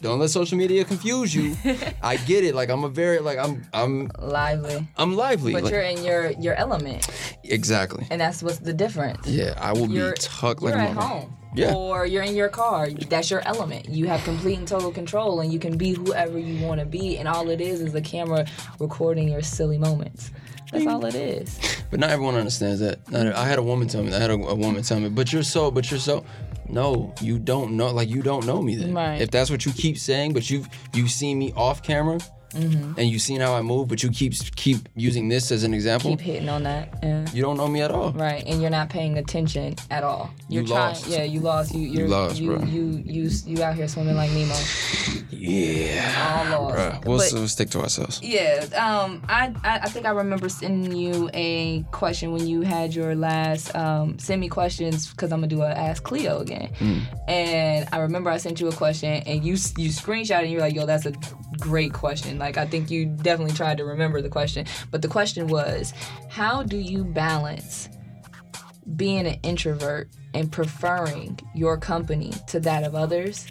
don't let social media confuse you. I get it. Like I'm a very like I'm I'm Lively. I'm lively. But Like, you're in your your element, exactly. and that's what's the difference. Yeah, I will You're be tucked like you're at home. Yeah. Or you're in your car. That's your element. You have complete and total control, and you can be whoever you want to be. And all it is is the camera recording your silly moments. That's all it is. But not everyone understands that. Not, I had a woman tell me. I had a, a woman tell me. But you're so. But you're so. No, you don't know. Like you don't know me. Then. Right. If that's what you keep saying, but you've you've seen me off camera, Mm-hmm. and you've seen how I move, but you keep keep using this as an example. Keep hitting on that. Yeah. You don't know me at all. Right, and you're not paying attention at all. You You're trying, lost. yeah, you lost. You you're, lost, you, bro. you you you out here swimming like Nemo. Yeah. All lost. Bruh, we'll, But- we'll stick to ourselves. Yeah, um, I, I I think I remember sending you a question when you had your last um, send me questions because I'm gonna do a Ask Cleo again, and I remember I sent you a question and you you screenshot and you're like, yo, that's a great question. Like I think you definitely tried to remember the question, but the question was, how do you balance being an introvert and preferring your company to that of others,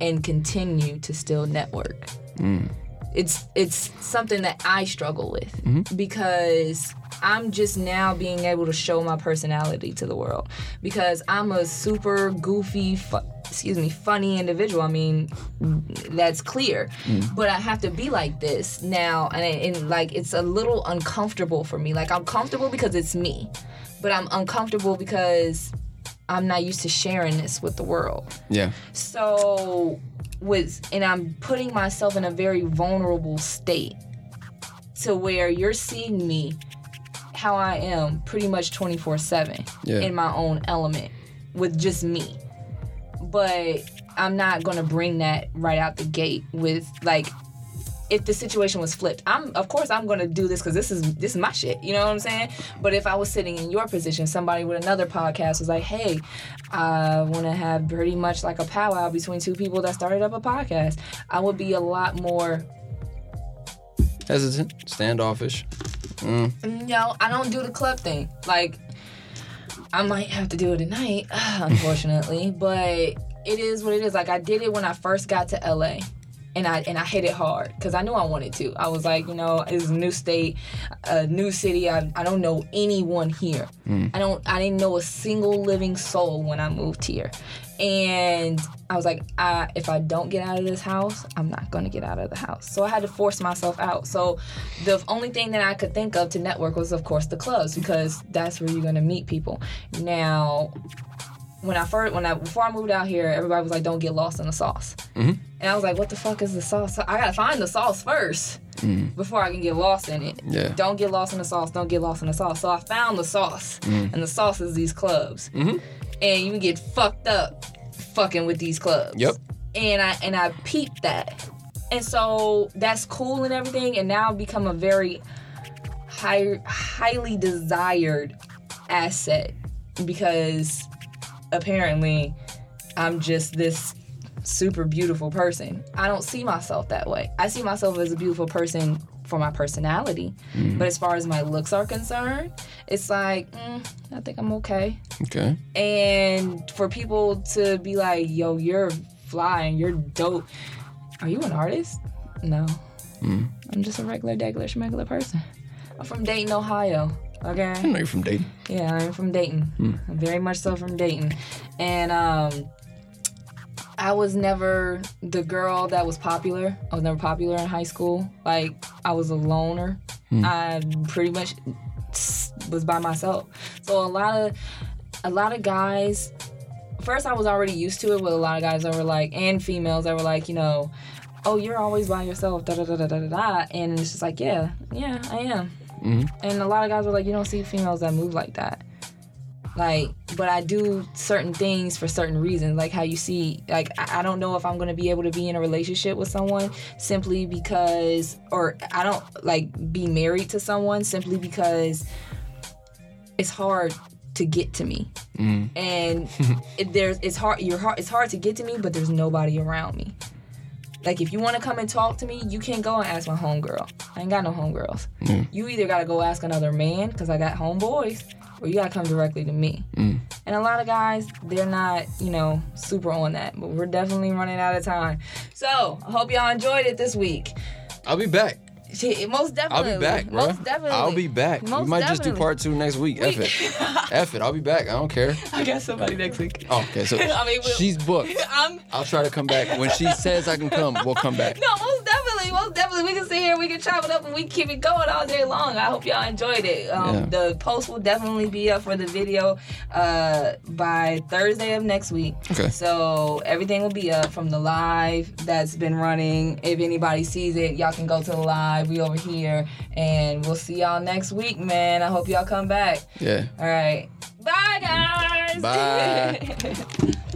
and continue to still network? Mm. It's it's something that I struggle with mm-hmm. because I'm just now being able to show my personality to the world because I'm a super goofy fu- excuse me funny individual. I mean that's clear. Mm-hmm. But I have to be like this now and, and like it's a little uncomfortable for me. Like I'm comfortable because it's me but I'm uncomfortable because I'm not used to sharing this with the world. Yeah. so was and I'm putting myself in a very vulnerable state to where you're seeing me how I am pretty much 24 7 Yeah. in my own element with just me. But I'm not going to bring that right out the gate with like if the situation was flipped i'm of course i'm going to do this because this is this is my shit you know what i'm saying? But if i was sitting in your position somebody with another podcast was like hey i want to have pretty much like a powwow between two people that started up a podcast i would be a lot more Hesitant, standoffish. Mm. Mm, no i don't do the club thing. Like i might have to do it tonight unfortunately but it is what it is. Like i did it when i first got to la and I and I hit it hard because I knew I wanted to. I was like, you know, it's a new state, a new city. I, I don't know anyone here. Mm. I don't. I didn't know a single living soul when I moved here, and I was like, I, if I don't get out of this house, I'm not gonna get out of the house. So I had to force myself out. So the only thing that I could think of to network was, of course, the clubs because that's where you're gonna meet people. Now when I first when I before I moved out here, everybody was like, "Don't get lost in the sauce," mm-hmm. and I was like, "What the fuck is the sauce? I gotta find the sauce first mm-hmm. before I can get lost in it. Yeah. Don't get lost in the sauce. Don't get lost in the sauce." So I found the sauce, mm-hmm. and the sauce is these clubs, and you can get fucked up fucking with these clubs. Yep. And I and I peeped that, and so that's cool and everything, and now I've become a very high, highly desired asset because apparently I'm just this super beautiful person. I don't see myself that way. I see myself as a beautiful person for my personality, but as far as my looks are concerned, it's like mm, I think I'm okay. Okay. And for people to be like, "Yo, you're fly and you're dope," are you an artist? No, I'm just a regular, regular, schmegular person. I'm from Dayton, Ohio. Okay. I know you're from Dayton. Yeah, I'm from Dayton. I'm very much so from Dayton. And um I was never the girl that was popular. I was never popular in high school. Like I was a loner. I pretty much was by myself. So a lot of a lot of guys first I was already used to it with a lot of guys that were like and females that were like, you know, oh, you're always by yourself, da da da da da da and it's just like, yeah, yeah, I am. Mm-hmm. And a lot of guys were like, you don't see females that move like that. Like, but I do certain things for certain reasons. Like how you see, like, I, I don't know if I'm gonna be able to be in a relationship with someone simply because, or I don't like be married to someone simply because it's hard to get to me. Mm-hmm. And it, there's, it's hard, your heart it's hard to get to me, but there's nobody around me. Like if you want to come and talk to me, you can't go and ask my homegirl. I ain't got no homegirls. Mm. You either gotta go ask another man because I got homeboys, or you gotta come directly to me. Mm. And a lot of guys, they're not, you know, super on that. But we're definitely running out of time. So I hope y'all enjoyed it this week. I'll be back. Shit, Most I'll be back, bro. Most definitely. I'll be back. we Most might just do part two next week. F it. F it. I'll be back. I don't care. I got somebody next week. Oh, okay, so I mean, we'll- she's booked. I'm I'll try to come back. When she says I can come, we'll come back. No, most definitely, most definitely. We can sit here, we can chop it up, and we can keep it going all day long. I hope y'all enjoyed it. Um, Yeah. The post will definitely be up for the video uh, by Thursday of next week. Okay. So everything will be up from the live that's been running. If anybody sees it, y'all can go to the live. We over here, and we'll see y'all next week, man. I hope y'all come back. Yeah. All right. Bye, guys. Bye.